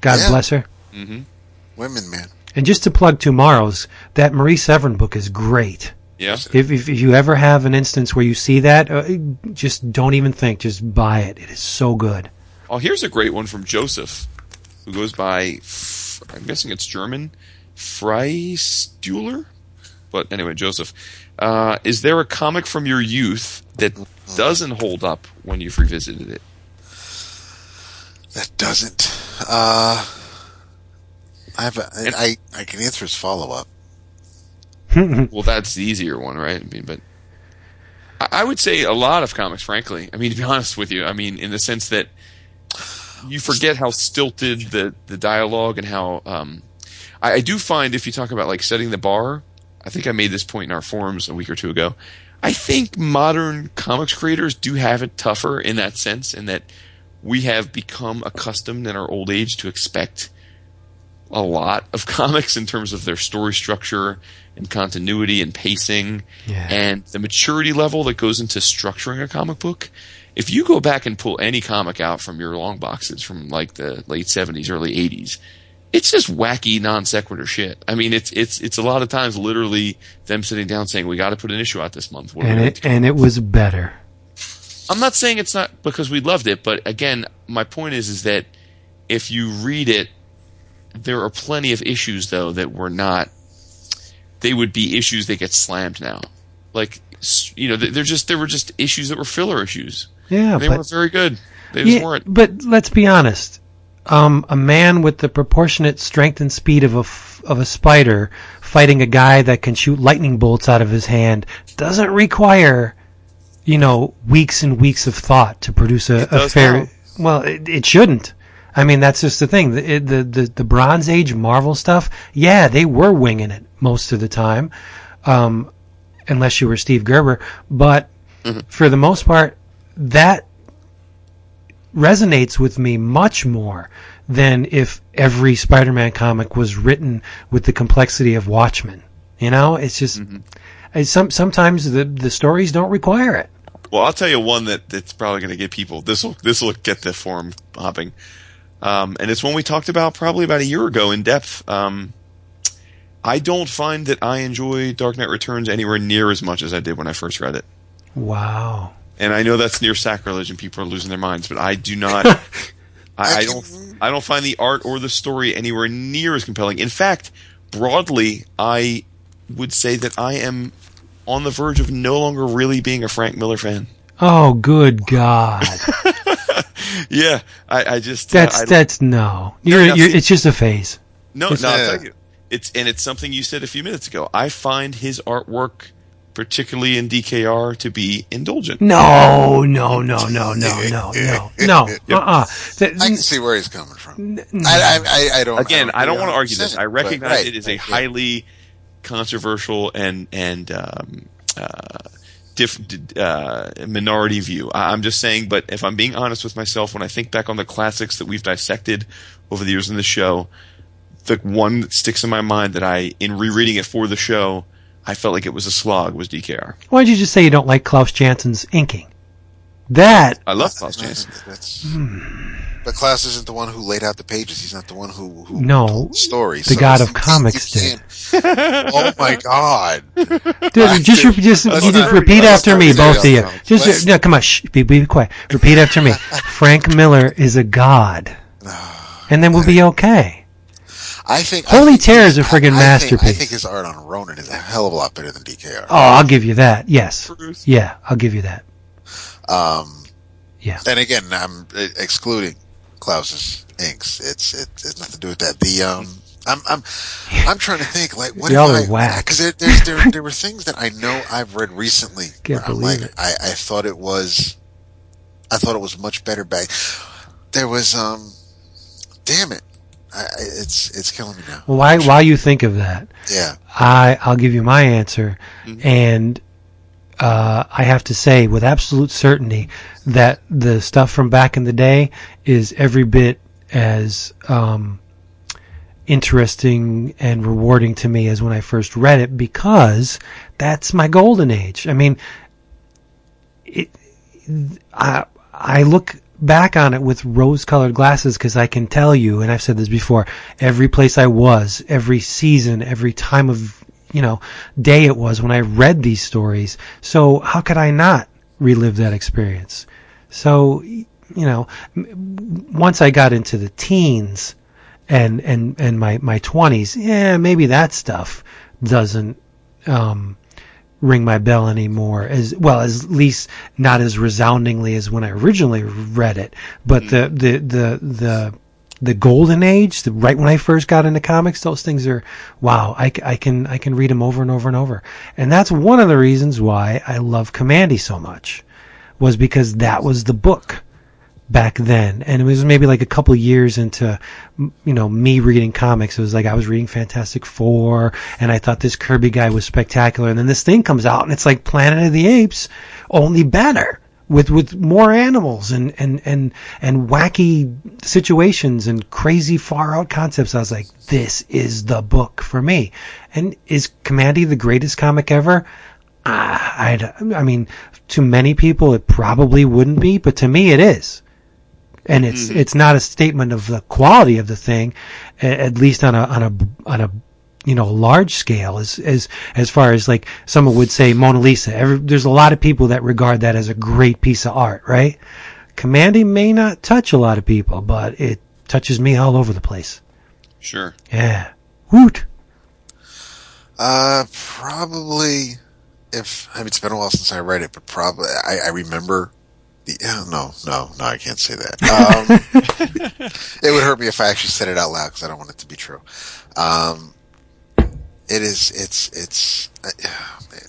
God Yeah. bless her. Mm-hmm. Women, man. And just to plug tomorrow's, that Marie Severin book is great. Yeah. If, if, if you ever have an instance where you see that, uh, just don't even think. Just buy it. It is so good. Oh, here's a great one from Joseph, who goes by, I'm guessing it's German, Freistuhler? But anyway, Joseph. Uh, is there a comic from your youth that doesn't hold up when you've revisited it? That doesn't. Uh, I have. A, I, I can answer his follow up. Well, that's the easier one, right? I mean, but I, I would say a lot of comics, frankly. I mean, to be honest with you, I mean, in the sense that you forget how stilted the, the dialogue and how um, I, I do find if you talk about like setting the bar, I think I made this point in our forums a week or two ago. I think modern comics creators do have it tougher in that sense, in that we have become accustomed in our old age to expect a lot of comics in terms of their story structure and continuity and pacing Yeah. and the maturity level that goes into structuring a comic book. If you go back and pull any comic out from your long boxes from like the late 70s, early 80s, it's just wacky non sequitur shit. I mean, it's it's it's a lot of times literally them sitting down saying, "We got to put an issue out this month." What and it and it was better. I'm not saying it's not because we loved it, but again, my point is is that if you read it, there are plenty of issues though that were not. They would be issues that get slammed now, like you know, they're just there were just issues that were filler issues. Yeah, They but weren't very good. They just yeah, weren't. but let's be honest. Um, a man with the proportionate strength and speed of a f- of a spider fighting a guy that can shoot lightning bolts out of his hand doesn't require, you know, weeks and weeks of thought to produce a, a fair. now. Well, it, it shouldn't. I mean, that's just the thing. The, the the the Bronze Age Marvel stuff. Yeah, they were winging it most of the time, um, unless you were Steve Gerber. But for the most part, that resonates with me much more than if every Spider-Man comic was written with the complexity of Watchmen. You know, it's just it's some sometimes the the stories don't require it. Well, I'll tell you one that that's probably going to get people. This will this will get the forum hopping, um, and it's one we talked about probably about a year ago in depth. Um, I don't find that I enjoy Dark Knight Returns anywhere near as much as I did when I first read it. Wow. And I know that's near sacrilege and people are losing their minds, but I do not. I, I don't. I don't find the art or the story anywhere near as compelling. In fact, broadly, I would say that I am on the verge of no longer really being a Frank Miller fan. Oh, good God. Yeah, I, I just uh, That's I, that's no. You're, no, you're, it's just a phase. no, no. I'll Yeah. tell you, it's and it's something you said a few minutes ago. I find his artwork, particularly in DKR, to be indulgent. No, no, no, no, no, no, no, no. Uh-uh. That- I can see where he's coming from. I, I, I, I don't. Again, I don't want to argue this. I but recognize right, it is a yeah. highly controversial and and um, uh, diff, uh, minority view. I- I'm just saying, but if I'm being honest with myself, when I think back on the classics that we've dissected over the years in the show, the one that sticks in my mind that I, in rereading it for the show, I felt like it was a slog was DKR. Why don't you just say you don't like Klaus Janson's inking? That I love Klaus Janson. That's, Hmm. but Klaus isn't the one who laid out the pages. He's not the one who, who No, told the story. the So god of comics you can't- oh my god! Dude, just re- just, you just not- repeat after me, both of you. Just Let's- no, come on, shh, be, be quiet. Repeat after me. Frank Miller is a god, and then we'll be okay. I think Holy I think Terror is a friggin' I- I think- I think his art on Ronin is a hell of a lot better than DKR. Oh, I'll give you that. Yes, Truth. yeah, I'll give you that. Um, Yeah. and again, I'm excluding Klaus's inks. It's it, it's nothing to do with that. The um, I'm I'm I'm trying to think like what Y'all if are I whack. because there, there there were things that I know I've read recently. Can't where I'm believe like, it. I I thought it was, I thought it was much better back. There was um, damn it, I, it's it's killing me now. Well, why while you think of that, Yeah, I I'll give you my answer, and uh, I have to say with absolute certainty that the stuff from back in the day is every bit as um, interesting and rewarding to me as when I first read it because that's my golden age. I mean, it, I I look back on it with rose-colored glasses because I can tell you, and I've said this before, every place I was, every season, every time of you know day it was when I read these stories. So how could I not relive that experience? So you know, once I got into the teens and and and my my twenties, yeah, maybe that stuff doesn't um, ring my bell anymore. As well as least not as resoundingly as when I originally read it. But the the the the the golden age, the, right when I first got into comics, those things are wow. I, I can I can read them over and over and over, and that's one of the reasons why I love Kamandi so much, was because that was the book back then. And it was maybe like a couple years into you know me reading comics. It was like i was reading fantastic four and i thought this kirby guy was spectacular. And then this thing comes out and it's like planet of the apes only better with with more animals and and and and wacky situations and crazy far out concepts. I was like this is the book for me. And is kamandi the greatest comic ever? Ah, I, I mean, to many people it probably wouldn't be, but to me it is. And it's it's not a statement of the quality of the thing, at least on a on a on a you know large scale as as as far as like someone would say Mona Lisa. Every, there's a lot of people that regard that as a great piece of art, right? Kamandi may not touch a lot of people, but it touches me all over the place. Sure. Yeah, woot. uh, probably if I mean it's been a while since I read it, but probably I, I remember. The, yeah, no, no, no, I can't say that. Um, it would hurt me if I actually said it out loud because I don't want it to be true. Um, it is. It's. It's. Uh,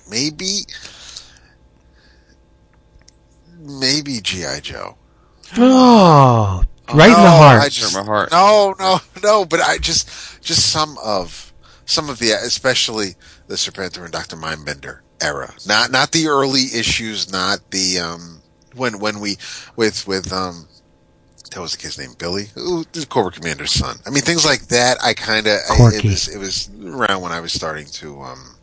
maybe. Maybe GI Joe. Oh, right in the heart. I just, Hurt my heart. No, no, no. But I just, just some of, some of the, especially the Serpentor and Doctor Mindbender era. Not, not the early issues. Not the um when when we with with um that was the kid's name Billy, who the Cobra Commander's son. I mean things like that. I kind of it was it was around when I was starting to um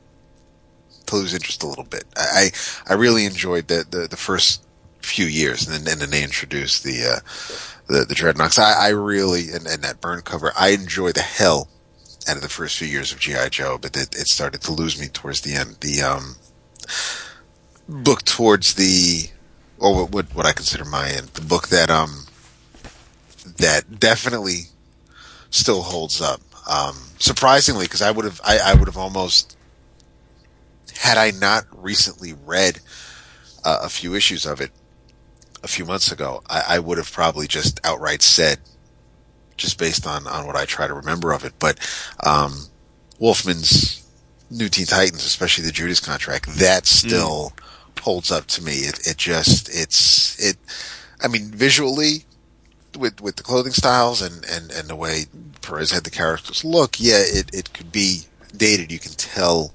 to lose interest a little bit. I I I really enjoyed the the, the first few years, and then and then they introduced the. uh the, the Dreadnoks. I, I really and, and that burn cover. I enjoy the hell out of the first few years of GI Joe, but it, it started to lose me towards the end. The um, book towards the or what, what what I consider my end. The book that um that definitely still holds up. Um, surprisingly, because I would have I, I would have almost had I not recently read uh, a few issues of it a few months ago, I, I would have probably just outright said, just based on, on what I try to remember of it. But um, Wolfman's New Teen Titans, especially the Judas contract, that still mm. Holds up to me. It, it just, it's, it, I mean, visually, with, with the clothing styles and, and, and the way Perez had the characters look, yeah, it, it could be dated. You can tell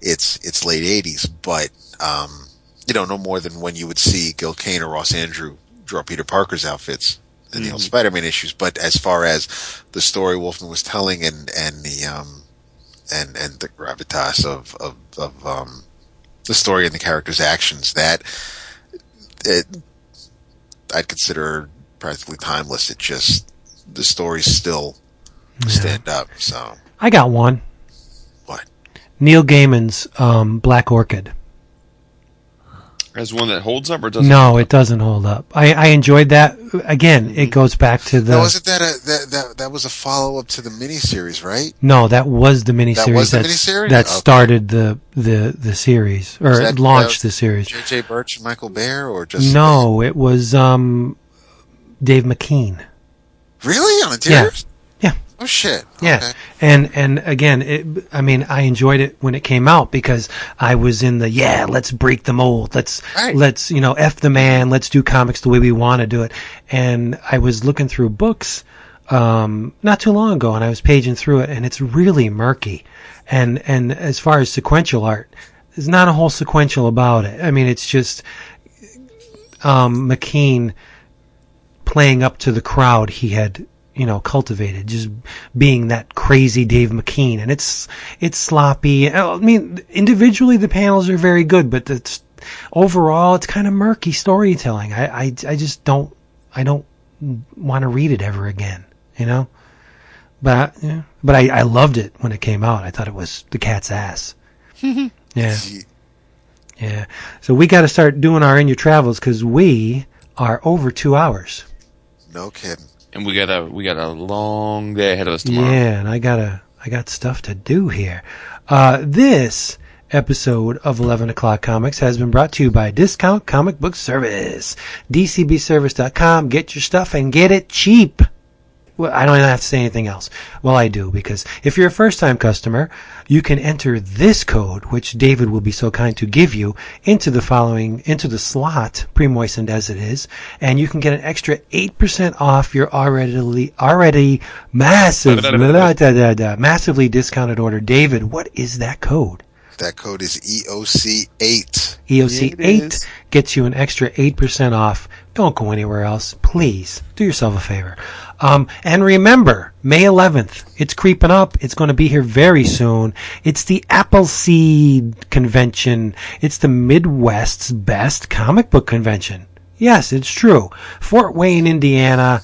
it's, it's late 80s, but, um, you know, no more than when you would see Gil Kane or Ross Andru draw Peter Parker's outfits in mm-hmm. the old Spider-Man issues. But as far as the story Wolfman was telling and, and the, um, and, and the gravitas of, of, of, um, the story and the character's actions, that, it, I'd consider practically timeless. It just, the stories still yeah. stand up, so. I got one. What? Neil Gaiman's, um, Black Orchid. As one that holds up or doesn't? No, it doesn't hold up. I, I enjoyed that. Again, it goes back to the. Now, wasn't that a that that, that was a follow up to the miniseries, right? No, that was the miniseries. That was the miniseries that okay. started the the the series or that, launched the series. J.J. Birch and Michael Bear, or just no? It was um, Dave McKean. Really on the tears? Oh shit! Yeah, okay. and and again, it, I mean, I enjoyed it when it came out because I was in the yeah, let's break the mold, let's right. let's you know f the man, let's do comics the way we want to do it, and I was looking through books um, not too long ago, and I was paging through it, and it's really murky, and and as far as sequential art, there's not a whole sequential about it. I mean, it's just um, McKean playing up to the crowd he had you know, cultivated, just being that crazy Dave McKean. And it's, it's sloppy. Oh, I mean, individually the panels are very good, but it's, overall it's kind of murky storytelling. I, I, I just don't, I don't want to read it ever again, you know? But, yeah, but I, I loved it when it came out. I thought it was the cat's ass. yeah. Yeah. So we got to start doing our in your travels because we are over two hours. No kidding and we got a we got a long day ahead of us tomorrow. Yeah, and I got a I got stuff to do here. Uh, this episode of 11 o'clock comics has been brought to you by discount comic book service dcbservice.com get your stuff and get it cheap well, I don't have to say anything else. Well, I do because if you're a first time customer, you can enter this code, which David will be so kind to give you into the following, into the slot, pre-moistened as it is, and you can get an extra 8% off your already, already massive, massively discounted order. David, what is that code? That code is EOC8. EOC8 gets you an extra 8% off. Don't go anywhere else. Please do yourself a favor. Um, and remember, May 11th, it's creeping up. It's going to be here very soon. It's the Appleseed Convention. It's the Midwest's best comic book convention. Yes, it's true. Fort Wayne, Indiana,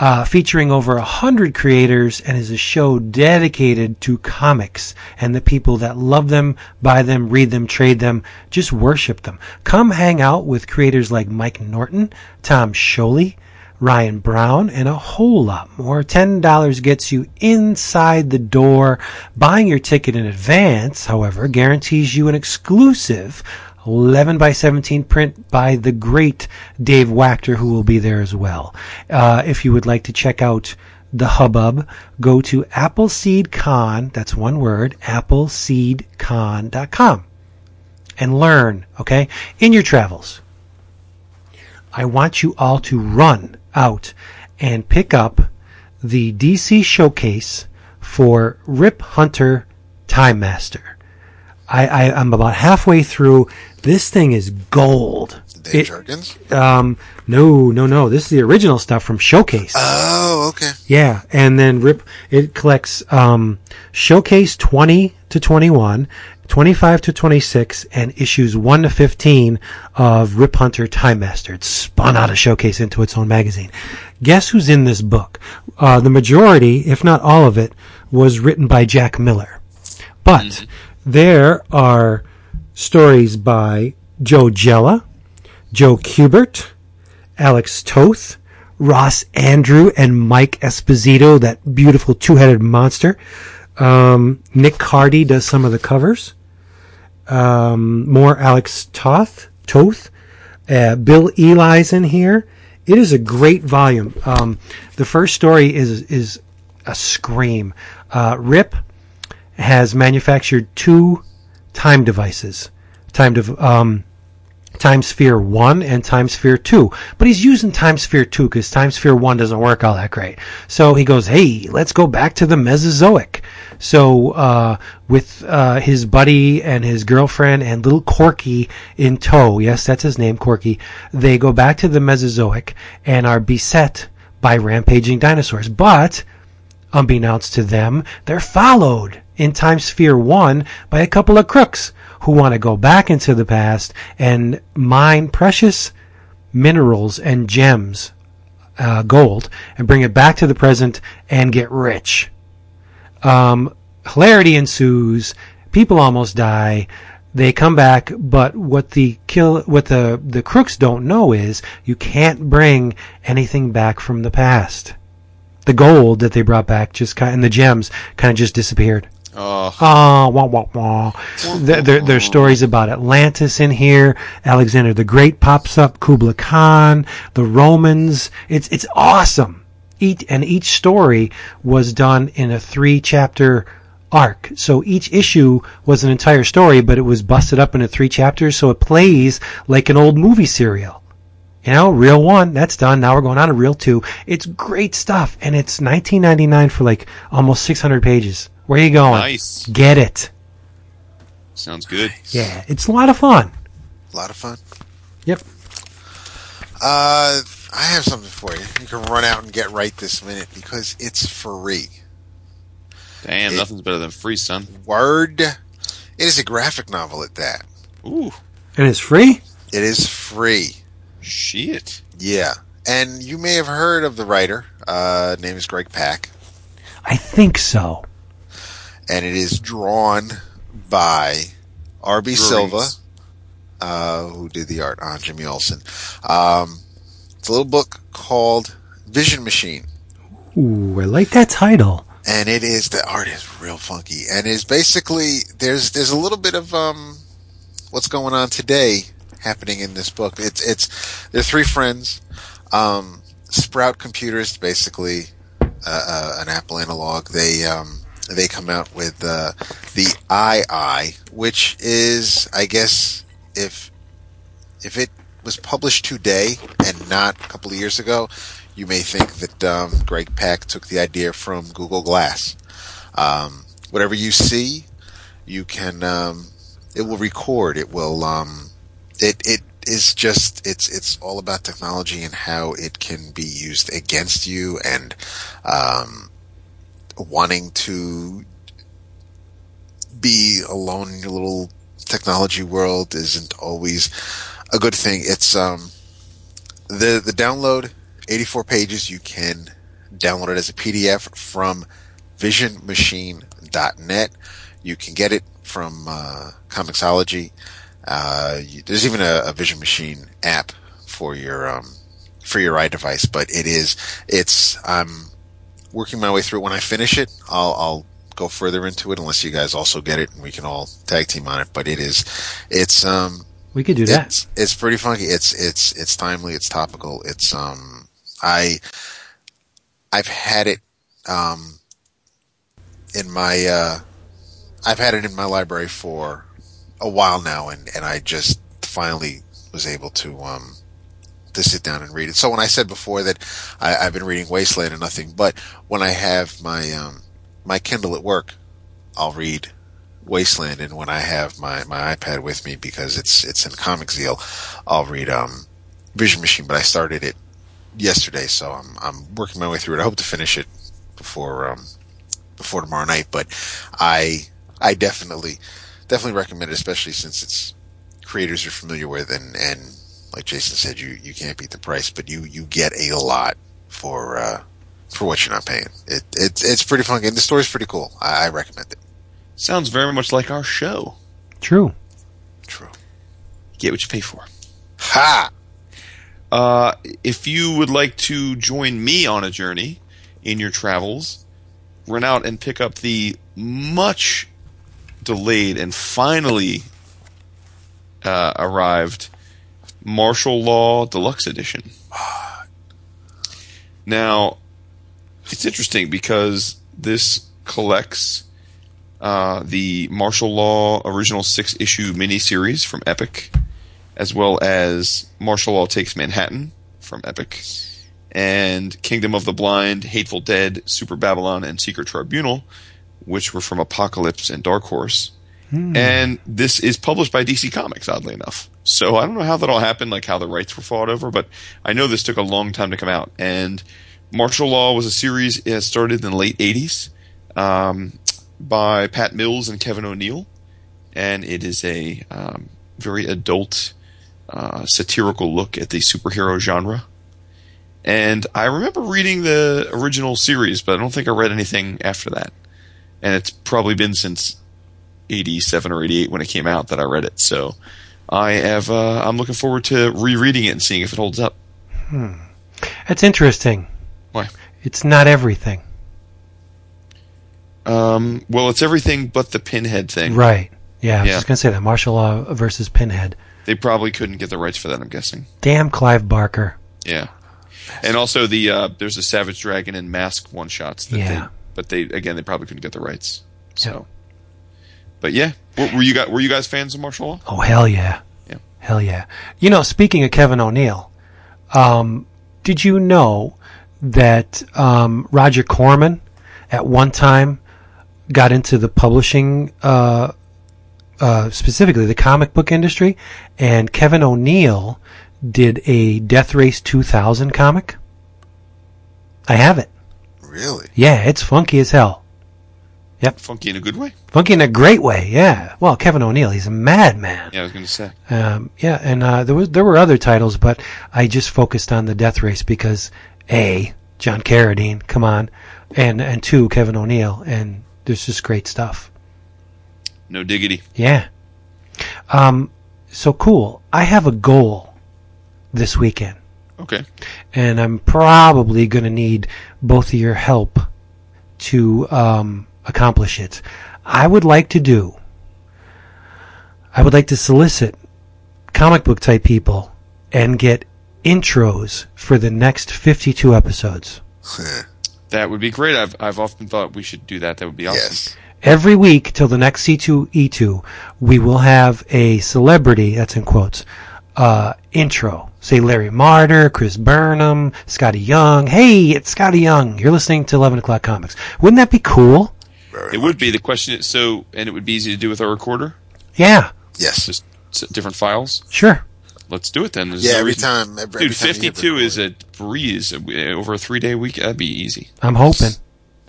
uh, featuring over a hundred creators and is a show dedicated to comics and the people that love them, buy them, read them, trade them, just worship them. Come hang out with creators like Mike Norton, Tom Scioli, Ryan Brown, and a whole lot more. $10 gets you inside the door. Buying your ticket in advance, however, guarantees you an exclusive 11 by 17 print by the great Dave Wachter, who will be there as well. Uh, if you would like to check out the hubbub, go to AppleseedCon, that's one word, appleseedcon.com and learn, okay, in your travels. I want you all to run out and pick up the DC showcase for Rip Hunter Time Master. I, I, am about halfway through. This thing is gold. Dave Jurgens? Um, no, no, no. This is the original stuff from Showcase. Oh, okay. Yeah, and then Rip it collects um, Showcase 20 to 21, 25 to 26 and issues 1 to 15 of Rip Hunter Time Master. It's spun out of Showcase into its own magazine. Guess who's in this book? Uh, the majority, if not all of it, was written by Jack Miller. But mm-hmm. there are stories by Joe Giella, Joe Kubert, Alex Toth, Ross Andru, and Mike Esposito, that beautiful two-headed monster. Um, Nick Cardy does some of the covers. Um, more Alex Toth, Toth. Uh, Bill Ely's in here. It is a great volume. Um, the first story is is a scream. Uh, Rip has manufactured two time devices. Time dev- um, Time Sphere 1 and Time Sphere 2. But he's using Time Sphere 2 because Time Sphere 1 doesn't work all that great. So he goes, hey, let's go back to the Mesozoic. So, uh, with, uh, his buddy and his girlfriend and little Corky in tow, yes, that's his name, Corky, they go back to the Mesozoic and are beset by rampaging dinosaurs. But, unbeknownst to them, they're followed in Time Sphere 1 by a couple of crooks who want to go back into the past and mine precious minerals and gems, uh, gold, and bring it back to the present and get rich. Um, hilarity ensues. People almost die. They come back, but what the kill, what the, the crooks don't know is you can't bring anything back from the past. The gold that they brought back just kind and the gems kind of just disappeared. Oh, Ah, wah, wah, wah. There, there, there's stories about Atlantis in here. Alexander the Great pops up. Kubla Khan, the Romans. It's it's awesome. Each and each story was done in a three chapter arc. So each issue was an entire story, but it was busted up into three chapters. So it plays like an old movie serial. You know, reel one, that's done. Now we're going on to reel two. It's great stuff, and it's 19.99 for like almost 600 pages. Where are you going? nice. Get it. Sounds good. Yeah, it's a lot of fun. A lot of fun. Yep. Uh, I have something for you. You can run out and get right this minute because it's free. Damn, It- nothing's better than free, son. Word. It is a graphic novel at that. Ooh, And it's free? It is free. shit. Yeah. And you may have heard of the writer. Uh, name is Greg Pak. I think so. And it is drawn by R.B. Silva, uh, who did the art on Jimmy Olsen. Um, it's a little book called Vision Machine. Ooh, I like that title. and it is the art is real funky and is basically there's there's a little bit of um what's going on today happening in this book it's it's they're three friends um sprout computers basically uh, uh, an apple analog they um they come out with uh, the ii which is i guess if if it was published today and not a couple of years ago you may think that um, Greg Pak took the idea from Google Glass. Um, whatever you see, you can. Um, it will record. It will. Um, it it is just. It's it's all about technology and how it can be used against you and um, wanting to be alone in your little technology world isn't always a good thing. It's um the the download 84 pages. You can download it as a PDF from visionmachine.net. You can get it from uh, Comixology. Uh, you, there's even a, a Vision Machine app for your um, for your iDevice, but it is it's I'm working my way through it. When I finish it, I'll, I'll go further into it unless you guys also get it and we can all tag team on it. But it is it's um We could do that. it's it's pretty funky. It's it's it's timely. It's topical. It's um I I've had it um in my uh I've had it in my library for a while now, and and I just finally was able to um to sit down and read it. So when I said before that I, I've been reading Wasteland and nothing, but when I have my um my Kindle at work, I'll read Wasteland, and when I have my, my iPad with me because it's it's in Comic Zeal, I'll read um, Vision Machine. But I started it yesterday, so I'm I'm working my way through it. I hope to finish it before um, before tomorrow night. But I I definitely definitely recommend it, especially since it's creators you're familiar with, and and like Jason said, you you can't beat the price, but you you get a lot for uh, for what you're not paying. It it's it's pretty fun, and the story's pretty cool. I, I recommend it. Sounds very much like our show. True. True. Get what you pay for. Ha! Uh, if you would like to join me on a journey in your travels, run out and pick up the much delayed and finally uh, arrived Marshal Law Deluxe Edition. Now, it's interesting because this collects uh, the Marshal Law original six issue miniseries from Epic, as well as Marshal Law Takes Manhattan from Epic, and Kingdom of the Blind, Hateful Dead, Super Babylon, and Secret Tribunal, which were from Apocalypse and Dark Horse. And this is published by DC Comics, oddly enough. So I don't know how that all happened, like how the rights were fought over, but I know this took a long time to come out. And Marshal Law was a series it has started in the late 80s um, by Pat Mills and Kevin O'Neill. And it is a um, very adult, uh, satirical look at the superhero genre. And I remember reading the original series, but I don't think I read anything after that. And it's probably been since 87 or 88 when it came out that I read it. So I have, uh, I'm looking forward to rereading it and seeing if it holds up. Hmm. That's interesting. Why? It's not everything. Um, well, it's everything but the pinhead thing. Right. Yeah, I was Yeah. just going to say that. Marshal Law versus Pinhead. They probably couldn't get the rights for that, I'm guessing. Damn Clive Barker. Yeah. And also the, uh, there's a Savage Dragon and Mask one shots that Yeah. they, but they, again, they probably couldn't get the rights. So, but yeah, were, were you guys, were you guys fans of Marshal Law? Oh, hell yeah. Yeah. Hell yeah. You know, speaking of Kevin O'Neill, um, did you know that um, Roger Corman at one time got into the publishing, uh, uh, specifically the comic book industry, and Kevin O'Neill did a Death Race 2000 comic? I have it. Really? Yeah, it's funky as hell. Funky in a good way? Funky in a great way, yeah. Well, Kevin O'Neill, he's a madman. Yeah, I was going to say. Um, yeah, and uh, there was there were other titles, but I just focused on the Death Race because a John Carradine, come on, and and two Kevin O'Neill, and there's just great stuff. No diggity. Yeah. Um, so cool. I have a goal this weekend, Okay. and I'm probably going to need both of your help to um, accomplish it. I would like to do. I would like to solicit comic book type people and get intros for the next 52 episodes. That would be great. I've, I've often thought we should do that. That would be awesome. yes. Every week till the next C2E2, we will have a celebrity, that's in quotes, uh, intro. Say Larry Marder, Chris Burnham, Skottie Young. Hey, it's Skottie Young. You're listening to 11 o'clock comics. Wouldn't that be cool? Very It much. would be. The question is, so, and it would be easy to do with our recorder? Yeah, Yes. Just different files? sure. Let's do it then. There's yeah. no Every reason- time. Every, every Dude, time 52 is a breeze. Uh, Over a three day week, that'd be easy. I'm hoping.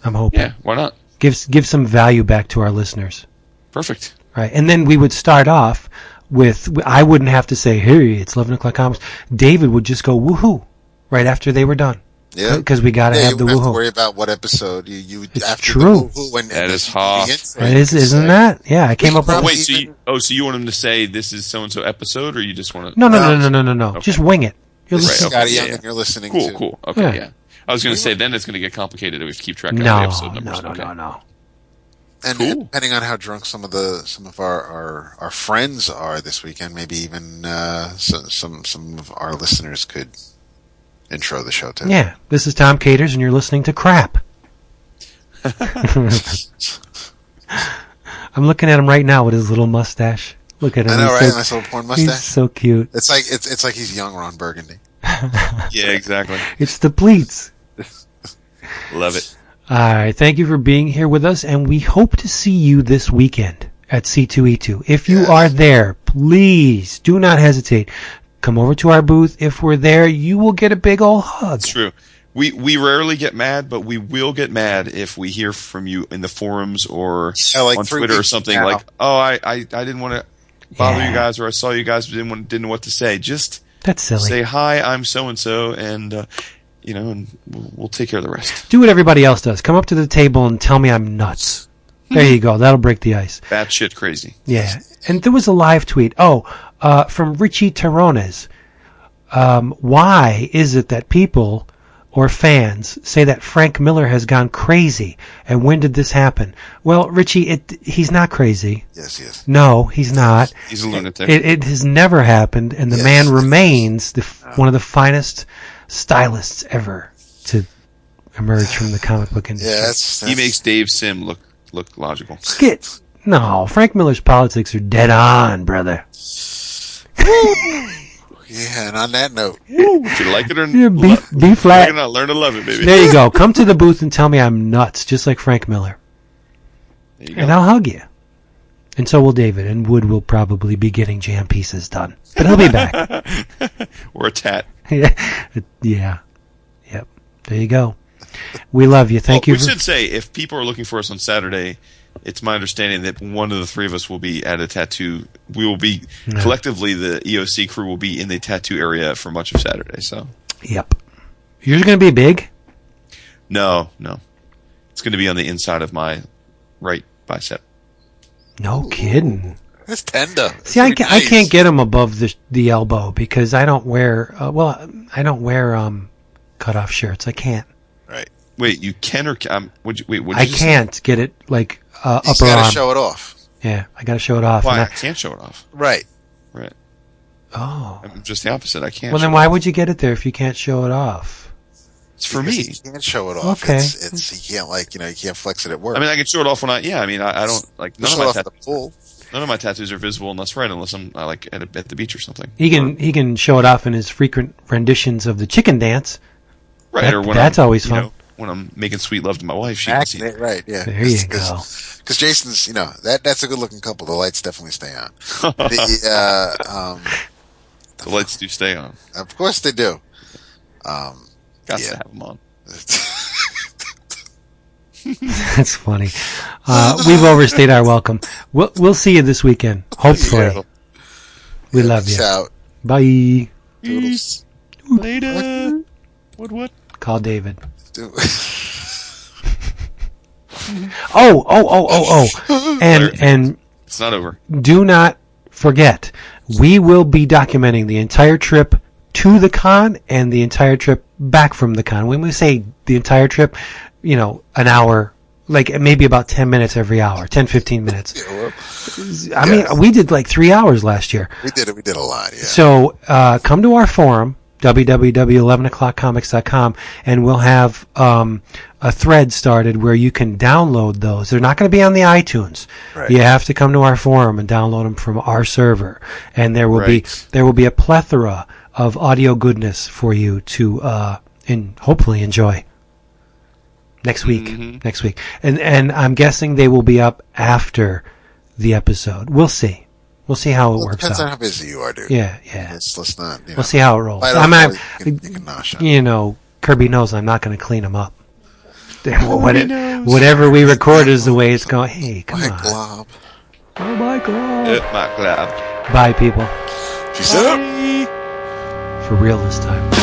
I'm hoping. Yeah, why not? Give, give some value back to our listeners. Perfect. Right. And then we would start off with, I wouldn't have to say, hey, it's 11 o'clock comics. David would just go woohoo right after they were done. Yeah. Because we gotta yeah, have you the wouldn't have to woohoo. worry about what episode you, you It's after true. the woohoo and, That and is the- hot. the intro, That you is, can isn't that? Yeah, I came up with. Probably Wait, so you, oh, so you want him to say this is so and so episode, or you just want to? No, no, No. no, no, no, no, no. Just wing it. You're This is listening. okay, Skottie yeah, yeah. and you're listening Cool, to. cool. Okay, Yeah. yeah. I was going to say then it's going to get complicated if we have to keep track of the No, episode no, numbers. no, okay. no, no. And Cool. depending on how drunk some of the some of our our, our friends are this weekend, maybe even uh, so, some some of our listeners could intro the show too. Yeah, this is Tom Caters, and you're listening to Crap. I'm looking at him right now with his little mustache. Look at him. I know, he's right? So, nice little porn he's mustache. so cute. It's like it's it's like he's young Ron Burgundy. Yeah, exactly. It's the pleats. Love it. All right. Thank you for being here with us, and we hope to see you this weekend at C2E2. If you Yes. are there, please do not hesitate. Come over to our booth. If we're there, you will get a big old hug. It's true. We we rarely get mad, but we will get mad if we hear from you in the forums or Yeah, like on Twitter or something now. like, "Oh, I I, I didn't want to bother Yeah. you guys, or I saw you guys, but didn't want, didn't know what to say." Just That's silly. say hi. I'm so and so, and uh, you know, and we'll, we'll take care of the rest. do what everybody else does. Come up to the table and tell me I'm nuts. There you go. That'll break the ice. Bat shit crazy. Yeah. And there was a live tweet. Oh, uh, from Richie Terrones. Um, why is it that people or fans say that Frank Miller has gone crazy. And when did this happen? Well, Richie, it, he's not crazy. Yes, yes. No, he's not. He's a lunatic. It, it has never happened, and the Yes. man remains the, one of the finest stylists ever to emerge from the comic book industry. Yeah, that's, he makes Dave Sim look look logical. Get no, Frank Miller's politics are dead on, brother. Yeah. And on that note, If you like it or Yeah, B, lo- B like flat. it or not, learn to love it, baby. There you go. Come to the booth and tell me I'm nuts, just like Frank Miller, There you go. and I'll hug you. And so will David, and Wood will probably be getting jam pieces done, but he'll be back. or a tat. yeah, yeah, yep. There you go. We love you. Thank Well, you. We for- should say if people are looking for us on Saturday, it's my understanding that one of the three of us will be at a tattoo. We will be collectively the EOC crew will be in the tattoo area for much of Saturday. So Yep. Yours are going to be big? no, no, it's going to be on the inside of my right bicep. No kidding. that's tender. See, I, Pretty ca- I can't get them above the the elbow because I don't wear. Uh, well, I don't wear um cut off shirts. I can't. Right. Wait, you can or can? Um, would you, wait, what did I you can't get it like uh, You upper gotta arm. show it off. yeah, I got to show it off. Why? I I- can't show it off. Right. Right. oh, I'm just the opposite. I can't. well then why off. would you get it there if you can't show it off? It's for Because me. You can't show it off. Okay. It's, it's you can't like you know you can't flex it at work. I mean, I can show it off when I. Yeah, I mean, I, I don't like none Just of my off tattoos. the. None of my tattoos are visible unless right, unless I'm uh, like at, a, at the beach or something. He can he can show it off in his frequent renditions of the chicken dance. Right, That- or when that's I'm, always you fun. know, when I'm making sweet love to my wife, she can see. It right. Yeah. There you go. Because Jason's, you know, that that's a good looking couple. The lights definitely stay on. the, uh, um, The lights do stay on. of course they do. Um, Got Yeah. to have them on. That's funny. Uh, we've overstayed our welcome. We'll we'll see you this weekend. Hopefully, Yeah. we love peace you. out. Bye. Toodles. Later. What? What? Call David. Do- Oh, oh, oh, oh, oh. And and It's not over. do not forget, we will be documenting the entire trip to the con and the entire trip back from the con. When we say the entire trip, you know, an hour, like maybe about 10 minutes every hour, 10, 15 minutes. Yeah, well, I mean, we did like three hours last year. we did it. We did a lot. Yeah. So uh, come to our forum, www.11o'clockcomics.com, and we'll have um, a thread started where you can download those. They're not going to be on the iTunes. Right. You have to come to our forum and download them from our server, and there will be there will be a plethora of audio goodness for you to uh, and hopefully enjoy. Next week, next week, and and I'm guessing they will be up after the episode. We'll see. We'll see how it Well, it works depends out. on how busy you are, dude. Yeah, yeah. Let's, let's not. You know, We'll see how it rolls. I off mean, more you can, you can you know, Kirby knows I'm not going to clean them up. What it- whatever we record is the way it's going. Hey, come My on. glob. Oh my god. Uh, my glad. Bye, people. Peace out. For real this time.